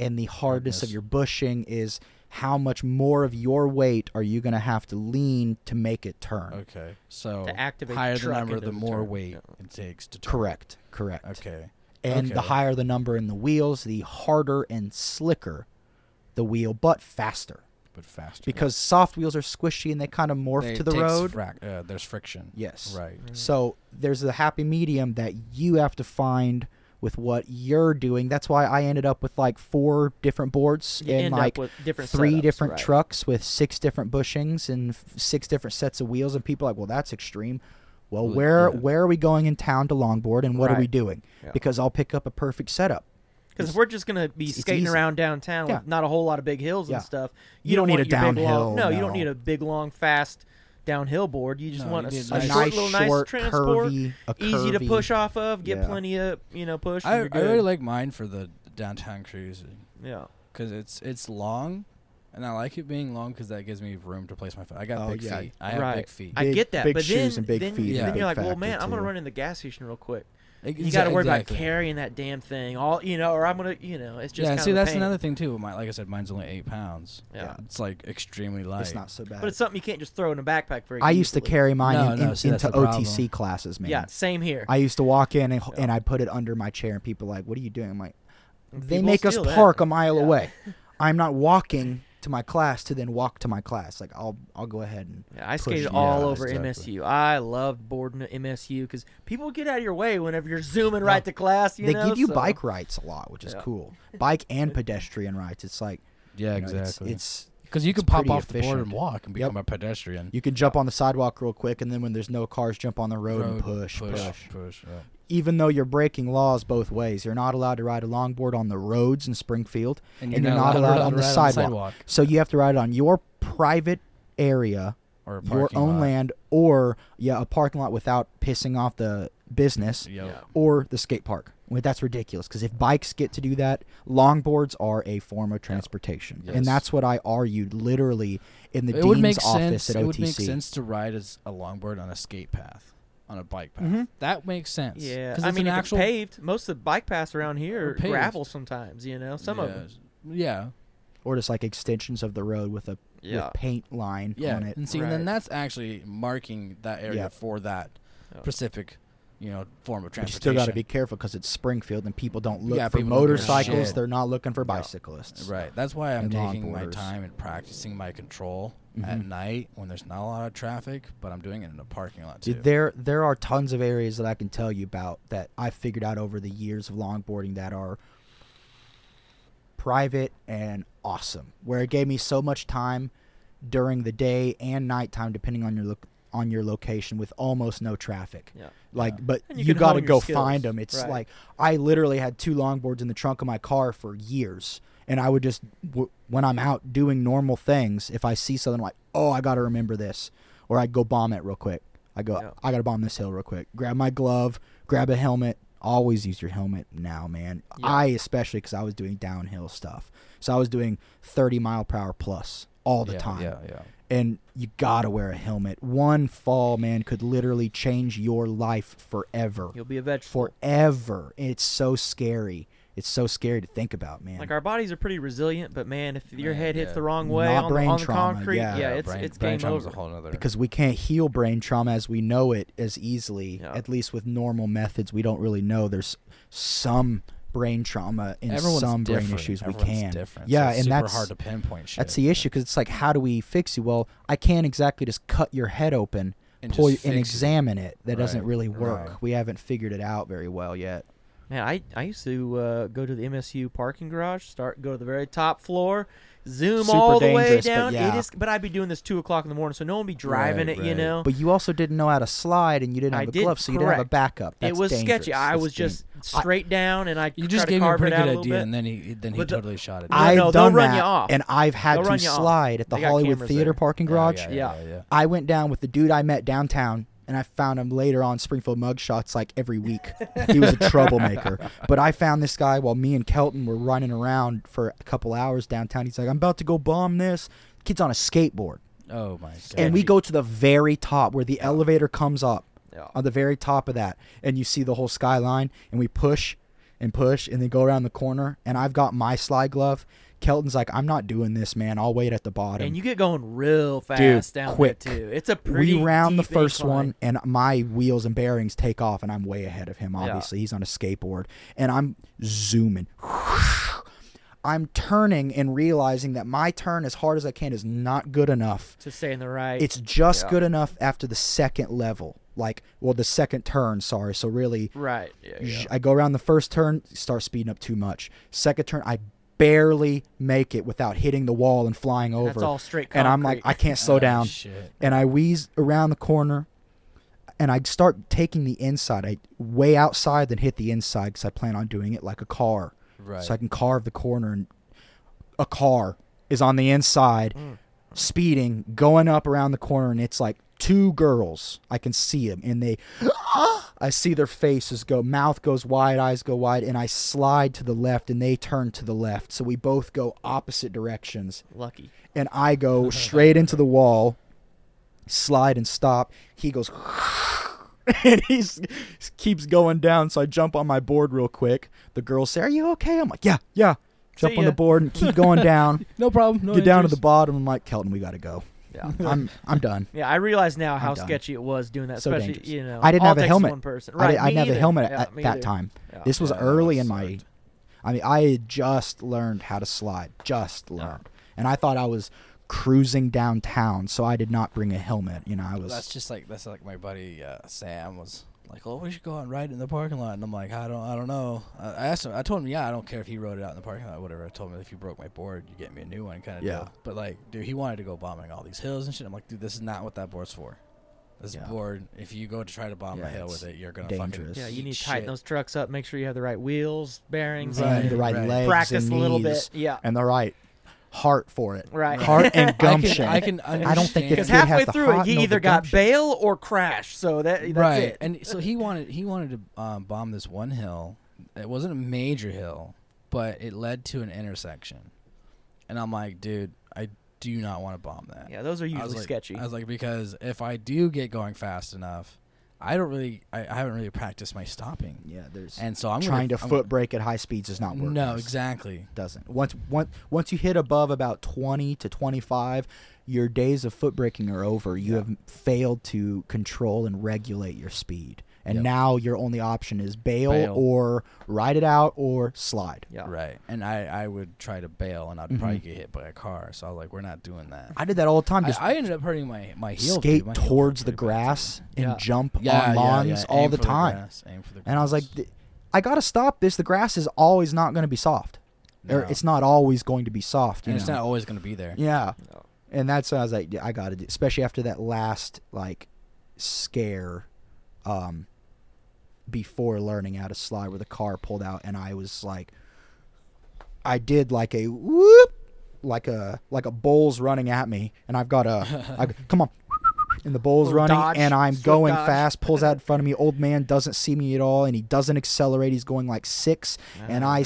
And the hardness of your bushing is how much more of your weight are you going to have to lean to make it turn. Okay. So To activate the higher the truck number, into the the more turn. weight Yeah. it takes to turn. Correct, correct. Okay. And the higher the number in the wheels, the harder and slicker the wheel, but faster. But faster. Because soft wheels are squishy and they kind of morph They- to the takes road. frac- uh, there's friction. yes. Right. So there's a happy medium that you have to find with what you're doing. That's why I ended up with like four different boards You and like different three setups, different right. trucks with six different bushings and f- six different sets of wheels. And people are like, well, that's extreme. Well, Well, where yeah. where are we going in town to longboard and what are we doing? Yeah. Because I'll pick up a perfect setup. Because if we're just gonna be skating easy. around downtown Yeah. with not a whole lot of big hills and stuff, You don't need a big, long- downhill, No, you don't need a big, long, fast downhill board. You just No, want a, you s- need a a A short nice, little nice short, transport, curvy, a easy to curvy- push off of, get Yeah. plenty of you know push. I, you're I really good. like mine for the downtown cruising yeah. because it's it's long, and I like it being long because that gives me room to place my foot. I got Oh, big yeah. feet. I have Right. big feet. I Big- get that, big but shoes then, and big then, feet are a then big you're like, well, factor, man, I'm gonna too. run in the gas station real quick. Ex- You got to worry exactly. about carrying that damn thing, all you know, or I'm gonna, you know, it's just yeah, kind see of that's pain. another thing too. My, like I said, mine's only eight pounds. Yeah. It's like extremely light. It's not so bad. But it's something you can't just throw in a backpack very I used to carry mine No, in, no, in- see, into the problem. OTC classes, man. Yeah, same here. I used to walk in and, Yeah. and I put it under my chair, and people are like, "What are you doing?" I'm like, "They People make us steal that. park a mile Yeah. away. I'm not walking to my class to then walk to my class. Like I'll I'll go ahead and Yeah, I push skated it. all Yeah, over exactly. MSU. I loved boarding at MSU because people get out of your way whenever you're zooming right to class. You they know, give you so- bike rides a lot, which is Yeah. cool. Bike and pedestrian rides. It's like yeah, you know, exactly. It's, because you it's can pop pretty off the board and walk and Yep. become a pedestrian. you can jump on the sidewalk real quick, and then when there's no cars, jump on the road, and push, push. push, push. yeah. Even though you're breaking laws both ways, you're not allowed to ride a longboard on the roads in Springfield, And you're not allowed on the sidewalk. So you have to ride it on your private area or a your own lot. land, or yeah, a parking lot without pissing off the business, Yep. Or the skate park. Well, that's ridiculous because if bikes get to do that, longboards are a form of transportation, Yes. and that's what I argued literally in the it dean's office sense. at It would make sense to ride as a longboard on a skate path, on a bike path. Mhm. That makes sense. Yeah, 'Cause I it's mean, an if actual it's paved, most of the bike paths around here Are are paved. gravel sometimes. You know, some of them. Yeah. or just like extensions of the road with a Yeah. with paint line Yeah. on it. And see, and then that's actually marking that area Yeah. for that Yeah. specific, you know, form of But you still got to be careful because it's Springfield and people don't look Yeah, for people don't give a motorcycles. They're not looking for bicyclists. Right. That's why I'm and taking my time and practicing my control at Mhm. night when there's not a lot of traffic, but I'm doing it in a parking lot too. There there are tons of areas that I can tell you about that I figured out over the years of longboarding that are private and awesome. Where it gave me so much time during the day and nighttime, depending on your look on your location, with almost no traffic. Yeah. Like, Yeah. but And you, you got to go skills. find them. It's Right. like I literally had two longboards in the trunk of my car for years, and I would just w- when I'm out doing normal things, if I see something like, oh, I got to remember this, or I go bomb it real quick. I go, Yeah. I got to bomb this hill real quick. Grab my glove, grab a helmet. Always use your helmet now, man. Yeah. I especially because I was doing downhill stuff, so I was doing 30 mile per hour plus all the yeah, time Yeah, yeah. and you gotta wear a helmet. One fall, man, could literally change your life forever. You'll be a vegetable. Forever. It's so scary. It's so scary to think about, man. Like our bodies are pretty resilient, but man, if your Man, head hits yeah. the wrong way Not on, the, brain on the trauma, concrete, yeah. yeah, it's brain, it's brain game over. a whole nother. because we can't heal brain trauma as we know it as easily. Yeah. At least with normal methods, we don't really know. There's some brain trauma and Everyone's some brain different. issues we can. Different. Yeah, so it's and super that's hard to pinpoint. Shit. that's the issue because it's like, how do we fix you? Well, I can't exactly just cut your head open, And pull you, and fix it. examine it. That doesn't really work. right. We haven't figured it out very well yet. Man, I, I used to uh, go to the MSU parking garage, start go to the very top floor, zoom Super all the way dangerous, but down. yeah. It is, but I'd be doing this two o'clock in the morning, so no one be driving Right, it. You know, But you also didn't know how to slide, and you didn't I have a did, glove, so you didn't have a correct. backup. it was dangerous. sketchy. I It's was dan- just straight down, and I You just gave him a pretty good a idea, bit. and then he then he But the- totally shot it. No, I've no, they'll done run that, you off. and I've had They'll to run you off. slide at the They Hollywood Theater there. parking garage. Yeah, Yeah. yeah, yeah. I went down with the dude I met downtown, and I found him later on Springfield mugshots like every week. he was a troublemaker. But I found this guy while me and Kelton were running around for a couple hours downtown. He's like, I'm about to go bomb this. Kid's on a skateboard. Oh my god. And we go to the very top where the elevator comes up. Yeah. On the very top of that, and you see the whole skyline, and we push and push, and then go around the corner. And I've got my slide glove. Kelton's like, I'm not doing this, man. I'll wait at the bottom. and you get going real fast Dude, down quick. there too. It's a pretty. we round the first incline. one and my wheels and bearings take off and i'm way ahead of him Yeah. obviously he's on a skateboard and i'm zooming i'm turning and realizing that my turn as hard as i can is not good enough to stay in the right. it's just Yeah. good enough after the second level like well the second turn sorry so really right. Yeah, yeah. i go around the first turn start speeding up too much second turn i barely make it without hitting the wall and flying over That's all straight. Concrete. and i'm like i can't slow Oh, down Shit. and I wheeze around the corner, and I start taking the inside. I way outside, then hit the inside because I plan on doing it like a car, Right. so I can carve the corner. And a car is on the inside, Mm. speeding, going up around the corner, and it's like two girls. I can see them, and they, I see their faces go, mouth goes wide, eyes go wide, and I slide to the left, and they turn to the left. So we both go opposite directions Lucky. and I go straight into the wall, slide and stop. He goes, and he keeps going down. So I jump on my board real quick. The girls say, "Are you okay?" I'm like, "Yeah, yeah." Jump on the board and keep going down. no problem. No Get down to the bottom. I'm like, Kelton, we got to go. Yeah. I'm I'm done. Yeah, I realize now how done. sketchy it was doing that. So especially, dangerous. you know, I didn't all have a helmet. One person. I, Right. di- I didn't have a helmet Yeah, at that either. time. Yeah. This was Yeah, early would in my. sucked. I mean, I had just learned how to slide. Just learned, and I thought I was cruising downtown, so I did not bring a helmet. You know, I was. That's just like that's like my buddy uh, Sam was like, "Oh, we should go out and ride it in the parking lot." And I'm like, "I don't, I don't know." I I asked him. I told him, "Yeah, I don't care if he rode it out in the parking lot, whatever." I told him if you broke my board, you get me a new one, kind of Yeah. deal. But like, dude, he wanted to go bombing all these hills and shit. I'm like, dude, this is not what that board's for. This Yeah. board, if you go to try to bomb Yeah, a hill with it, you're gonna dangerous. Yeah, you need to tighten shit. those trucks up. Make sure you have the right wheels, bearings, and Right, the right right. legs practice and a little knees bit. Yeah. and the right heart for it. Right. Heart and I can, gumption. I can I don't think understand. if Because kid has halfway the through it, hot, he no, either the got gumption. bail or crash. So that that's right, it. and so he wanted he wanted to um, bomb this one hill. It wasn't a major hill, but it led to an intersection, and I'm like, dude, I do not want to bomb that. yeah, those are I was usually like- sketchy. I was like, because if I do get going fast enough, I don't really, I, I haven't really practiced my stopping, Yeah, there's and so I'm trying gonna, to I'm- foot brake at high speeds does not work. No, exactly. doesn't. Once once once you hit above about 20 to 25, your days of foot braking are over. You have failed to control and regulate your speed. And Yep. now your only option is bail, Bail. or ride it out or slide. yeah. Right, and I, I would try to bail, and I'd Mhm. probably get hit by a car. So I was like, we're not doing that. I did that all the time. I, Just I ended up hurting my my heel. skate My heel towards the pretty bad, too. grass and Yeah. jump Yeah, on yeah, lawns yeah. all Aim the for time. grass, aim for the and I was like, I got to stop this. The grass is always not going to be soft. Or it's not always going to be soft. You and it's not always going to be there. Yeah. No. And that's when I was like, yeah, I got to do, especially after that last like scare, um, before learning how to slide, where the car pulled out, and I was like, I did like a whoop, like a like a bull's running at me, and I've got a, I, come on. And the bull's running, dodge, and I'm going dodge. fast. Pulls out in front of me. Old man doesn't see me at all, and he doesn't accelerate. He's going like six, and I,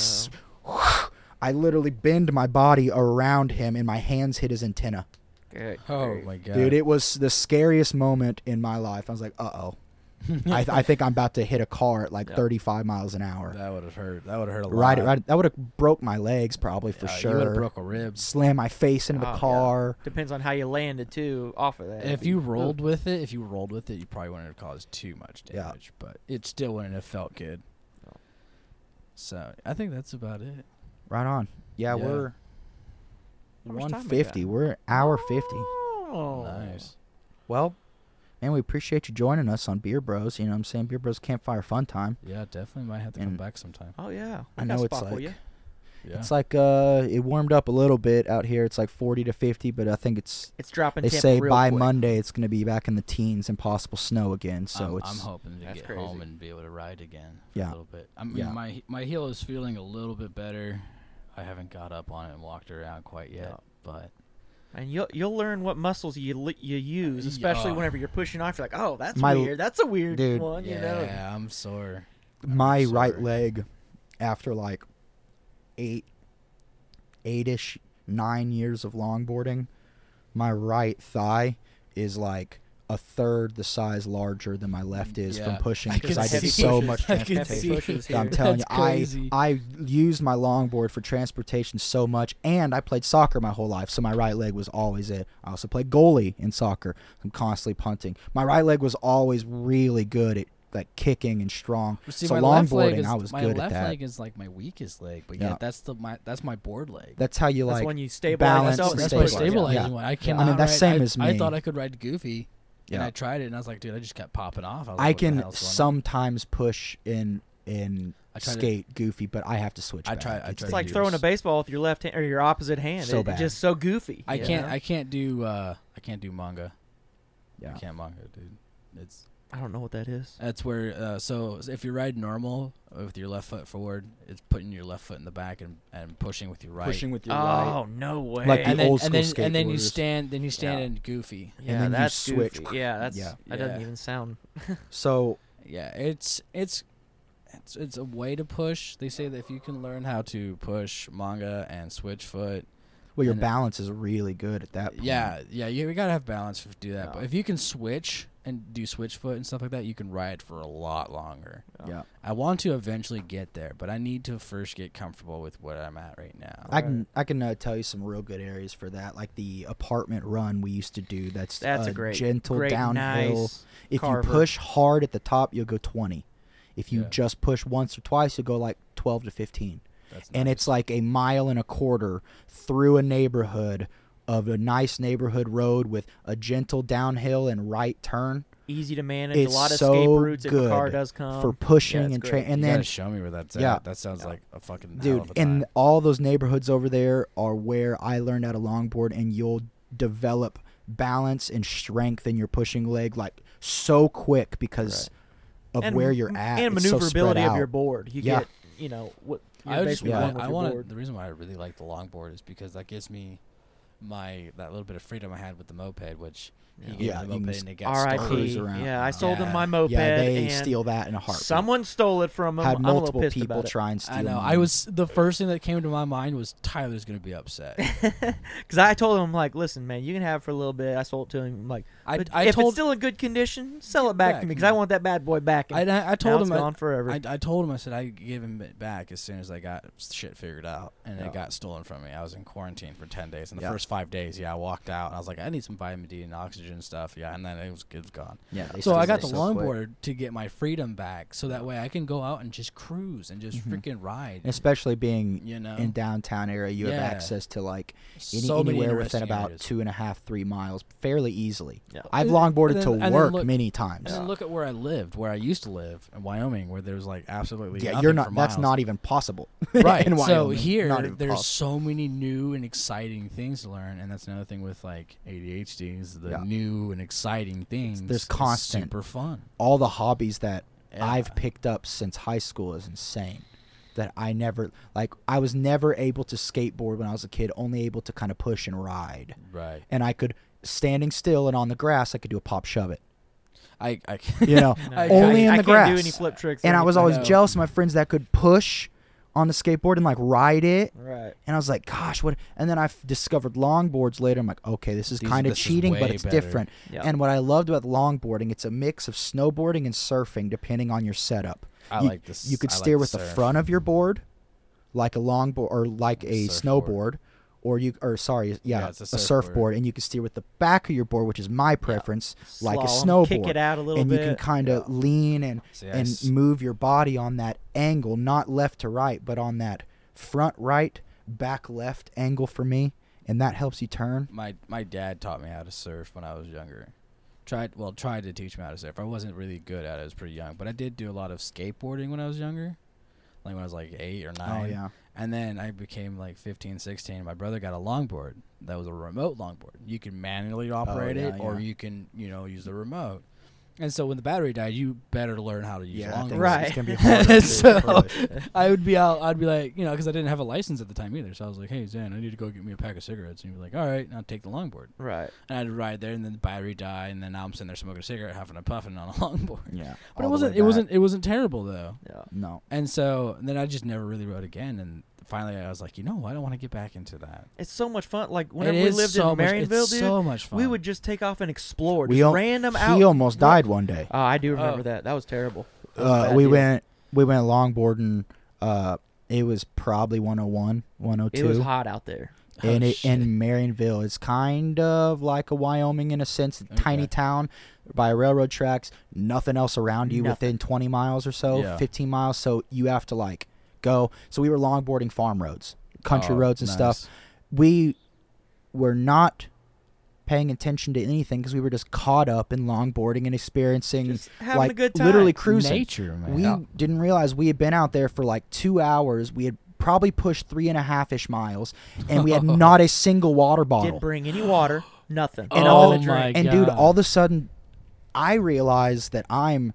I literally bend my body around him, and my hands hit his antenna. Good. Oh my god, Dude, it was the scariest moment in my life. I was like, uh I, I think I'm about to hit a car at like Yeah. 35 miles an hour. that would have hurt. That would have hurt a lot. Right, right. That would have broke my legs probably for Yeah, You would have broke a rib. Slam my face into Oh, the yeah. car. Depends on how you landed too. Off of that. If you rolled with it, if you rolled with it, you probably wouldn't have caused too much damage, Yeah. damage, but it still wouldn't have felt good. No. So I think that's about it. Right on. Yeah, Yeah. we're How much time we 150. We're hour 50. Oh. Nice. Well, man, we appreciate you joining us on Beard Bros. You know what I'm saying? Beard Bros Campfire Fun Time. Yeah, definitely might have to come back sometime. Oh yeah. We I know it's like. Yeah. It's like uh it warmed up a little bit out here. It's like 40 to 50, but I think it's It's dropping. they Tampa say real by quick. Monday it's going to be back in the teens and possible snow again. So I'm, it's I'm hoping to get crazy. home and be able to ride again Yeah. a little bit. I mean, Yeah. my my heel is feeling a little bit better. I haven't got up on it and walked around quite yet, Yeah. but And you'll you'll learn what muscles you you use, especially Yeah. whenever you're pushing off. You're like, oh, that's My- weird. That's a weird Dude. one. You know. yeah. I'm sore. my I'm right leg after like eight eight-ish nine years of longboarding my right thigh is like a third the size larger than my left is Yeah. from pushing because can I did see so it. much I transportation. see Pushes it. I'm telling That's you, I crazy. I used my longboard for transportation so much, and I played soccer my whole life, so my right leg was always it. I also played goalie in soccer. I'm constantly punting. My right leg was always really good at like kicking and strong. See, so my longboarding, is I was my good left at that. My left leg is like my weakest leg, but Yeah. yet that's the my that's my board leg. That's how you That's like. when you stabilize balance yourself. and and that's my stabilize. stabilize. stabilizing Yeah. one. I can't. I mean, that's ride- same I, as me. I thought I could ride Goofy, and Yeah. I tried it, and I was like, dude, I just kept popping off. I, was I like, can hell's going on? sometimes push in in I tried to- skate goofy, but I have to switch. I try. I It's tried It's like do throwing a baseball with your left hand or your opposite hand. So It- bad. It's just so goofy. I you can't. know? I can't do. uh I can't do mongo. Yeah. I can't mongo, dude. It's I don't know what that is. that's where. Uh, so if you ride normal with your left foot forward, it's putting your left foot in the back and, and pushing with your right. pushing with your right. Oh no way. Like the then, old and then, school and then you stand. Then you stand Yeah. in Goofy. yeah, then you that's switch. goofy. Yeah, that's Yeah. that doesn't Yeah. even sound. So Yeah, it's it's it's it's a way to push. They say that if you can learn how to push mongo and switch foot, well, your balance is really good at that. Point. yeah, yeah, you, we gotta have balance to do that. Yeah. But if you can switch and do switch foot and stuff like that, you can ride for a lot longer. Yeah. I want to eventually get there, but I need to first get comfortable with what I'm at right now. I can I can uh, tell you some real good areas for that, like the apartment run we used to do. That's That's uh, a great, gentle great, downhill. nice if carver. you push hard at the top, you'll go twenty. If you Yeah. just push once or twice, you'll go like twelve to fifteen. That's And nice. it's like a mile and a quarter through a neighborhood of a nice neighborhood road with a gentle downhill and right turn easy to manage. It's a lot of so escape routes if a car good does come. for pushing it's and great. train. And you then gotta show me where that's yeah. at. That sounds like a fucking hell dude of a and all those neighborhoods over there are where i learned how to longboard and you'll develop balance and strength in your pushing leg like so quick because of And where you're at and It's so maneuverability of your board. You Yeah. get you know what. I just basically yeah, want, I want the reason why I really like the longboard is because that gives me my that little bit of freedom I had with the moped, which Yeah. he gave Yeah, me you can moped and it got R.I.P. around. Yeah, I sold him my moped. yeah, they and steal that in a heartbeat. Someone stole it from him. had I'm a little multiple pissed people about it. try and steal. I know. mine. I was the first thing that came to my mind was Tyler's gonna be upset. Because I told him, like, listen, man, you can have it for a little bit. I sold it to him. Like, I, but I if told it's still in good condition, sell it back, back, to me because I want that bad boy back. And I, I, I now told it's him I, gone forever. I, I told him I said I'd give him it back as soon as I got shit figured out, and Yeah. it got stolen from me. I was in quarantine for ten days, and the Yeah. first five days, yeah, I walked out, and I was like, I need some vitamin D and oxygen and stuff, yeah, and then it was it was gone. yeah. So I got the so quick. longboard to get my freedom back, so that way I can go out and just cruise and just Mhm. freaking ride. Especially being you know, in downtown area, you have access to like any, so anywhere within about areas. two and a half, three miles, fairly easily. Yeah. I've And- longboarded then- to work look- many And times. then look at where I lived, where I used to live in Wyoming, where there was like absolutely Yeah, nothing you're for not. That's not even possible. right. in so here, Not even there's possible. so many new and exciting things to learn, and that's another thing with like ADHD is the Yeah. New and exciting things. there's constant- super fun. all the hobbies that Yeah. I've picked up since high school is insane. That I never like. I was never able to skateboard when I was a kid. Only able to kind of push and ride. Right. And I could standing still and on the grass. I could do a pop shove it. I, I You know, No, only I, in I the can't grass. do any flip tricks. and I was always jealous of my friends that could push on the skateboard and like ride it. right. And I was like, gosh, what? And then I f- discovered longboards later. I'm like, okay, this is These- kind of this is cheating, but way it's better. different. Yeah. And what I loved about longboarding, it's a mix of snowboarding and surfing, depending on your setup. I you, like this. You could I like steer the with the surf. front of your board, like a longboard or like a Surfboard. snowboard, or you or sorry, yeah, Yeah, a a, surfboard. surfboard, and you can steer with the back of your board, which is my preference, like a Slalom, Kick snowboard. it out a little and bit. you can kind of Yeah. lean and and move your body on that angle, not left to right, but on that front right, back left angle for me, and that helps you turn. my my dad taught me how to surf when I was younger. Tried well, tried to teach me how to surf. I wasn't really good at it. I was pretty young, but I did do a lot of skateboarding when I was younger, like when I was like eight or oh, nine. Oh yeah, And then I became like 15, 16. My brother got a longboard that was a remote longboard. You can manually operate Oh, yeah, it, or yeah. you can you know use the remote. And so when the battery died, you better learn how to use yeah, I longboard. Right. It's gonna be hard. So- I would be out. I'd be like, you know, because I didn't have a license at the time either. So I was like, "Hey, Zan, I need to go get me a pack of cigarettes." And he'd be like, "All right," and I'd take the longboard. Right. And I'd ride there, and then the battery died, and then now I'm sitting there smoking a cigarette, huffing and puffing on a longboard. yeah, But it wasn't. It back. wasn't. It wasn't terrible though. Yeah. No, And so then I just never really rode again. And finally, I was like, you know what? I want to get back into that. It's so much fun. Like whenever we is lived so in much- Marionville, it's dude, so much fun. we would just take off and explore. we Just al- random he out. almost died one day. Oh, I do remember Oh. that. That was terrible. That was a Uh, bad we deal. went we went longboarding. Uh, it was probably 101, 102. It was hot out there. and Oh, it shit. in Marionville. It's kind of like a Wyoming in a sense, a tiny Okay. town by railroad tracks. Nothing else around you Nothing. within 20 miles or so, Yeah. 15 miles. So you have to like go. So we were longboarding farm roads, country Oh, roads and stuff. We were not paying attention to anything because we were just caught up in longboarding and experiencing like a good time. literally cruising. Nature, man. We Yeah. didn't realize we had been out there for like two hours. We had probably pushed three and a half ish miles, and we had not a single water bottle. Didn't bring any water. Nothing. And Nothing all- to drink. my and dude, all of a sudden, I realized that I'm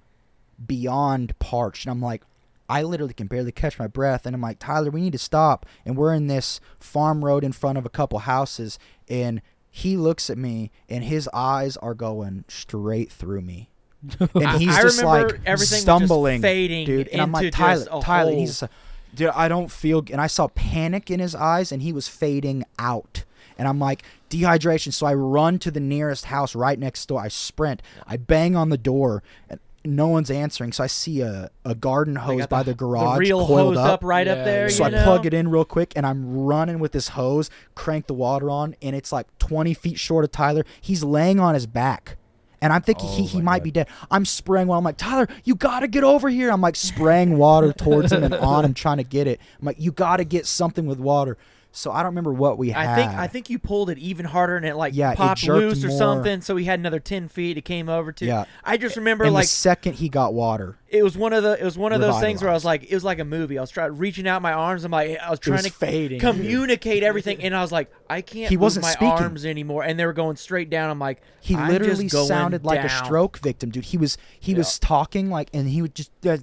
beyond parched, and I'm like, I literally can barely catch my breath, and I'm like, Tyler, we need to stop. And we're in this farm road in front of a couple houses, and he looks at me, and his eyes are going straight through me. And I- he's I just remember like everything stumbling, fading dude. And I'm like, Tyler, Tyler. hole. He's, just like, dude, I don't feel. And I saw panic in his eyes, and he was fading out. And I'm like, dehydration. So I run to the nearest house right next door. I sprint. I bang on the door, and no one's answering. So I see a, a garden hose by the, the garage the real coiled hose up. up, right Yeah, up there. yeah. So you I know? plug it in real quick and I'm running with this hose, crank the water on, and it's like 20 feet short of Tyler. He's laying on his back. And I'm thinking he, Oh he my might God. be dead. I'm spraying water. I'm like, Tyler, you got to get over here. I'm like spraying water towards him and on him, trying to get it. I'm like, you got to get something with water. So I don't remember what we had. I think I think you pulled it even harder and it like Yeah, popped loose or more. something. So he had another ten feet. It came over to. Yeah. I just remember and like the second he got water, it was one of the it was one of those things where I was like it was like a movie. I was trying reaching out my arms. I'm like I was trying was to fading. communicate everything, and I was like I can't He move wasn't my speaking. arms anymore, and they were going straight down. I'm like, He I'm literally just going sounded like a stroke victim, dude. He was he was talking like, and he would just uh,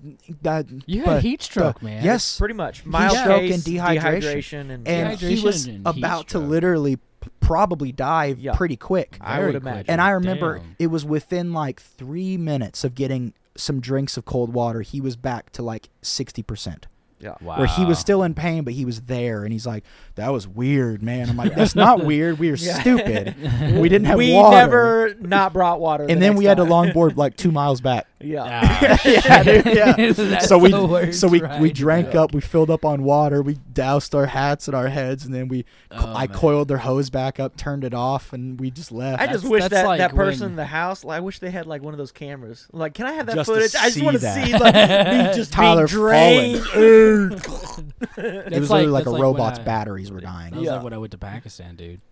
uh, You had but- heat stroke, uh, man. Yes, pretty much mild stroke and dehydration. dehydration, and, and yeah. he was and about to literally probably die Yeah. pretty quick. I would imagine. And I remember Damn. it was within like three minutes of getting some drinks of cold water, he was back to like sixty percent. yeah. Wow. Where he was still in pain, but he was there, and he's like, "That was weird, man." I'm like, "That's not weird. We are Yeah. stupid. We didn't have water. we water." never not brought water. and the then next we had to longboard like two miles back. Yeah. Ah, yeah, dude, yeah. So we so we we drank Yeah. up, we filled up on water, we doused our hats and our heads, and then we Oh, I man. coiled their hose back up, turned it off, and we just left. I just That's- wish that's that like that person when- in the house. I wish they had like one of those cameras. Like, can I have that Just to footage? I just want to see like me just Tyler being drained. it That's was literally like, a when robot's I- batteries were That dying. was Yeah. like when I went to Pakistan, dude.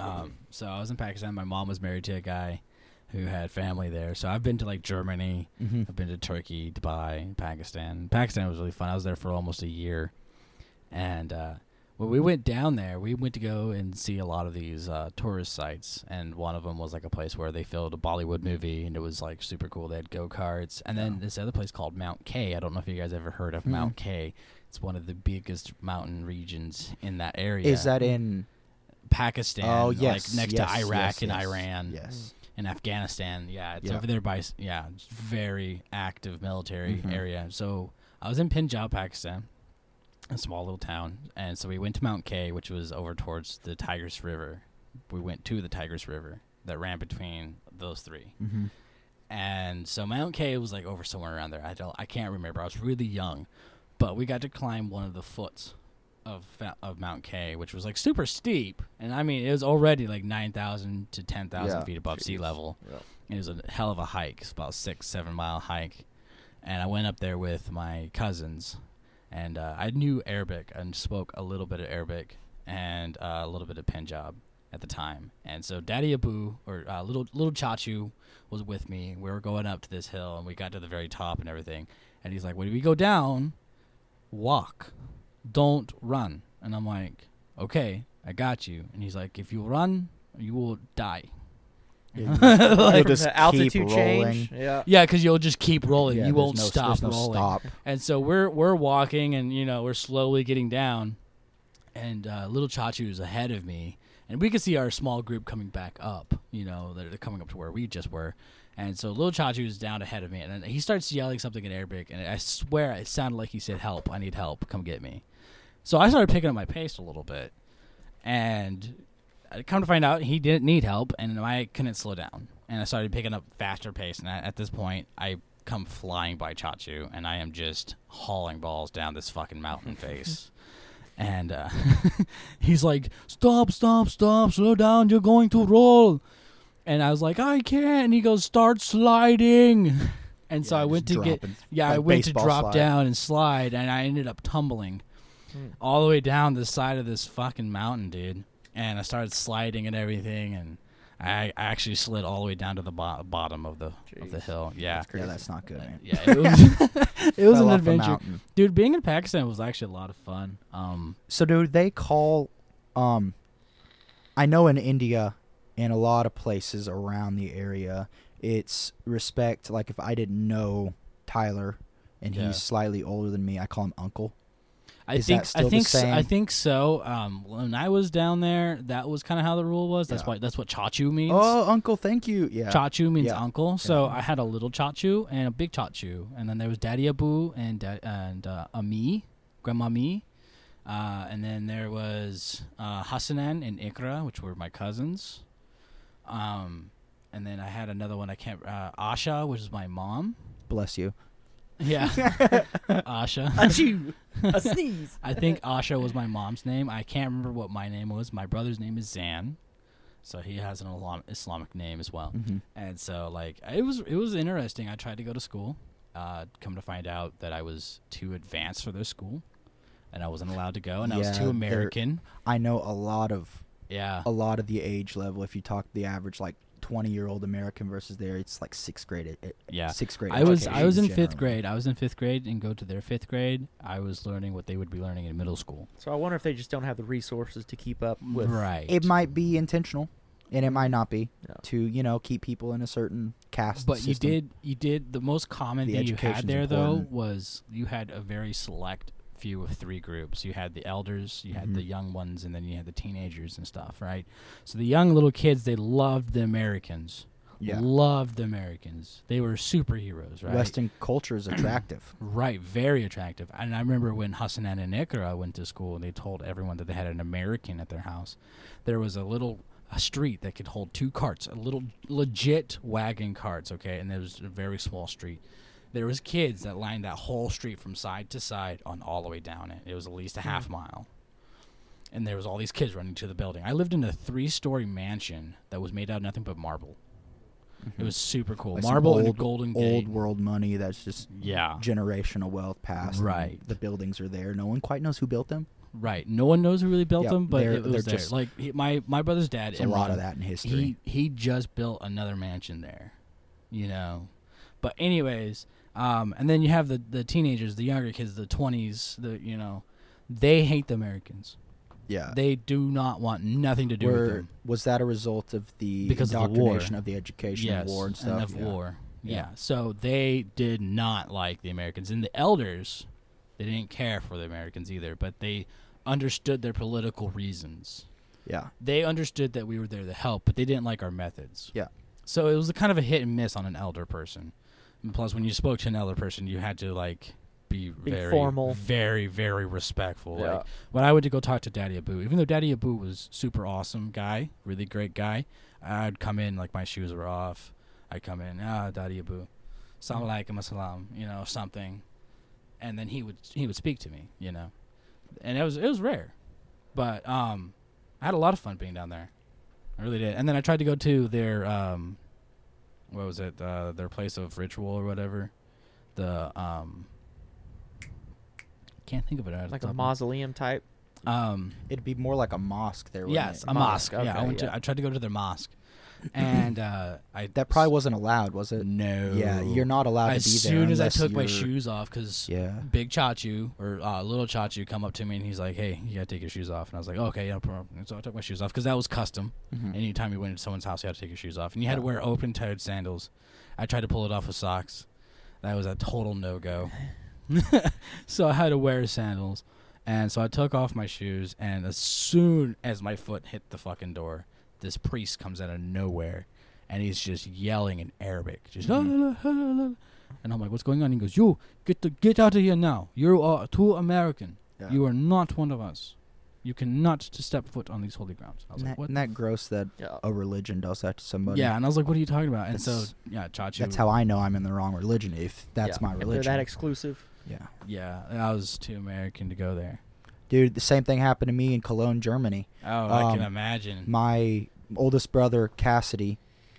Um, so I was in Pakistan. My mom was married to a guy who had family there. So I've been to like Germany. Mm-hmm. I've been to Turkey, Dubai, Pakistan. Pakistan was really fun. I was there for almost a year, and uh, when we went down there, we went to go and see a lot of these uh, tourist sites. And one of them was like a place where they filmed a Bollywood movie, and it was like super cool. They had go karts, and then this other place called Mount K. I don't know if you guys ever heard of Mm. Mount K. It's one of the biggest mountain regions in that area. Is that in? Pakistan? Oh like yes, next yes, to Iraq yes, and yes, Iran Yes. and Afghanistan. Yeah, it's Yeah. over there by yeah, very active military Mhm. area. So I was in Punjab, Pakistan, a small little town, and so we went to Mount K, which was over towards the Tigris River. We went to the Tigris River that ran between those three. Mm-hmm. And so Mount K was like over somewhere around there. I don't, I can't remember. I was really young, but we got to climb one of the foots of of Mount K, which was like super steep. And I mean, it was already like nine thousand to ten thousand Yeah. feet above sea level. Yeah. It was a hell of a hike. It's about six, seven mile hike. And I went up there with my cousins, and uh, I knew Arabic and spoke a little bit of Arabic and uh, a little bit of Punjab at the time. And so Daddy Abu or uh, little little Chachu was with me. We were going up to this hill, and we got to the very top and everything. And he's like, "When do we go down, walk, don't run." And I'm like, "Okay, I got you." And he's like, "If you run, you will die." You'll From just the altitude keep change. Yeah. Yeah, because you'll just keep rolling. Yeah, you won't no- stop no rolling. stop. And so we're we're walking, and you know we're slowly getting down, and uh, little Chachu is ahead of me, and we can see our small group coming back up. You know they're, they're coming up to where we just were, and so little Chachu is down ahead of me, and he starts yelling something in Arabic, and I swear it sounded like he said, "Help! I need help! Come get me!" So I started picking up my pace a little bit, and I come to find out he didn't need help, and I couldn't slow down, and I started picking up faster pace, and at this point I come flying by Chachu, and I am just hauling balls down this fucking mountain face. And uh, he's like, "Stop! Stop! Stop! Slow down! You're going to roll." And I was like, "I can't." And he goes, "Start sliding." And so I went to get dropping, yeah, I went to drop slide. down and slide, and I ended up tumbling Hmm. all the way down the side of this fucking mountain, dude. And I started sliding and everything, and I, I actually slid all the way down to the bo- bottom of the of the hill. Yeah, That's Yeah, that's not good, man. yeah, it was it was an adventure, dude. Being in Pakistan was actually a lot of fun. Um, So do they call um I know in India and a lot of places around the area it's respect like if I didn't know Tyler and Yeah. he's slightly older than me, I call him uncle. I Is think I think so, I think so. Um, when I was down there, that was kind of how the rule was. That's Yeah. why that's what chachu means. Oh, uncle, thank you. Yeah. Chachu means Yeah. uncle. So Yeah. I had a little Chachu and a big Chachu, and then there was Daddy Abu and da- and uh, Ami, Grandma Mi, uh, and then there was uh, Hassanan and Ikra, which were my cousins. Um, and then I had another one I can't. Uh, Asha, which is my mom. Bless you. Yeah, Asha. Achoo! A sneeze. I think Asha was my mom's name. I can't remember what my name was. My brother's name is Zan, so he has an Islam- Islamic name as well. hmm And so like it was it was interesting. I tried to go to school. Uh, come to find out that I was too advanced for their school, and I wasn't allowed to go, and I was too American. I know a lot of Yeah, a lot of the age level if you talk the average like twenty year old American versus there. It's like sixth grade. It, it- Yeah. sixth grade. I was I was in fifth grade. I was in fifth grade and go to their fifth grade. I was learning what they would be learning in middle school. So I wonder if they just don't have the resources to keep up with. right. It might be intentional, and it might not be No. to you know keep people in a certain caste. But you did you did the most common The thing you had education's there though was you had a very select few of three groups. You had the elders, you had the Mhm. young ones, and then you had the teenagers and stuff, right? So the young little kids they loved the Americans. Yeah. Loved the Americans. They were superheroes, right? Western culture is attractive. Right, very attractive. And I remember when Hassan and Ikra went to school and they told everyone that they had an American at their house. There was a little a street that could hold two carts, a little legit wagon carts, okay? And there was a very small street. There was kids that lined that whole street from side to side on all the way down it. It was at least a half mile. And there was all these kids running to the building. I lived in a three-story mansion that was made out of nothing but marble. It was super cool. Like marble and old- golden Mm-hmm. Old world money that's just Yeah. generational wealth passed. Right. The buildings are there. No one quite knows who built them. Right. No one knows who really built Yeah, them, but they're- it was they're there. just- like he, my my brother's dad. A lot of that in history. He he just built another mansion there, you know. But anyways, um, and then you have the the teenagers, the younger kids, the twenties, the you know, they hate the Americans. yeah. They do not want nothing to do with Were, them was that a result of the Because of the war. indoctrination of the education yes, war and stuff? of Yeah. war. Yeah. Yeah. So they did not like the Americans, and the elders, they didn't care for the Americans either, but they understood their political reasons. Yeah. they understood that we were there to help, but they didn't like our methods. Yeah. So it was a kind of a hit and miss on an elder person. And plus, when you spoke to another person, you had to like be, Be very formal. very very respectful. Yeah. Like when I went to go talk to Daddy Abu, even though Daddy Abu was super awesome guy, really great guy, I'd come in like my shoes were off. I'd come in, ah, Daddy Abu, salam alaikum assalam, you know, something, and then he would he would speak to me, you know, and it was it was rare, but um, I had a lot of fun being down there. I really did. And then I tried to go to their um, what was it? Uh, their place of ritual or whatever. The um, can't think of it. out of like a top of mausoleum type. Um, It'd be more like a mosque there. wouldn't yes, it? a mosque. Mosque, yeah, I okay, went yeah. to. I tried to go to their mosque, and uh, I That probably wasn't allowed, was it? no. Yeah, you're not allowed As to be there. soon as I took my you're- shoes off, because Yeah. Big Chachu or uh, Little Chachu come up to me and he's like, "Hey, you gotta take your shoes off." And I was like, "Okay, no problem." So I took my shoes off because that was custom. Mhm. Anytime you went into someone's house, you had to take your shoes off, and you had to wear open-toed sandals. I tried to pull it off with socks. That was a total no-go. so I had to wear sandals, and so I took off my shoes. And as soon as my foot hit the fucking door, this priest comes out of nowhere, and he's just yelling in Arabic, just. "La, la, la, la, la." And I'm like, "What's going on?" He goes, "You get the get out of here now. You are too American. Yeah. You are not one of us. You cannot to step foot on these holy grounds." I was Isn't like, that, "What?" isn't that gross that Yeah. a religion does that to somebody? Yeah, and I was like, "What are you talking about?" And so, That's- yeah, Chachi. That's how I know I'm in the wrong religion. If that's Yeah. my If they're religion. that exclusive. yeah. Yeah, I was too American to go there. Dude, the same thing happened to me in Cologne, Germany. Oh, I can Um, imagine. My oldest brother Cassidy,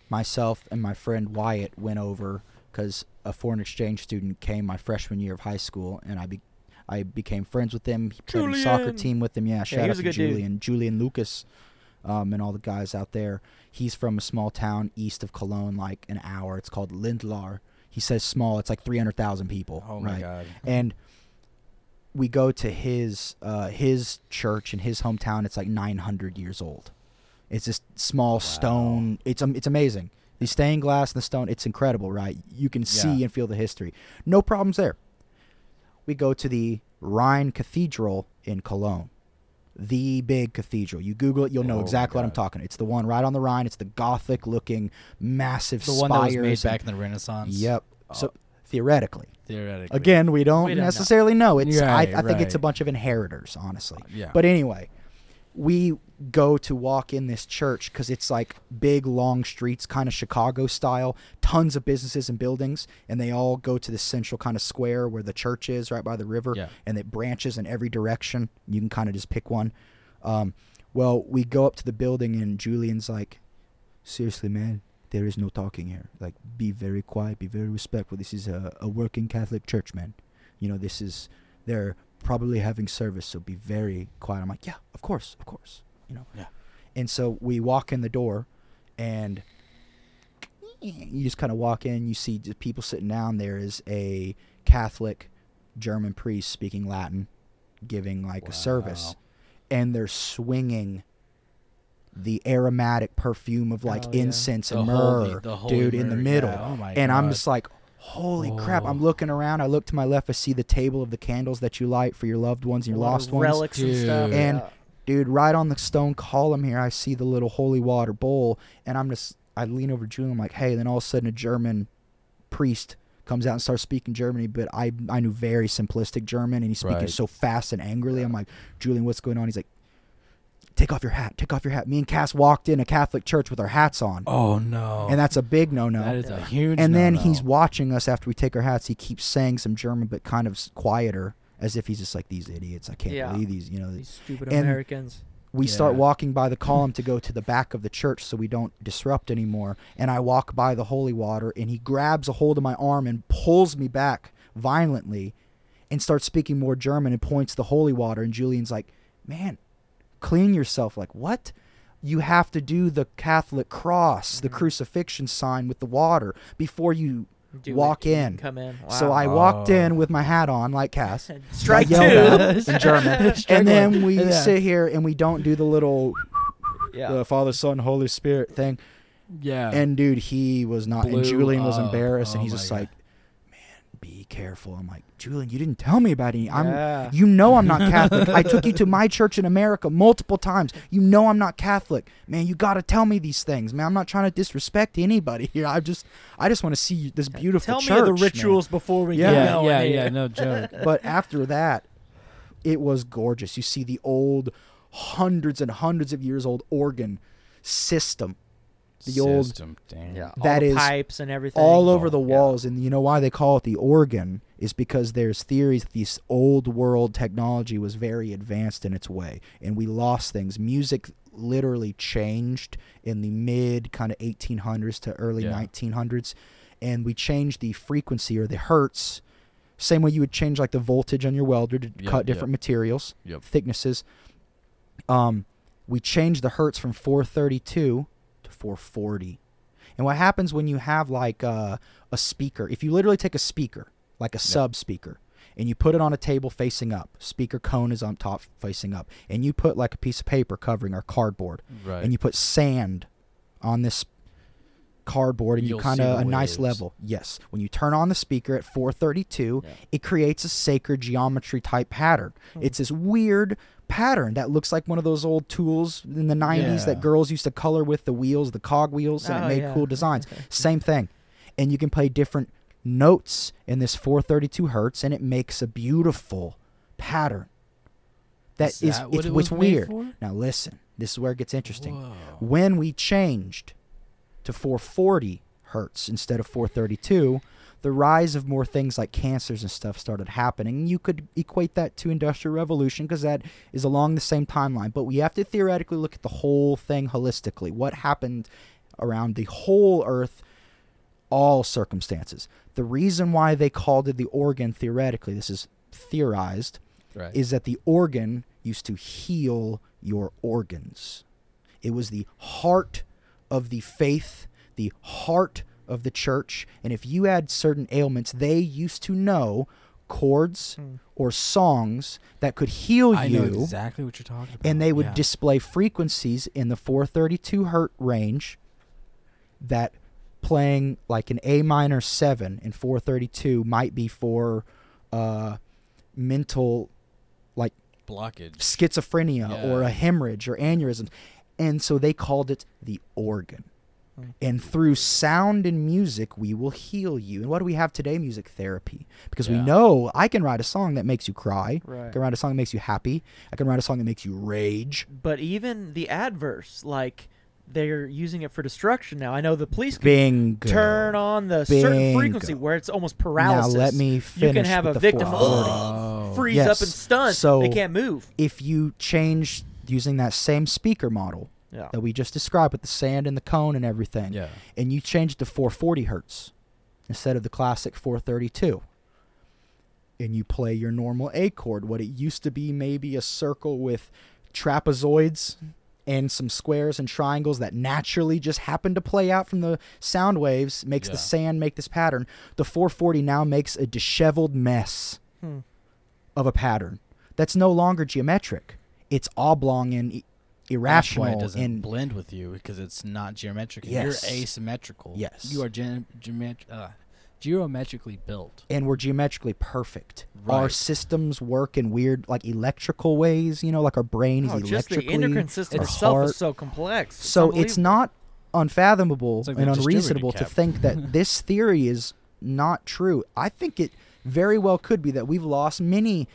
myself, and my friend Wyatt went over because a foreign exchange student came my freshman year of high school, and I be, I became friends with him. He played the soccer team with him. Yeah, shout he out was a to good dude. Julian, Julian Lucas, um, and all the guys out there. He's from a small town east of Cologne, like an hour. It's called Lindlar. He says small. It's like three hundred thousand people. oh my god. and we go to his uh, his church in his hometown. It's like 900 years old. It's this small stone. It's um, it's amazing. The stained glass and the stone. It's incredible, right? You can see Yeah. and feel the history. No problems there. We go to the Rhine Cathedral in Cologne. The big cathedral. You Google it, you'll know Oh exactly what I'm talking. It's the one right on the Rhine. It's the Gothic-looking, massive The one that was made and- back in the Renaissance. Yep. So Oh. Theoretically, Theoretically. Again, we don't We don't necessarily know. It's Right, I, I think it's a bunch of inheritors, honestly. Yeah. But anyway, we go to walk in this church because it's like big, long streets, kind of Chicago style. Tons of businesses and buildings, and they all go to this central kind of square where the church is, right by the river, Yeah. and it branches in every direction. You can kind of just pick one. Um, well, we go up to the building, and Julian's like, "Seriously, man." There is no talking here. Like, be very quiet, be very respectful. This is a, a working Catholic church, man. You know, this is they're probably having service, so be very quiet. I'm like, yeah, of course, of course. You know. Yeah. And so we walk in the door, and you just kind of walk in. You see people sitting down. There is a Catholic German priest speaking Latin, giving like a service, and they're swinging the aromatic perfume of like Oh, yeah. incense The and holy- myrrh, the holy dude, in the middle. yeah. Oh my and I'm just like, holy crap! I'm Oh. looking around. I look to my left. I see the table of the candles that you light for your loved ones and your lost ones. relics and stuff. Dude. And- yeah. Dude, right on the stone column here, I see the little holy water bowl, and I'm just, I lean over to Julian. I'm like, hey. Then all of a sudden, a German priest comes out and starts speaking Germany, but I, I knew very simplistic German, and he's speaking Right. so fast and angrily. I'm like, Julian, what's going on? He's like, take off your hat, take off your hat. Me and Cass walked in a Catholic church with our hats on, Oh no. and that's a big no-no. that is a huge. and then no-no. he's watching us after we take our hats. He keeps saying some German, but kind of quieter, as if he's just like these idiots. I can't Yeah. believe these. You know, These stupid and- Americans. we start Yeah. walking by the column to go to the back of the church so we don't disrupt anymore. And I walk by the holy water, and he grabs a hold of my arm and pulls me back violently and starts speaking more German and points the holy water. And Julian's like, Man, clean yourself. Like, what? You have to do the Catholic cross, the Mhm. crucifixion sign with the water before you. Do walk you in. Come in. Wow. So I walked Oh. in with my hat on, like Cass. strike two. in German. And then we Yeah. sit here and we don't do the little yeah. the Father, Son, Holy Spirit thing. yeah. And dude, he was not. and Blew Julian was embarrassed, and Oh he's my just God. like, "Man, be careful." I'm like, Julian, you didn't tell me about any. I'm. Yeah. You know I'm not Catholic. I took you to my church in America multiple times. You know I'm not Catholic, man. You got to tell me these things, man. I'm not trying to disrespect anybody here. I just, I just want to see this beautiful Tell church. me the man. rituals before we Yeah. get yeah, going. yeah, here. yeah, no joke. but after that, it was gorgeous. You see the old, hundreds and hundreds of years old organ system The old- System, damn. Yeah. That all the is pipes and everything. all over the Yeah. walls. And you know why they call it the organ is because there's theories that this old world technology was very advanced in its way, and we lost things. Music literally changed in the mid kind of 1800s to early Yeah. 1900s, and we changed the frequency or the hertz. Same way you would change like the voltage on your welder to Yep, cut different yep. materials, Yep. thicknesses. Um, we changed the hertz from 432 to 440. And what happens when you have like uh, a speaker? If you literally take a speaker, like a sub speaker, and you put it on a table facing up, speaker cone is on top facing up, and you put like a piece of paper covering our cardboard, Right. and you put sand on this cardboard and you You'll kind of the a nice level. Yes. When you turn on the speaker at 432, Yeah. it creates a sacred geometry type pattern. Hmm. It's this weird pattern that looks like one of those old tools in the 90s Yeah. that girls used to color with the wheels, the cog wheels, and Oh, it made yeah. cool designs. Same thing. And you can play different notes in this 432 hertz and it makes a beautiful pattern. That Is is, that what it's, it it's was made weird. for? Now listen, this is where it gets interesting Whoa. when we changed to 440 hertz instead of 432 the rise of more things like cancers and stuff started happening you could equate that to industrial revolution because that is along the same timeline but we have to theoretically look at the whole thing holistically what happened around the whole earth all circumstances the reason why they called it the organ theoretically this is theorized Right. is that the organ used to heal your organs. It was the heart of the faith, the heart of the church. And if you had certain ailments, they used to know chords Hmm. or songs that could heal I you. know exactly what you're talking about. and they would Yeah. display frequencies in the 432 hertz range that playing like an A minor 7 in 432 might be for uh, mental like blockage. schizophrenia or a hemorrhage or aneurysms. And so they called it the organ. Hmm. And through sound and music, we will heal you. And what do we have today? Music therapy. Because we know I can write a song that makes you cry. I Right. can write a song that makes you happy. I can write a song that makes you rage. But even the adverse, like they're using it for destruction now. I know the police can Bingo. turn on the certain frequency where it's almost paralysis. Now let me finish. you can have a with the victim Oh. freeze Yes. up and stunned. So- they can't move. If you change using that same speaker model Yeah. that we just described with the sand and the cone and everything, Yeah. and you change it to 440 hertz instead of the classic 432 and you play your normal A chord what it used to be maybe a circle with trapezoids and some squares and triangles that naturally just happen to play out from the sound waves makes the sand make this pattern. The 440 now makes a disheveled mess Hmm. of a pattern that's no longer geometric. It's oblong and i- That's why irrational it doesn't and blend with you because it's not geometric. Yes. You're asymmetrical. Yes. You are geomet- uh, geometrically built. and we're geometrically perfect. Our systems work in weird, like electrical ways. You know, like our brain is Oh, just the endocrine system itself heart. is so complex. It's so it's not unfathomable It's like and unreasonable to think that this theory is not true. I think it very well could be that we've lost many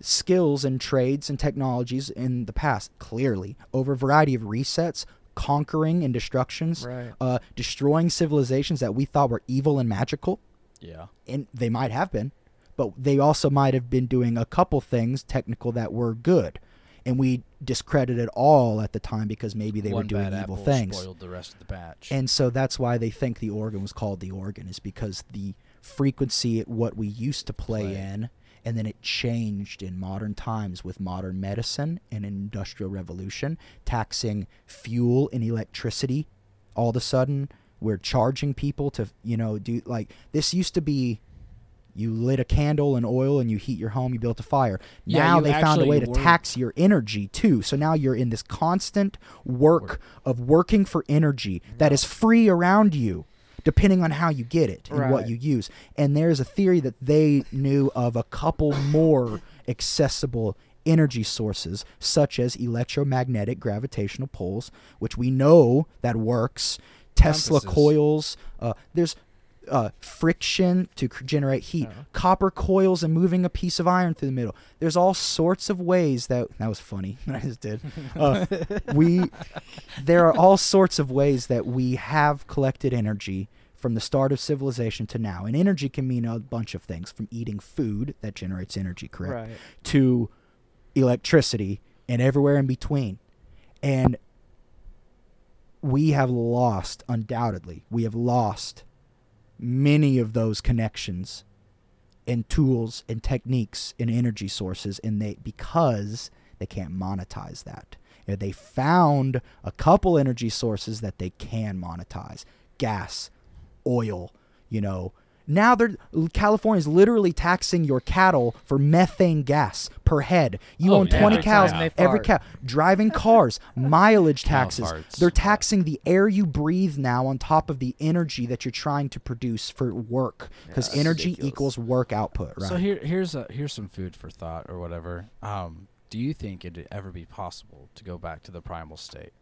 skills and trades and technologies in the past, clearly, over a variety of resets, conquering and destructions, Right. uh, destroying civilizations that we thought were evil and magical Yeah. and they might have been, but they also might have been doing a couple things technical that were good, and we discredited all at the time because maybe they One were doing bad evil apple things. spoiled the rest of the batch. And so that's why they think the organ was called the organ is because the frequency at what we used to play, Play. in and then it changed in modern times with modern medicine and industrial revolution taxing fuel and electricity all of a sudden. We're charging people to you know do like this used to be you lit a candle and oil and you heat your home you built a fire. Yeah, now they found a way to were- tax your energy too. So now you're in this constant work Work. of working for energy that is free around you depending on how you get it and what you use and there's a theory that they knew of a couple more accessible energy sources such as electromagnetic gravitational poles which we know that works tesla Compasses. coils uh, there's uh, friction to generate heat, Uh-huh. copper coils, and moving a piece of iron through the middle. There's all sorts of ways that that was funny. I just did. Uh, we there are all sorts of ways that we have collected energy from the start of civilization to now, and energy can mean a bunch of things, from eating food that generates energy, correct, Right. to electricity and everywhere in between, and we have lost undoubtedly. We have lost many of those connections and tools and techniques and energy sources and they because they can't monetize that. They found a couple energy sources that they can monetize. Gas oil you know now they're California's literally taxing your cattle for methane gas per head. You Oh, own yeah. 20 Every cows, time every cow driving cars, mileage taxes. They're taxing the air you breathe now on top of the energy that you're trying to produce for work because Yeah, energy ridiculous. equals work output, right? So here, here's a here's some food for thought or whatever. Um, do you think it'd ever be possible to go back to the primal state?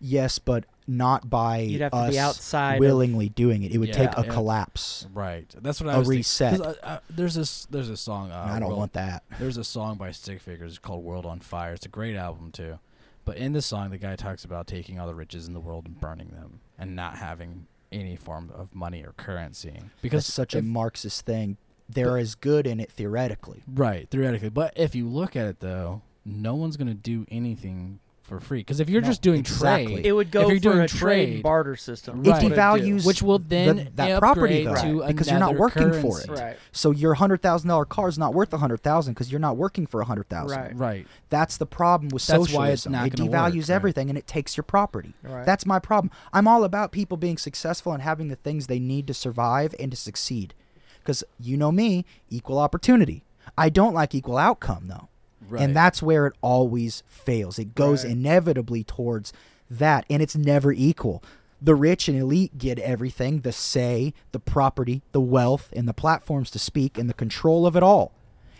Yes, but not by You'd have to us be outside of- willingly doing it. It would take Yeah, a yeah. collapse. Right. That's what I A was thinking. reset. 'Cause, uh, uh, there's this there's a song. Uh, I don't World- want that. There's a song by Stick Figures called "World on Fire." It's a great album too. But in the song, the guy talks about taking all the riches in the world and burning them, and not having any form of money or currency. Because Because such a if- Marxist thing. There is good in it theoretically. right theoretically. But if you look at it though, no one's gonna do anything for free. Because if you're No, just doing exactly. trade, It would go if you're for doing a trade, trade, barter system. It Right. devalues which will then the- that property upgrade value to because you're not another working for it. currency. Right. So your hundred thousand dollar car is not worth a hundred thousand because you're not working for a hundred thousand. Right. Right. That's the problem with That's socialism. why it's not it gonna devalues work, right. everything and it takes your property. Right. That's my problem. I'm all about people being successful and having the things they need to survive and to succeed. Because you know me, equal opportunity. I don't like equal outcome though. Right. And that's where it always fails. It goes Right. inevitably towards that, and it's never equal. The rich and elite get everything the say, the property, the wealth, and the platforms to speak, and the control of it all.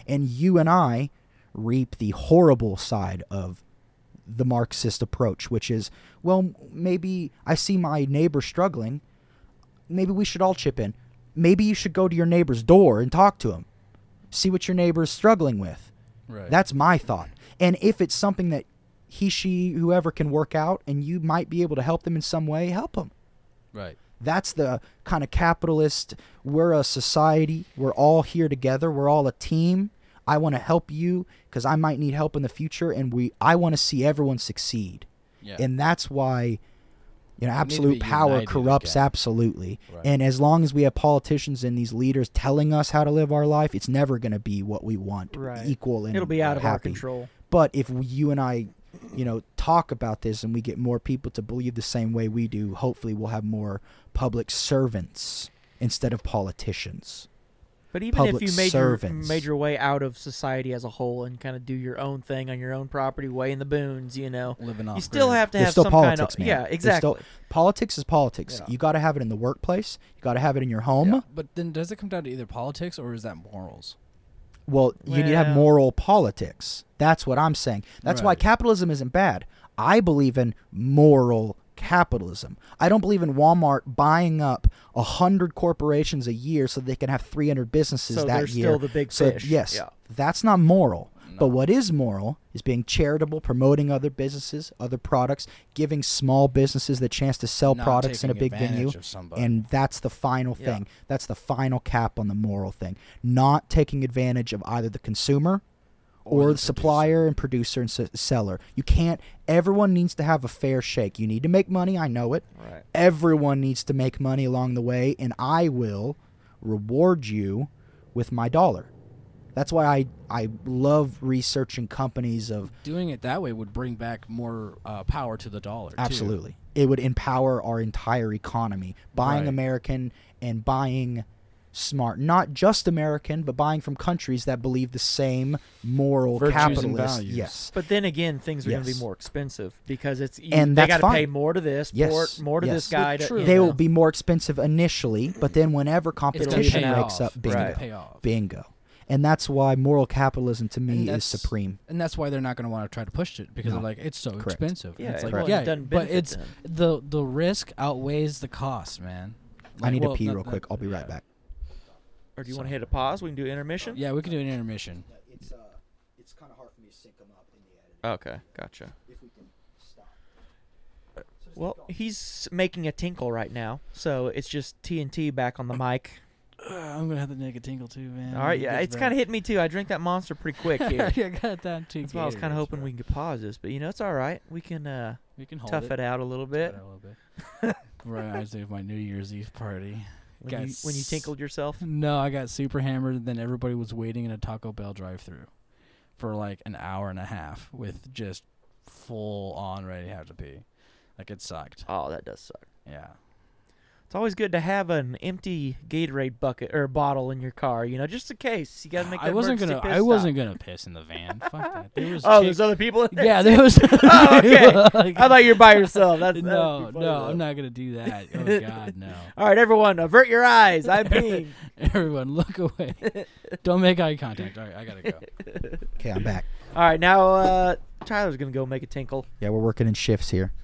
And you and I reap the horrible side of the Marxist approach, which is, well, maybe I see my neighbor struggling. Maybe we should all chip in. Maybe you should go to your neighbor's door and talk to him. See what your neighbor is struggling with. Right. That's my thought. And if it's something that he, she, whoever can work out and you might be able to help them in some way, help them. right. That's the kind of capitalist. We're a society. We're all here together. We're all a team. I want to help you because I might need help in the future, and we. I want to see everyone succeed, Yeah. and that's why, you know, absolute power corrupts again. absolutely. Right. And as long as we have politicians and these leaders telling us how to live our life, it's never going to be what we want. Right. Equal and It'll be out of our control. But if we- you and I you know, talk about this and we get more people to believe the same way we do, hopefully we'll have more public servants instead of politicians. But even public if you made your, servants. made your way out of society as a whole and kind of do your own thing on your own property, way in the boons, you know, Living off you still have to have still some politics, kind of man. yeah, exactly. still- Politics is politics. Yeah. You got to have it in the workplace. You got to have it in your home. Yeah, But then does it come down to either politics or is that morals? Well, you need to have moral politics. That's what I'm saying. That's why capitalism isn't bad. I believe in moral capitalism. I don't believe in Walmart buying up a hundred corporations a year so they can have 300 businesses so that they're year. still the big so fish. yes, Yeah. that's not moral. But what is moral is being charitable, promoting other businesses, other products, giving small businesses the chance to sell Not products in a big venue. advantage of somebody. And that's the final Yeah. thing. That's the final cap on the moral thing. Not taking advantage of either the consumer or, the the supplier and producer and s- seller. You can't. Everyone needs to have a fair shake. You need to make money. I know it. Right. Everyone needs to make money along the way, and I will reward you with my dollar. That's why I I love researching companies of Doing it that way would bring back more uh, power to the dollar. too. Absolutely. It would empower our entire economy. Buying Right. American and buying smart. Not just American, but buying from countries that believe the same moral Virtues capitalist. values. Yes. But then again, things are going to be more expensive because it's you, And they got to pay more to this, Yes, more, more to yes. this guy. To, True. They know. will be more expensive initially, but then whenever competition pay wakes up, bingo. Right. Bingo. And that's why moral capitalism to me is supreme. And that's why they're not going to want to try to push it because No. they're like it's so Correct. expensive. Yeah, it's like well, it yeah, doesn't but it's them. the the risk outweighs the cost, man. I need well, to pee not- real not- quick. I'll be right back. Or do you want to hit a pause? We can do intermission. Yeah, we can do an intermission. It's uh, it's kind of hard for me to sync them up in the edit. Okay, gotcha. If we can stop. Well, he's making a tinkle right now, so it's just TNT back on the mic. Uh, I'm gonna have to make a tingle too, man. All right, yeah, it's kind of hitting me too. I drank that monster pretty quick here. yeah, got that too. That's why I was kind of hoping we could pause this, but you know it's all right. We can uh, we can hold tough it. it out a little bit. it out a little bit. Reminds me of my New Year's Eve party. When you, when you tinkled yourself. No, I got super hammered, and then everybody was waiting in a Taco Bell drive-through for like an hour and a half with just full on ready to have to pee. Like it sucked. Oh, that does suck. Yeah. It's always good to have an empty Gatorade bucket or bottle in your car, you know, just in case. You got to make I wasn't gonna. piss I wasn't gonna piss in the van. Fuck that. There was. Oh, chick- there's other people in there. yeah, there was. Oh, okay. like- I thought you were by yourself. That's, no, no, though. I'm not gonna do that. Oh God, no. All right, everyone, avert your eyes. I'm peeing. Everyone, look away. Don't make eye contact. All right, I gotta go. Okay, I'm back. All right, now uh, Tyler's gonna go make a tinkle. Yeah, we're working in shifts here.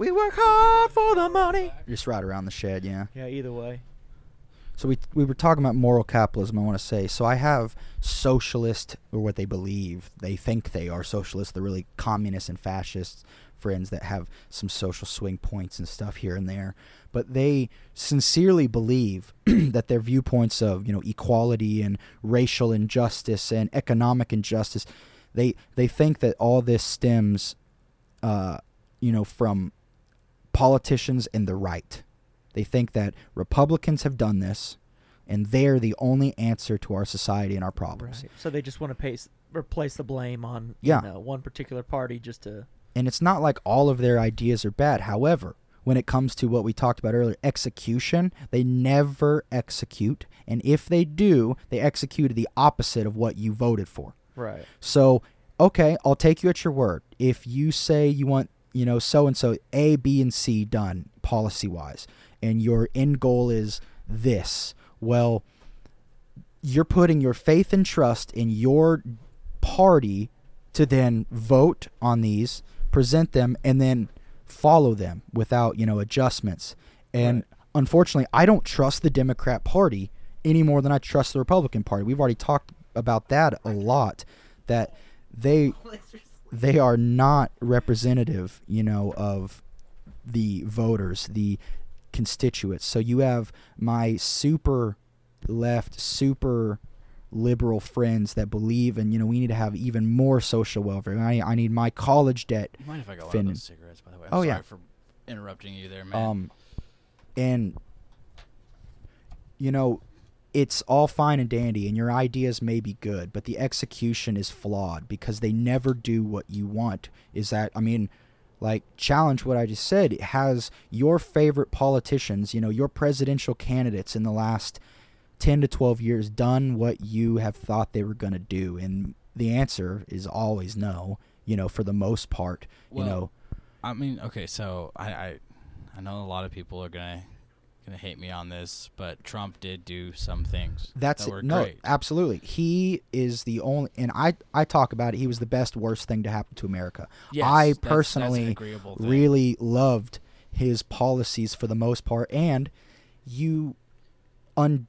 We work hard for the money. Just right around the shed, yeah. Yeah, either way. So we we were talking about moral capitalism. I want to say. So I have socialist, or what they believe, they think they are socialists. They're really communists and fascists friends that have some social swing points and stuff here and there. But they sincerely believe that their viewpoints of you know equality and racial injustice and economic injustice, they they think that all this stems, uh, you know, from politicians and the right. They think that Republicans have done this, and they're the only answer to our society and our problems. Right. So they just want to pace, replace the blame on Yeah. you know, one particular party just to. And it's not like all of their ideas are bad. However, when it comes to what we talked about earlier, execution, they never execute. And if they do, they execute the opposite of what you voted for. Right. So, okay, I'll take you at your word. If you say you want, you know, so and so A, B, and C done policy wise, and your end goal is this, well, you're putting your faith and trust in your party to then vote on these, present them, and then follow them without, you know, adjustments. And Right. unfortunately, I don't trust the Democrat Party any more than I trust the Republican Party. We've already talked about that a lot. That they they are not representative, you know, of the voters, the constituents. So you have my super left, super liberal friends that believe in, you know, we need to have even more social welfare. I, I need my college debt You mind if I go Finn- out those cigarettes, by the way? I'm Oh, sorry yeah. for interrupting you there, man. Um, and you know, it's all fine and dandy and your ideas may be good but the execution is flawed because they never do what you want. Is that i mean like challenge what i just said. It has your favorite politicians you know your presidential candidates in the last 10 to 12 years done what you have thought they were going to do and the answer is always no you know for the most part Well, you know. I mean, okay, so I, I I know a lot of people are gonna gonna hate me on this, but Trump did do some things That's that were no, great. absolutely. He is the only, and I I talk about it. He was the best worst thing to happen to America. Yes, I that's- that's personally agreeable thing. really loved his policies for the most part, and you, un,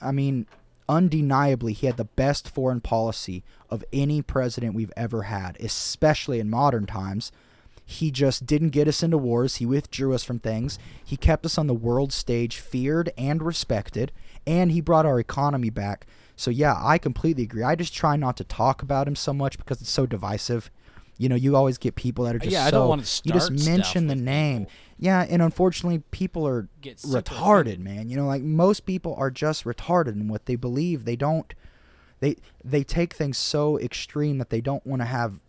I mean, undeniably, he had the best foreign policy of any president we've ever had, especially in modern times. He just didn't get us into wars. He withdrew us from things. He kept us on the world stage, feared and respected, and he brought our economy back. So, yeah, I completely agree. I just try not to talk about him so much because it's so divisive. You know, you always get people that are just Yeah, I so. don't wanna start you just mention the name. people. Yeah, and unfortunately, people are retarded, man. You know, like most people are just retarded in what they believe. They don't. They they take things so extreme that they don't want to have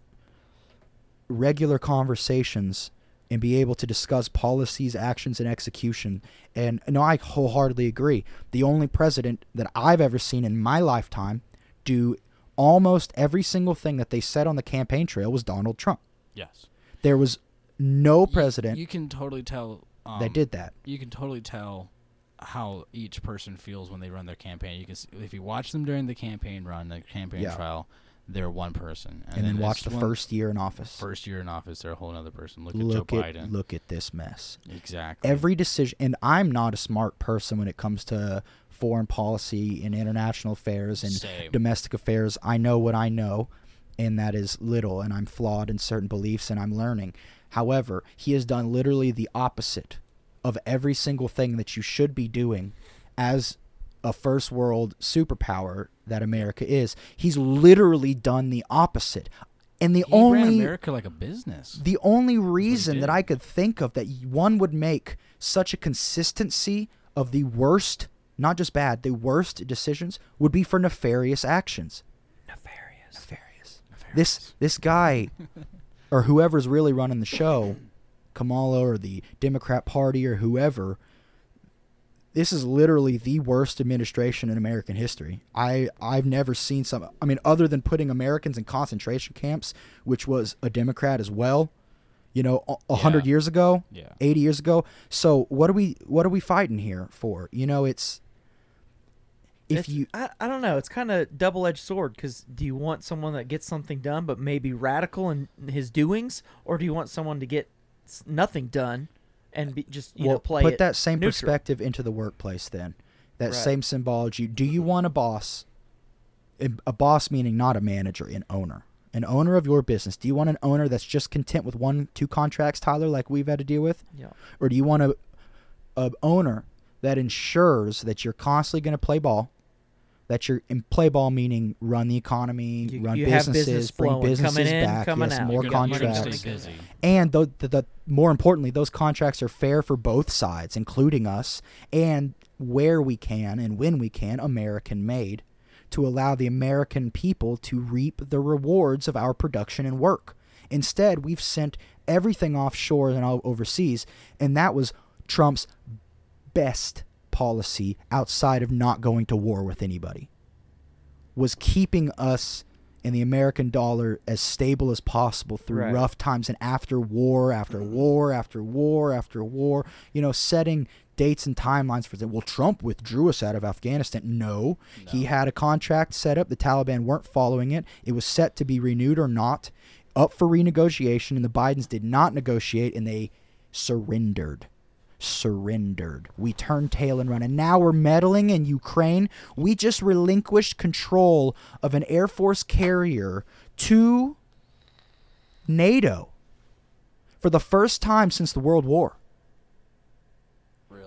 regular conversations and be able to discuss policies, actions, and execution. And no, I wholeheartedly agree. The only president that I've ever seen in my lifetime do almost every single thing that they said on the campaign trail was Donald Trump. Yes. There was no You- president You, can totally tell um, that did that. You can totally tell how each person feels when they run their campaign. You can see, if you watch them during the campaign run, the campaign Yeah. trial, they're one person, And, then watch the first year in office. first year in office, they're a whole other person. Look, look at Joe at Biden. look at this mess. exactly. Every decision, and I'm not a smart person when it comes to foreign policy and international affairs and Same. domestic affairs. I know what I know, and that is little, and I'm flawed in certain beliefs, and I'm learning. However, he has done literally the opposite of every single thing that you should be doing as a first world superpower that America is. He's literally done the opposite. And the he only America like a business. the only reason that. I could think of that one would make such a consistency of the worst, not just bad, the worst decisions would be for nefarious actions. Nefarious. Nefarious. This this guy or whoever's really running the show, Kamala or the Democrat Party or whoever, this is literally the worst administration in American history. I I've never seen some. I mean, other than putting Americans in concentration camps, which was a Democrat as well. You know, a- hundred Yeah. years ago, Yeah. eighty years ago. So what are we what are we fighting here for? You know, it's if It's- you I, I don't know. It's kind of double edged sword because do you want someone that gets something done but maybe radical in his doings, or do you want someone to get nothing done and be, just you well, know play put that same neutral? perspective into the workplace then that Right. same symbology do you want a boss a a boss meaning not a manager an owner an owner of your business do you want an owner that's just content with one two contracts tyler like we've had to deal with Yeah. or do you want a, a owner that ensures that you're constantly going to play ball that you're in play ball meaning run the economy You- run you businesses business bring businesses coming in, back. Coming yes, out. more You're gonna- you're gonna contracts and the, the, the more importantly those contracts are fair for both sides including us and where we can and when we can american made to allow the american people to reap the rewards of our production and work. Instead we've sent everything offshore and overseas and that was trump's best policy outside of not going to war with anybody was keeping us and the American dollar as stable as possible through Right. rough times and after war after war after war after war. You know, setting dates and timelines for that. Well, Trump withdrew us out of Afghanistan. No, he had a contract set up. The Taliban weren't following it. It was set to be renewed or not, up for renegotiation, and the Bidens did not negotiate, and they surrendered surrendered. We turned tail and run. And now we're meddling in Ukraine. We just relinquished control of an Air Force carrier to NATO for the first time since the World War.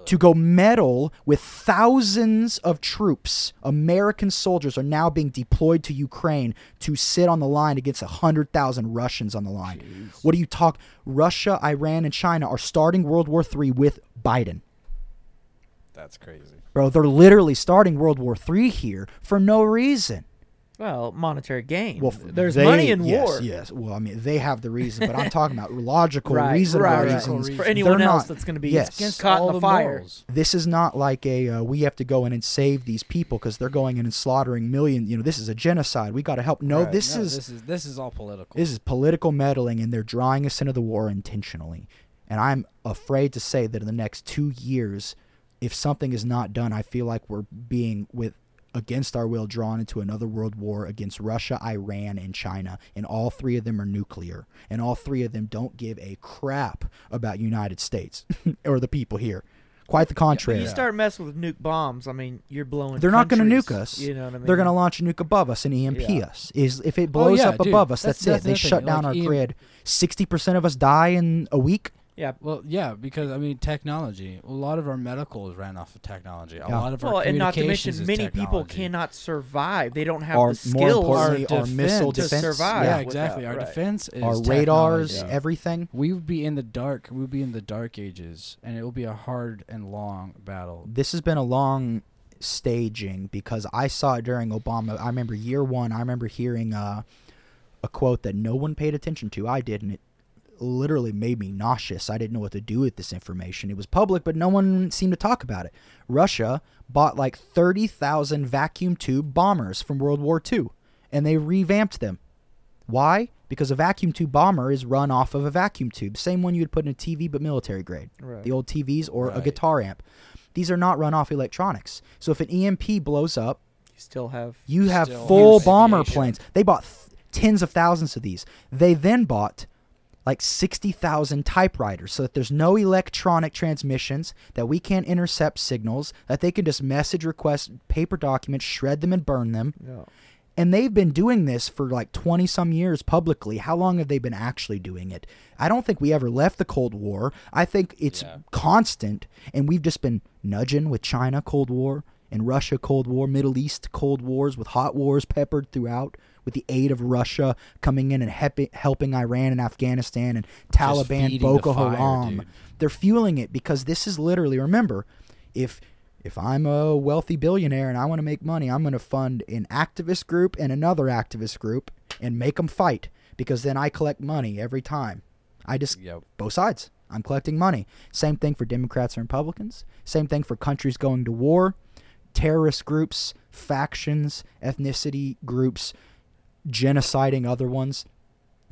To go meddle with thousands of troops, American soldiers are now being deployed to Ukraine to sit on the line against 100,000 Russians on the line. What do you talk? Russia, Iran, and China are starting World War III with Biden. That's crazy. bro. They're literally starting World War Three here for no reason. Well, monetary gain. Well, there's they- money in yes, war. Yes, Well, I mean, they have the reason, but I'm talking about logical, right, reasonable right, right. reasons. For anyone They're else not- that's going to be yes. Against caught all in the, the fire. morals. This is not like a uh, we have to go in and save these people because they're going in and slaughtering millions. You know, this is a genocide. We got to help. No, Right, this no, is this is this is all political. This is political meddling, and they're drawing us into the war intentionally. And I'm afraid to say that in the next two years, if something is not done, I feel like we're being with against our will drawn into another world war against Russia, Iran, and China. And all three of them are nuclear, and all three of them don't give a crap about United States or the people here. Quite the When contrary. you start messing with nuke bombs, I mean, you're blowing. They're not going to nuke us. You know what I mean? They're going to launch a nuke above us and EMP Yeah. us. Is if it oh, blows yeah, up dude. above us, That's- that's, that's it. They the thing, shut down like our EM grid. Sixty percent of us die in a week. Yeah. well, yeah, because I mean, technology. A lot of our medical is ran off of technology. A Yeah. lot of our Well, and not to mention, communications is many people cannot survive. They don't have Our- the more skills. importantly, Our our missile to survive. Yeah, exactly. that, Our right. defense is Our radars, technology. everything. We would be in the dark. We would be in the dark ages, and it will be a hard and long battle. This has been a long staging because I saw it during Obama. I remember year one. I remember hearing uh, a quote that no one paid attention to. I did, and it literally made me nauseous. I didn't know what to do with this information. It was public, but no one seemed to talk about it. Russia bought like 30,000 vacuum tube bombers from World War II, and they revamped them. Why? Because a vacuum tube bomber is run off of a vacuum tube, same one you would put in a TV but military grade. Right. The old TVs or a guitar amp. These are not run off electronics. So if an EMP blows up, You still have. you have full bomber aviation. planes. They bought th- tens of thousands of these. They then bought like 60,000 typewriters so that there's no electronic transmissions, that we can't intercept signals, that they can just message request paper documents, shred them and burn them. No. And they've been doing this for like 20 some years publicly. How long have they been actually doing it? I don't think we ever left the Cold War. I think it's Yeah. constant. And we've just been nudging with China, Cold War, and Russia, Cold War, Middle East, Cold Wars, with hot wars peppered throughout, with the aid of Russia coming in and helping Iran and Afghanistan and Taliban, the Boko Haram. They're fueling it because this is literally, remember, if if I'm a wealthy billionaire and I want to make money, I'm going to fund an activist group and another activist group and make them fight because then I collect money every time. I just Yep. both sides. I'm collecting money. Same thing for Democrats and Republicans. Same thing for countries going to war, terrorist groups, factions, ethnicity groups genociding other ones.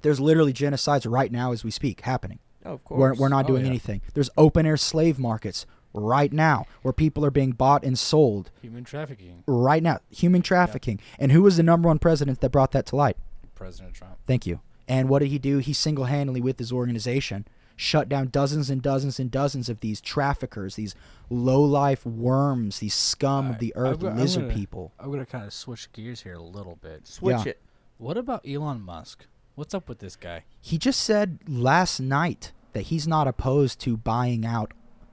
There's literally genocides right now as we speak happening. Oh, of course. We're, we're not Oh, doing yeah. anything. There's open air slave markets right now where people are being bought and sold Human trafficking. right now. Human trafficking. And who was the number one president that brought that to light? President Trump. Thank you. And what did he do? He single handedly, with his organization, shut down dozens and dozens and dozens of these traffickers, these low life worms, these scum of Alright, the I'm earth, I'm lizard gonna- people. I'm gonna kind of switch gears here a little bit. Switch Yeah. it. What about Elon Musk? What's up with this guy? He just said last night that he's not opposed to buying out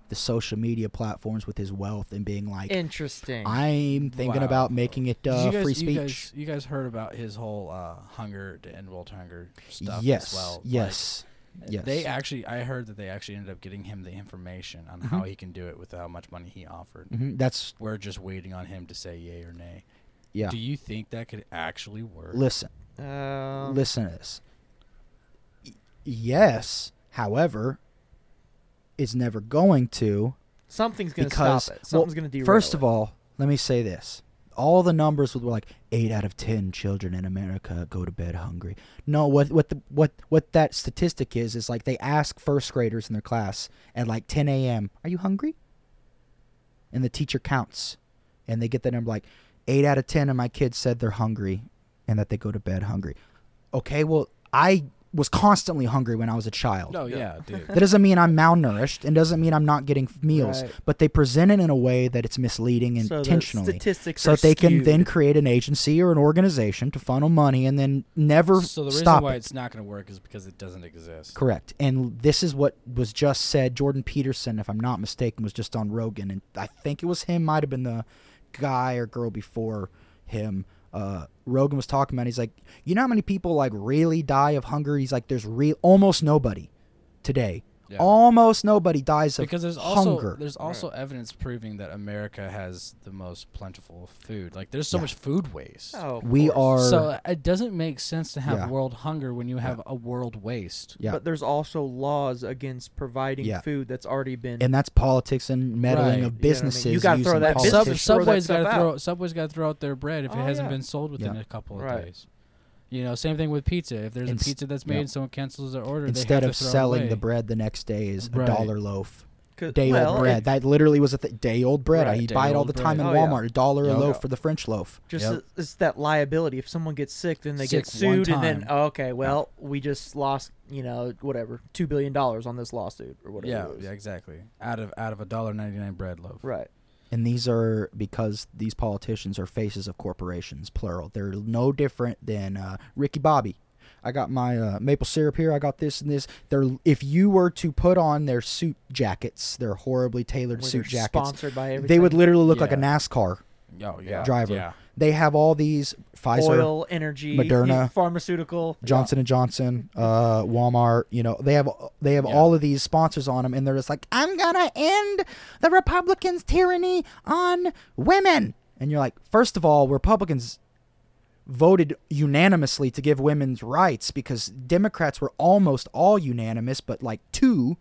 the social media platforms with his wealth and being like, Interesting. I'm thinking Wow. about making it uh, guys, free You speech. guys, you guys heard about his whole uh, hunger to end world hunger stuff yes, as well? Like, yes, yes. They actually, I heard that they actually ended up getting him the information on Mhm. how he can do it with how much money he offered. Mhm, That's We're just waiting on him to say yay or nay. Yeah. Do you think that could actually work? Listen, Um, listen to this. Y- yes, however, it's never going to Something's going to because stop it. well, Something's going to derail First it. of all, let me say this. All the numbers were like eight out of ten children in America go to bed hungry. No, what what the what what that statistic is is like they ask first graders in their class at like 10 a.m. Are you hungry? And the teacher counts, and they get the number like eight out of ten of my kids said they're hungry, and that they go to bed hungry. Okay, well I was constantly hungry when I was a child. No, yeah, dude. That doesn't mean I'm malnourished and doesn't mean I'm not getting meals, Right. but they present it in a way that it's misleading So the intentionally. statistics So are that they can skewed. then create an agency or an organization to funnel money and then never So the reason stop why it. it's not going to work is because it doesn't exist. Correct. And this is what was just said. Jordan Peterson, if I'm not mistaken, was just on Rogan, and I think it was him, might have been the guy or girl before him. Uh, Rogan was talking about. He's like, you know how many people like really die of hunger? He's like, there's real almost nobody today Yeah. Almost nobody dies of because there's also hunger. there's also evidence proving that America has the most plentiful food. Like there's so Yeah. much food waste. Oh, we course. are So uh, it doesn't make sense to have Yeah. world hunger when you have a world waste. yeah. But there's also laws against providing Yeah. food that's already been. and that's politics and meddling Right. of You know I mean? businesses. You gotta throw that Like Sub, politics. throw that Subway's got to throw out. Subway's got to throw out their bread if it Oh, hasn't yeah. been sold within Yeah. a couple of Right. days. You know, same thing with pizza. If there's Ins- a pizza that's made yeah. and someone cancels their order, Instead they have of to throw selling away. the bread the next day is a dollar loaf. Day well, old bread. it- that literally was a th- day old bread. Right, I buy it all day-old the time bread. in Oh. Walmart. A dollar a Yep. loaf for the French loaf. Just Yep. it's- it's that liability. If someone gets sick, then they get Sick one sued, and then oh, okay, well, we just lost, you know, whatever, two billion dollars on this lawsuit or whatever. Yeah, it was. yeah, exactly. Out of out of a dollar ninety nine bread loaf. right. And these are because these politicians are faces of corporations, plural. They're no different than uh, Ricky Bobby. I got my uh, maple syrup here. I got this and this. They're if you were to put on their suit jackets, their horribly tailored Where suit jackets, sponsored by everything. they would literally look like a NASCAR Oh yeah. driver. Yeah. They have all these Pfizer, oil, energy, Moderna, pharmaceutical, Johnson and Johnson, uh, Walmart. You know, they have they have Yeah. all of these sponsors on them, and they're just like, "I'm gonna end the Republicans' tyranny on women." And you're like, first of all, Republicans voted unanimously to give women's rights because Democrats were almost all unanimous, but like two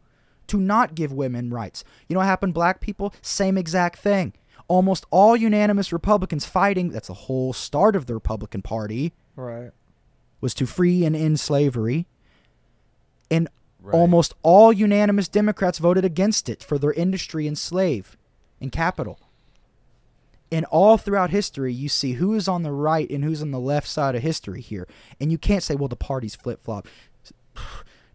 to not give women rights. You know what happened, black people? Same exact thing. Almost all unanimous Republicans fighting, that's the whole start of the Republican Party, Right. was to free and end slavery. And Right. almost all unanimous Democrats voted against it for their industry and slave and capital. And all throughout history, you see who is on the right and who's on the left side of history here. And you can't say, well, the parties flip flop.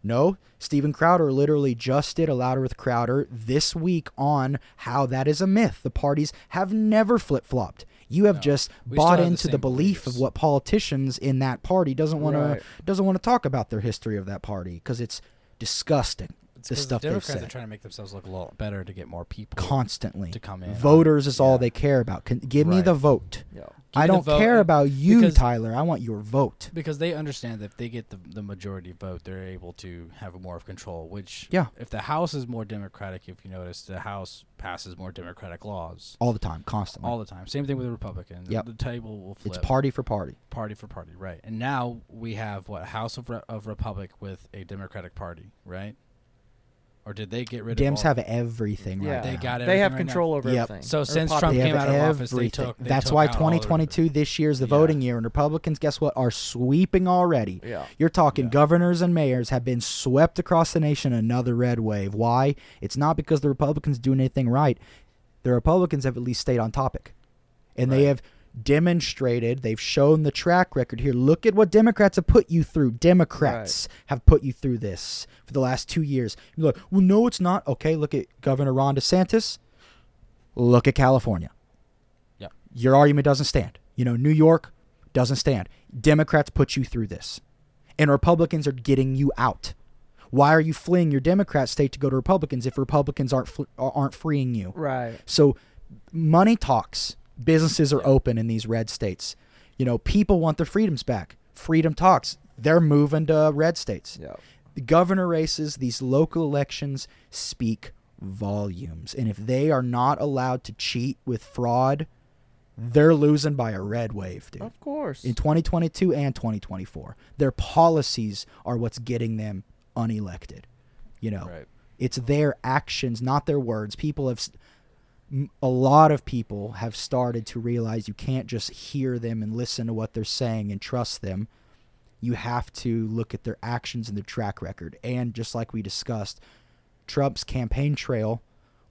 No, Steven Crowder literally just did a Louder with Crowder this week on how that is a myth. The parties have never flip flopped. You have No. just bought have into the, same belief beliefs. of what politicians in that party doesn't want Right. to doesn't want to talk about their history of that party because it's disgusting. It's the stuff the they've Democrats said. are trying to make themselves look a lot better to get more people Constantly, to come in. voters is all they care about. Can, give me the vote. Yeah. Give I don't care about you, because- Tyler. I want your vote. because they understand that if they get the the majority vote, they're able to have more of control. Which, Yeah. if the House is more Democratic, if you notice, the House passes more Democratic laws All the time, constantly. all the time. Same thing with the Republican. Yep. The table will flip. it's party for party. party for party, right? And now we have what House of Re- of Republic with a Democratic Party, right? Or did they get rid of? Dems all- have everything Yeah. right They now. got They have everything right now. control over Yep. everything. So Or since Trump They came have out of office, they took- they That's took why out all 2022 this year is the Yeah. voting year, and Republicans, guess what, are sweeping already. Yeah. You're talking Yeah. governors and mayors have been swept across the nation another red wave. Why? It's not because the Republicans doing anything right. The Republicans have at least stayed on topic. And they have demonstrated, they've shown the track record here. Look at what Democrats have put you through. Democrats have put you through this for the last two years. You're like, well, no, it's not. Okay, look at Governor Ron DeSantis. Look at California. Yep. Your argument doesn't stand. You know, New York doesn't stand. Democrats put you through this, and Republicans are getting you out. Why are you fleeing your Democrat state to go to Republicans if Republicans aren't fl- aren't freeing you? Right. So, money talks. Businesses are open in these red states. You know, people want their freedoms back. Freedom talks. They're moving to red states. Yeah. The governor races, these local elections speak volumes. And if they are not allowed to cheat with fraud, they're losing by a red wave, dude. Of course. In 2022 and 2024. Their policies are what's getting them unelected. You know, Right. it's their actions, not their words. People have, a lot of people have started to realize you can't just hear them and listen to what they're saying and trust them. You have to look at their actions and their track record. And just like we discussed, Trump's campaign trail,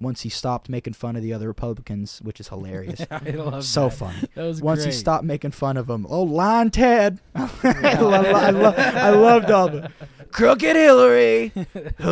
once he stopped making fun of the other Republicans, which is hilarious. I love so that. funny. That was Once he stopped making fun of them. oh, Lyin' Ted. I, lo- I, lo- I loved all the crooked Hillary,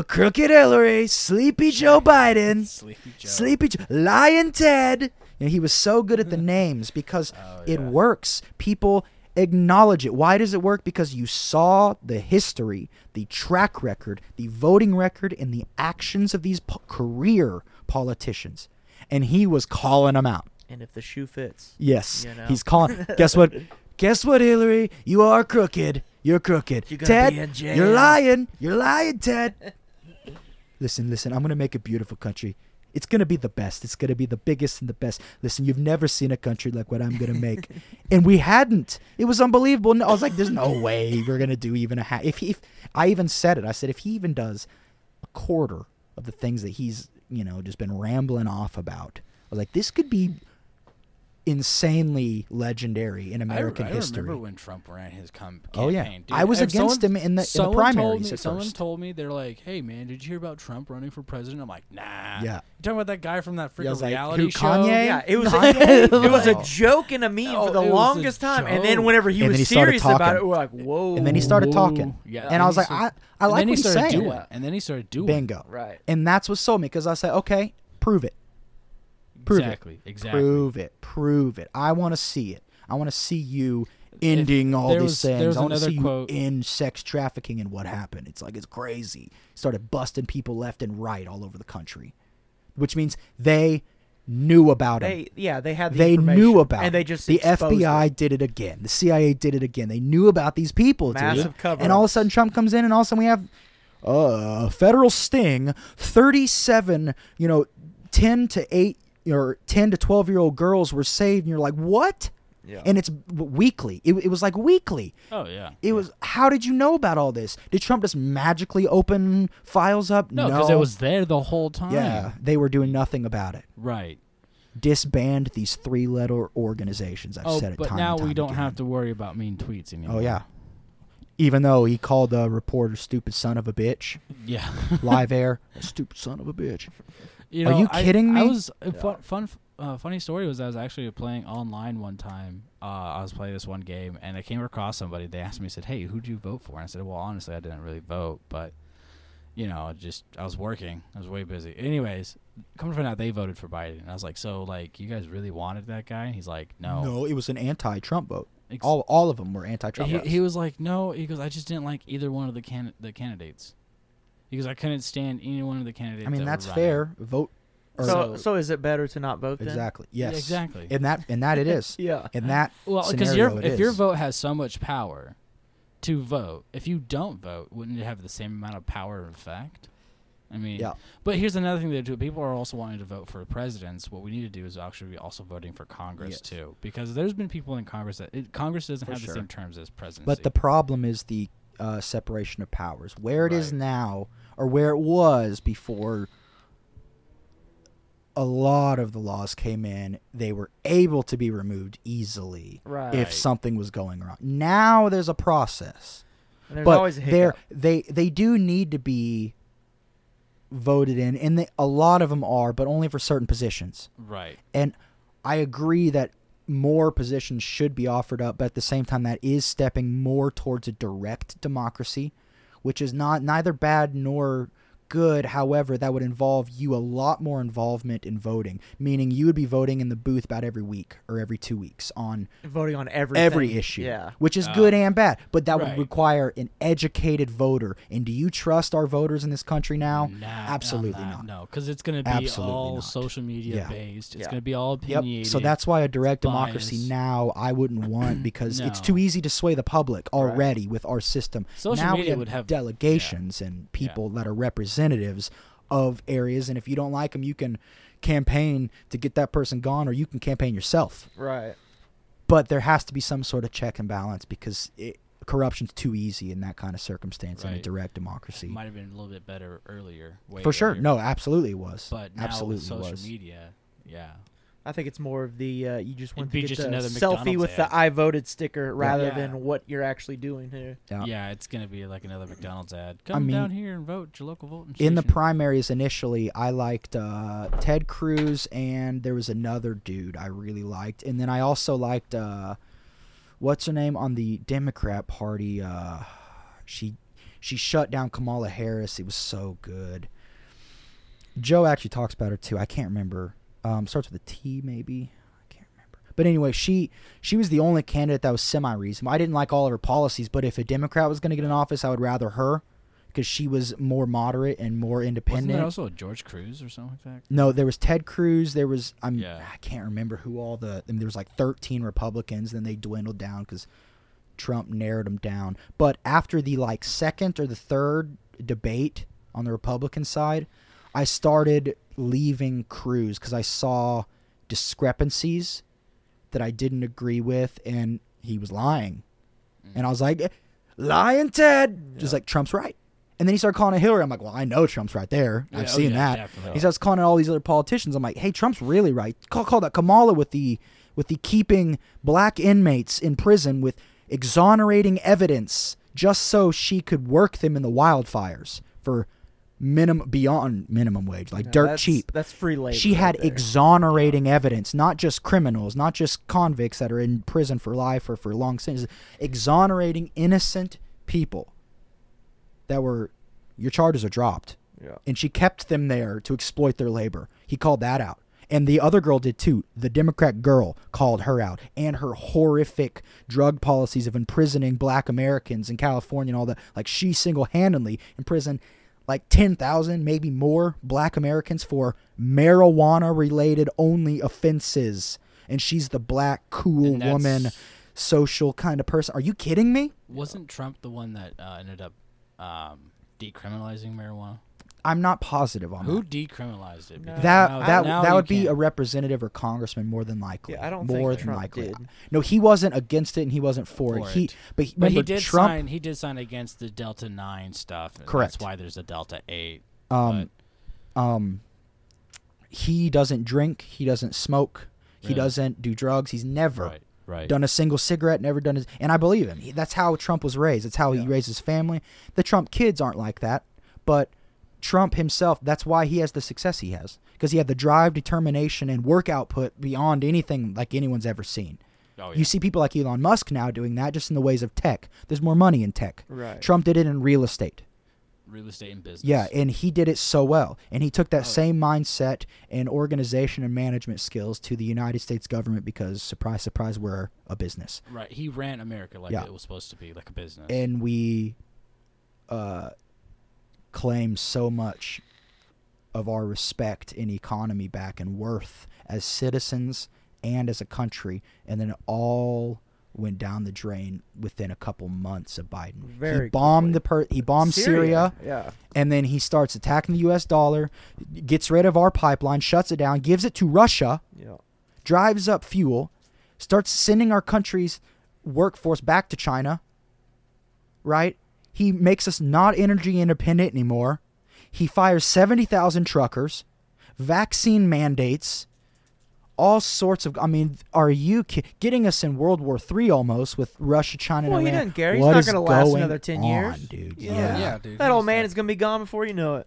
crooked Hillary, sleepy Joe Biden, Sleepy Joe. sleepy Joe, Lyin' Ted. You know, he was so good at the names because Oh, it yeah. works. People acknowledge it. Why does it work? Because you saw the history, the track record, the voting record, and the actions of these po- career politicians. And he was calling them out. and if the shoe fits. Yes. You know? He's calling. guess what? Guess what, Hillary? You are crooked. You're crooked. You're Ted, be in jail. you're lying. You're lying, Ted. listen, listen. I'm gonna make a beautiful country. It's gonna be the best. It's gonna be the biggest and the best. Listen, you've never seen a country like what I'm gonna make, and we hadn't. It was unbelievable. And I was like, "There's no way we're gonna do even a half." If he, if, I even said it. I said, if he even does a quarter of the things that he's, you know, just been rambling off about, I was like, this could be insanely legendary in American I history. I remember when Trump ran his com- campaign. Oh, yeah. dude. I was against someone- him in the- in the primaries Told me, at someone first. told me they're like, "Hey man, did you hear about Trump running for president?" I'm like, "Nah." Yeah. You talking about that guy from that Yeah, I freaking like, who, show? Kanye? Yeah, it was a, Kanye? it was a joke and a meme Oh, for the it was a longest time, and then whenever he And was he started serious about talking. it, we're like, whoa. and then he started Whoa. talking. Yeah, and I was like, I, I and like then what he he's started saying. doing. Yeah. And then he started doing. Bingo. right. And that's what sold me because I said, okay, prove it. Prove it. exactly. Exactly. Prove it. Prove it. I want to see it. I want to see you ending all these was- things. I want to see quote- you end sex trafficking and what happened. It's like it's crazy. Started busting people left and right all over the country, which means they knew about it. They yeah, they had the They knew about and it. they just the FBI it. did it again. The CIA did it again. They knew about these people, dude. Massive cover And all of a sudden, Trump comes in, and all of a sudden we have uh, federal sting. Thirty-seven, you know, ten to eight or ten to twelve year old girls were saved, and you're like, what? Yeah. And it's weekly. It, it was like weekly. Oh yeah. It was. How did you know about all this? Did Trump just magically open files up? No, because it was there the whole time. Yeah, they were doing nothing about it Right. disband these three letter organizations. I've oh, said it but time now and time we don't again. have to worry about mean tweets anymore. Oh yeah. Even though he called the reporter "stupid son of a bitch" Yeah. live air, "stupid son of a bitch." You know, Are you I- kidding I me? was a fun, fun uh, funny story was I was actually playing online one time. Uh, I was playing this one game and I came across somebody. They asked me, said, "Hey, who would you vote for?" And I said, "Well, honestly, I didn't really vote, but you know, just I was working. I was way busy. Anyways, come to find out, they voted for Biden. And I was like, so like, you guys really wanted that guy? And he's like, no. No, it was an anti-Trump vote. Ex- All all of them were anti-Trump. he, votes. he was like, no. He goes, I just didn't like either one of the can the candidates. He goes, I couldn't stand any one of the candidates. I mean, that were that's running." fair. Vote. or- so so is it better to not vote then? exactly. Yeah, Yes. exactly. In that in that it is. Yeah. In that Well, because scenario, your it if your is. vote has so much power to vote, if you don't vote, wouldn't it have the same amount of power and effect? I mean, Yeah. But here's another thing that too. People are also wanting to vote for presidents. What we need to do is actually be also voting for Congress Yes. too, because there's been people in Congress that it, Congress doesn't For have sure. the same terms as presidency. But the problem is the uh, separation of powers. Where it is Right. now, or where it was before a lot of the laws came in, they were able to be removed easily Right. if something was going wrong. Now there's a process. And there's but always a they're- they they do need to be voted in, and they, a lot of them are, but only for certain positions. right. And I agree that more positions should be offered up, but at the same time, that is stepping more towards a direct democracy, which is not neither bad nor good. However, that would involve you a lot more involvement in voting, meaning you would be voting in the booth about every week or every two weeks on voting on everything. every issue, Yeah. which is good and bad. But that Right. would require an educated voter. And do you trust our voters in this country now? Nah, absolutely nah, not. No, because it's going to be Absolutely all not. social media Yeah. based. It's Yeah. going to be all Yep. So that's why a direct democracy biased. now I wouldn't want because it's too easy to sway the public already with our system. Social now we media have would have- delegations and people that are representatives of areas, and if you don't like them, you can campaign to get that person gone, or you can campaign yourself. Right. But there has to be some sort of check and balance because it, corruption's too easy in that kind of circumstance in a direct democracy. might have been a little bit better earlier. way For sure, earlier. no, absolutely it was. But now absolutely with social was. media, yeah. I think it's more of the uh, you just want It'd be to get just the another selfie McDonald's with ad. the "I voted" sticker rather Yeah. than what you're actually doing here. Yeah. Yeah, it's gonna be like another McDonald's ad. Come mean, down here and vote your local voting in the primaries initially i liked uh, ted cruz and there was another dude i really liked and then i also liked uh, what's her name on the democrat party uh, she she shut down kamala harris it was so good joe actually talks about her too i can't remember um, starts with a t maybe i can't remember but anyway she she was the only candidate that was semi-reasonable i didn't like all of her policies but if a democrat was going to get in office i would rather her because she was more moderate and more independent. Wasn't there also a George Cruz or something like that? no, there was Ted Cruz. There was I'm Yeah. I can't remember who all the. I mean, there was like 13 Republicans. Then they dwindled down because Trump narrowed them down. But after the like second or the third debate on the Republican side, I started leaving Cruz because I saw discrepancies that I didn't agree with, and he was lying. Mm. And I was like, lying, Ted. Just like Trump's right. And then he started calling it Hillary. I'm like, well, I know Trump's right there. Yeah, I've oh, seen yeah, that. definitely. He starts calling all these other politicians. I'm like, hey, Trump's really right. Call, call that Kamala with the with the keeping black inmates in prison with exonerating evidence just so she could work them in the wildfires for minimum beyond minimum wage, like No, dirt that's- cheap. That's free labor. She had right exonerating evidence, not just criminals, not just convicts that are in prison for life or for long sentences, exonerating innocent people that were your charges are dropped. Yeah. And she kept them there to exploit their labor. He called that out. And the other girl did too. The Democrat girl called her out and her horrific drug policies of imprisoning black Americans in California and all that. Like she single handedly imprisoned like 10,000, maybe more black Americans for marijuana related only offenses. And she's the black, cool woman, social kind of person. Are you kidding me? Wasn't Trump the one that uh, ended up um, decriminalizing marijuana? I'm not positive on Who that. decriminalized it? Because That now- that now that you would be can't- a representative or congressman more than likely. Yeah, I don't more think than Trump likely. did. No, he wasn't against it and he wasn't for, For it. He it. but, he- But he remember did Trump sign. He did sign against the Delta Nine stuff. and Correct. That's why there's a Delta Eight. um um he doesn't drink, he doesn't smoke, he Really? doesn't do drugs. He's never Right. Right. done a single cigarette, never done his and I believe him. He, that's how Trump was raised. That's how he raised his family. The Trump kids aren't like that, but Trump himself, that's why he has the success he has because he had the drive, determination and work output beyond anything like anyone's ever seen. Oh, yeah. You see people like Elon Musk now doing that just in the ways of tech. There's more money in tech. Right. Trump did it in real estate. real estate and business. Yeah, and he did it so well. And he took that Oh. same mindset and organization and management skills to the United States government because surprise surprise we're a business. Right. He ran America like Yeah. it was supposed to be, like a business. And we uh claim so much of our respect and economy back and worth as citizens and as a country and then it all went down the drain within a couple months of Biden. Very he bombed quickly. the per- he bombed Syria Yeah. and then he starts attacking the US dollar, gets rid of our pipeline, shuts it down, gives it to Russia, Yeah. drives up fuel, starts sending our country's workforce back to China. Right? He makes us not energy independent anymore. He fires 70,000 truckers, vaccine mandates, all sorts of I mean, are you ki- getting us in World War III almost with Russia, China, Well, and he doesn't care. He's What not is gonna last going another 10 on, years. dude. Yeah. Yeah. Yeah, dude. That old he's man that- is gonna be gone before you know it.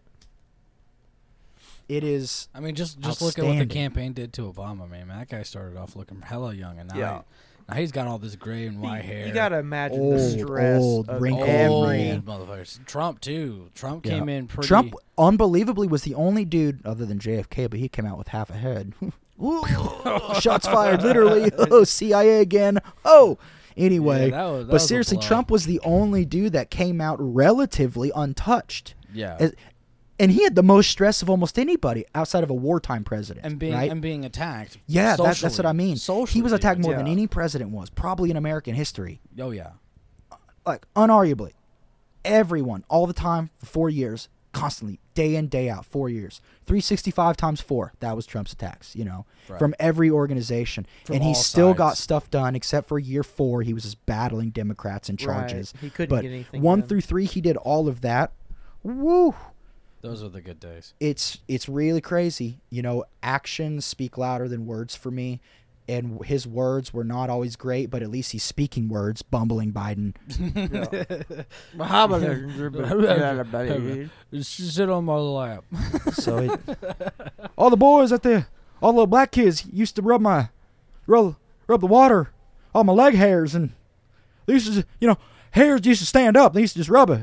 It is I mean, just just look at what the campaign did to Obama, man. That guy started off looking hella young, and now, Yeah. Now he's got all this gray and white you, hair. you gotta imagine Old, the stress old, of wrinkled old every. motherfuckers. Trump too. Trump Yeah. came in pretty. Trump unbelievably was the only dude other than JFK, but he came out with half a head. Ooh, Shots fired, literally. Oh, CIA again. Oh, anyway. Yeah, that was- that but was a seriously, blow. Trump was the only dude that came out relatively untouched, Yeah. As- and he had the most stress of almost anybody outside of a wartime president. and being right? and being attacked. yeah, that, that's what. I mean. he was attacked more Yeah. than any president was, probably in American history. Oh yeah. like unarguably everyone all the time for four years constantly day in day out four years 365 times four that was trump's attacks you know Right. from every organization From and he all still got stuff done except for year four he was just battling democrats and charges Right. He couldn't but get anything one done. through three he did all of that woo Those are the good days. it's it's really crazy. You know, actions speak louder than words for me. And his words were not always great, but at least he's speaking words, bumbling Biden. Sit on my lap. So it, all the boys at the all the black kids used to rub my rub rub the water on my leg hairs, and they used to you know hairs used to stand up. They used to just rub it.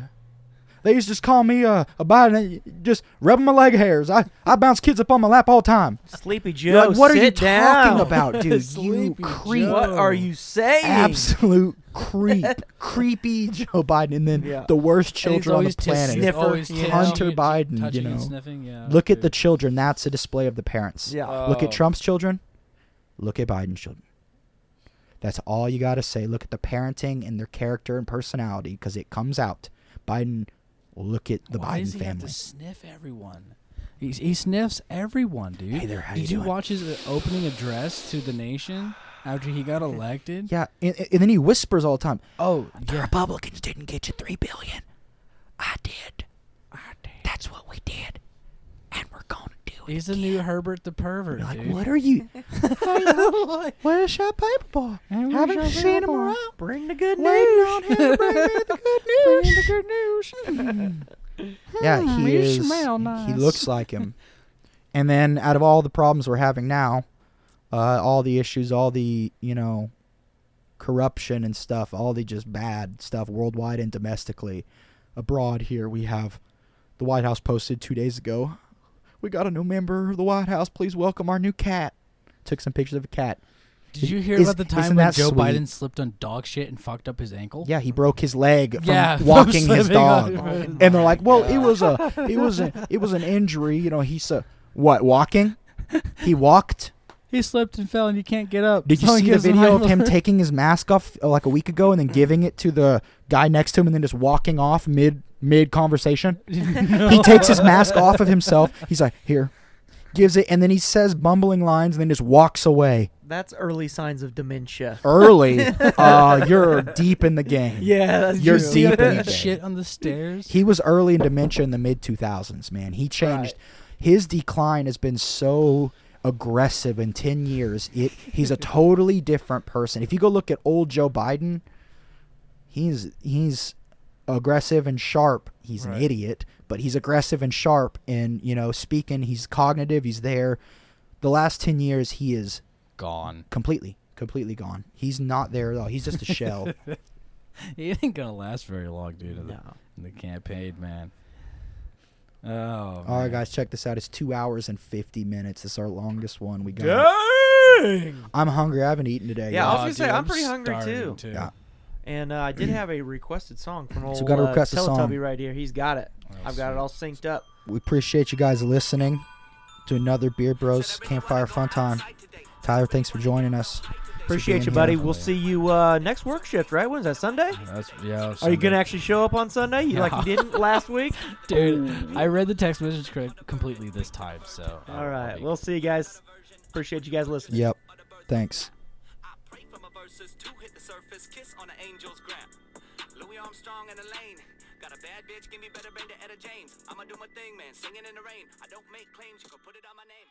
They used to just call me uh, a Biden, just rubbing my leg hairs. I, I bounce kids up on my lap all the time. Sleepy You're Joe, like, what are you sit talking about, dude? you creep. Joe. What are you saying? Absolute creep. Creepy Joe Biden. And then Yeah. the worst And he's children on the planet. Sniffer, always you touching know? Hunter it, Biden, touching you and know. sniffing, yeah, Look at the children. That's a display of the parents. Yeah. Look at Oh. Trump's children. Look at Biden's children. That's all you got to say. Look at the parenting and their character and personality because it comes out. Biden look at the Why Biden does he have family. to sniff everyone? He, he sniffs everyone, dude. Hey there, how Did you doing? watch his opening address to the nation after he got elected? Yeah, and, and then he whispers all the time. Oh, The yeah. Republicans didn't get you three billion. I did. I did. That's what we did, and we're gonna. He's the new Herbert the pervert, You're like, dude. what are you? Where's your paper boy? Haven't seen him around. Bring the good Waiting news. on him to bring me the good news. yeah, he Hmm, is. smell He looks like him. And then, out of all the problems we're having now, uh, all the issues, all the you know, corruption and stuff, all the just bad stuff worldwide and domestically, abroad. Here we have the White House posted two days ago. We got a new member of the White House. Please welcome our new cat. Took some pictures of a cat. Did you hear Is- about the time isn't when that Joe sweet? Biden slipped on dog shit and fucked up his ankle? Yeah, he broke his leg from Yeah, from walking his slipping on- dog. Oh and they're like, "Well, it was a, it was a, it was an injury. You know, he's a what walking? He walked. He slipped and fell and you can't get up. Did you So see the gives video of high him five. taking his mask off uh, like a week ago and then giving it to the guy next to him and then just walking off mid mid conversation? He takes his mask off of himself. He's like, "Here." Gives it and then he says bumbling lines and then just walks away. That's early signs of dementia. Early. uh, you're deep in the game. Yeah, that's You're true. deep in the game. shit on the stairs. He was early in dementia in the mid 2000s, man. He changed. His decline has been so aggressive in 10 years. It he's a totally different person. If you go look at old Joe Biden, he's he's aggressive and sharp. He's an idiot, but he's aggressive and sharp and, you know, speaking, he's cognitive, he's there. The last 10 years he is Gone. completely completely gone. He's not there at all. He's just a shell. He ain't gonna last very long, dude. In the, No. in the campaign, man. Oh. all right, man. guys, check this out. It's 2 hours and 50 minutes. This is our longest one we got. Dang. I'm hungry. I haven't eaten today. Yeah, yet. I was Oh, gonna say, dude, I'm pretty hungry, starving, too. Yeah. And uh, I did have a requested song from old So gotta uh, request a song. Teletubby right here. He's got it. Oh, I've got it all synced up. We appreciate you guys listening to another Beard Bros Campfire Fun Time. Tyler, thanks for joining us. Appreciate you, buddy. here. We'll see you uh, next work shift, right? When's that? Sunday? That's yeah. Are you gonna actually show up on Sunday? You like you didn't last week? dude? I read the text message correct completely this time, so. I'll- All I'll right, be- we'll see you guys. Appreciate you guys listening. Yep. Thanks. Angel's gram. Louis Armstrong and Elaine. Got a bad bitch, give me better brain to Etta James. I'ma do my thing, man, singing in the rain. I don't make claims, you can put it on my name.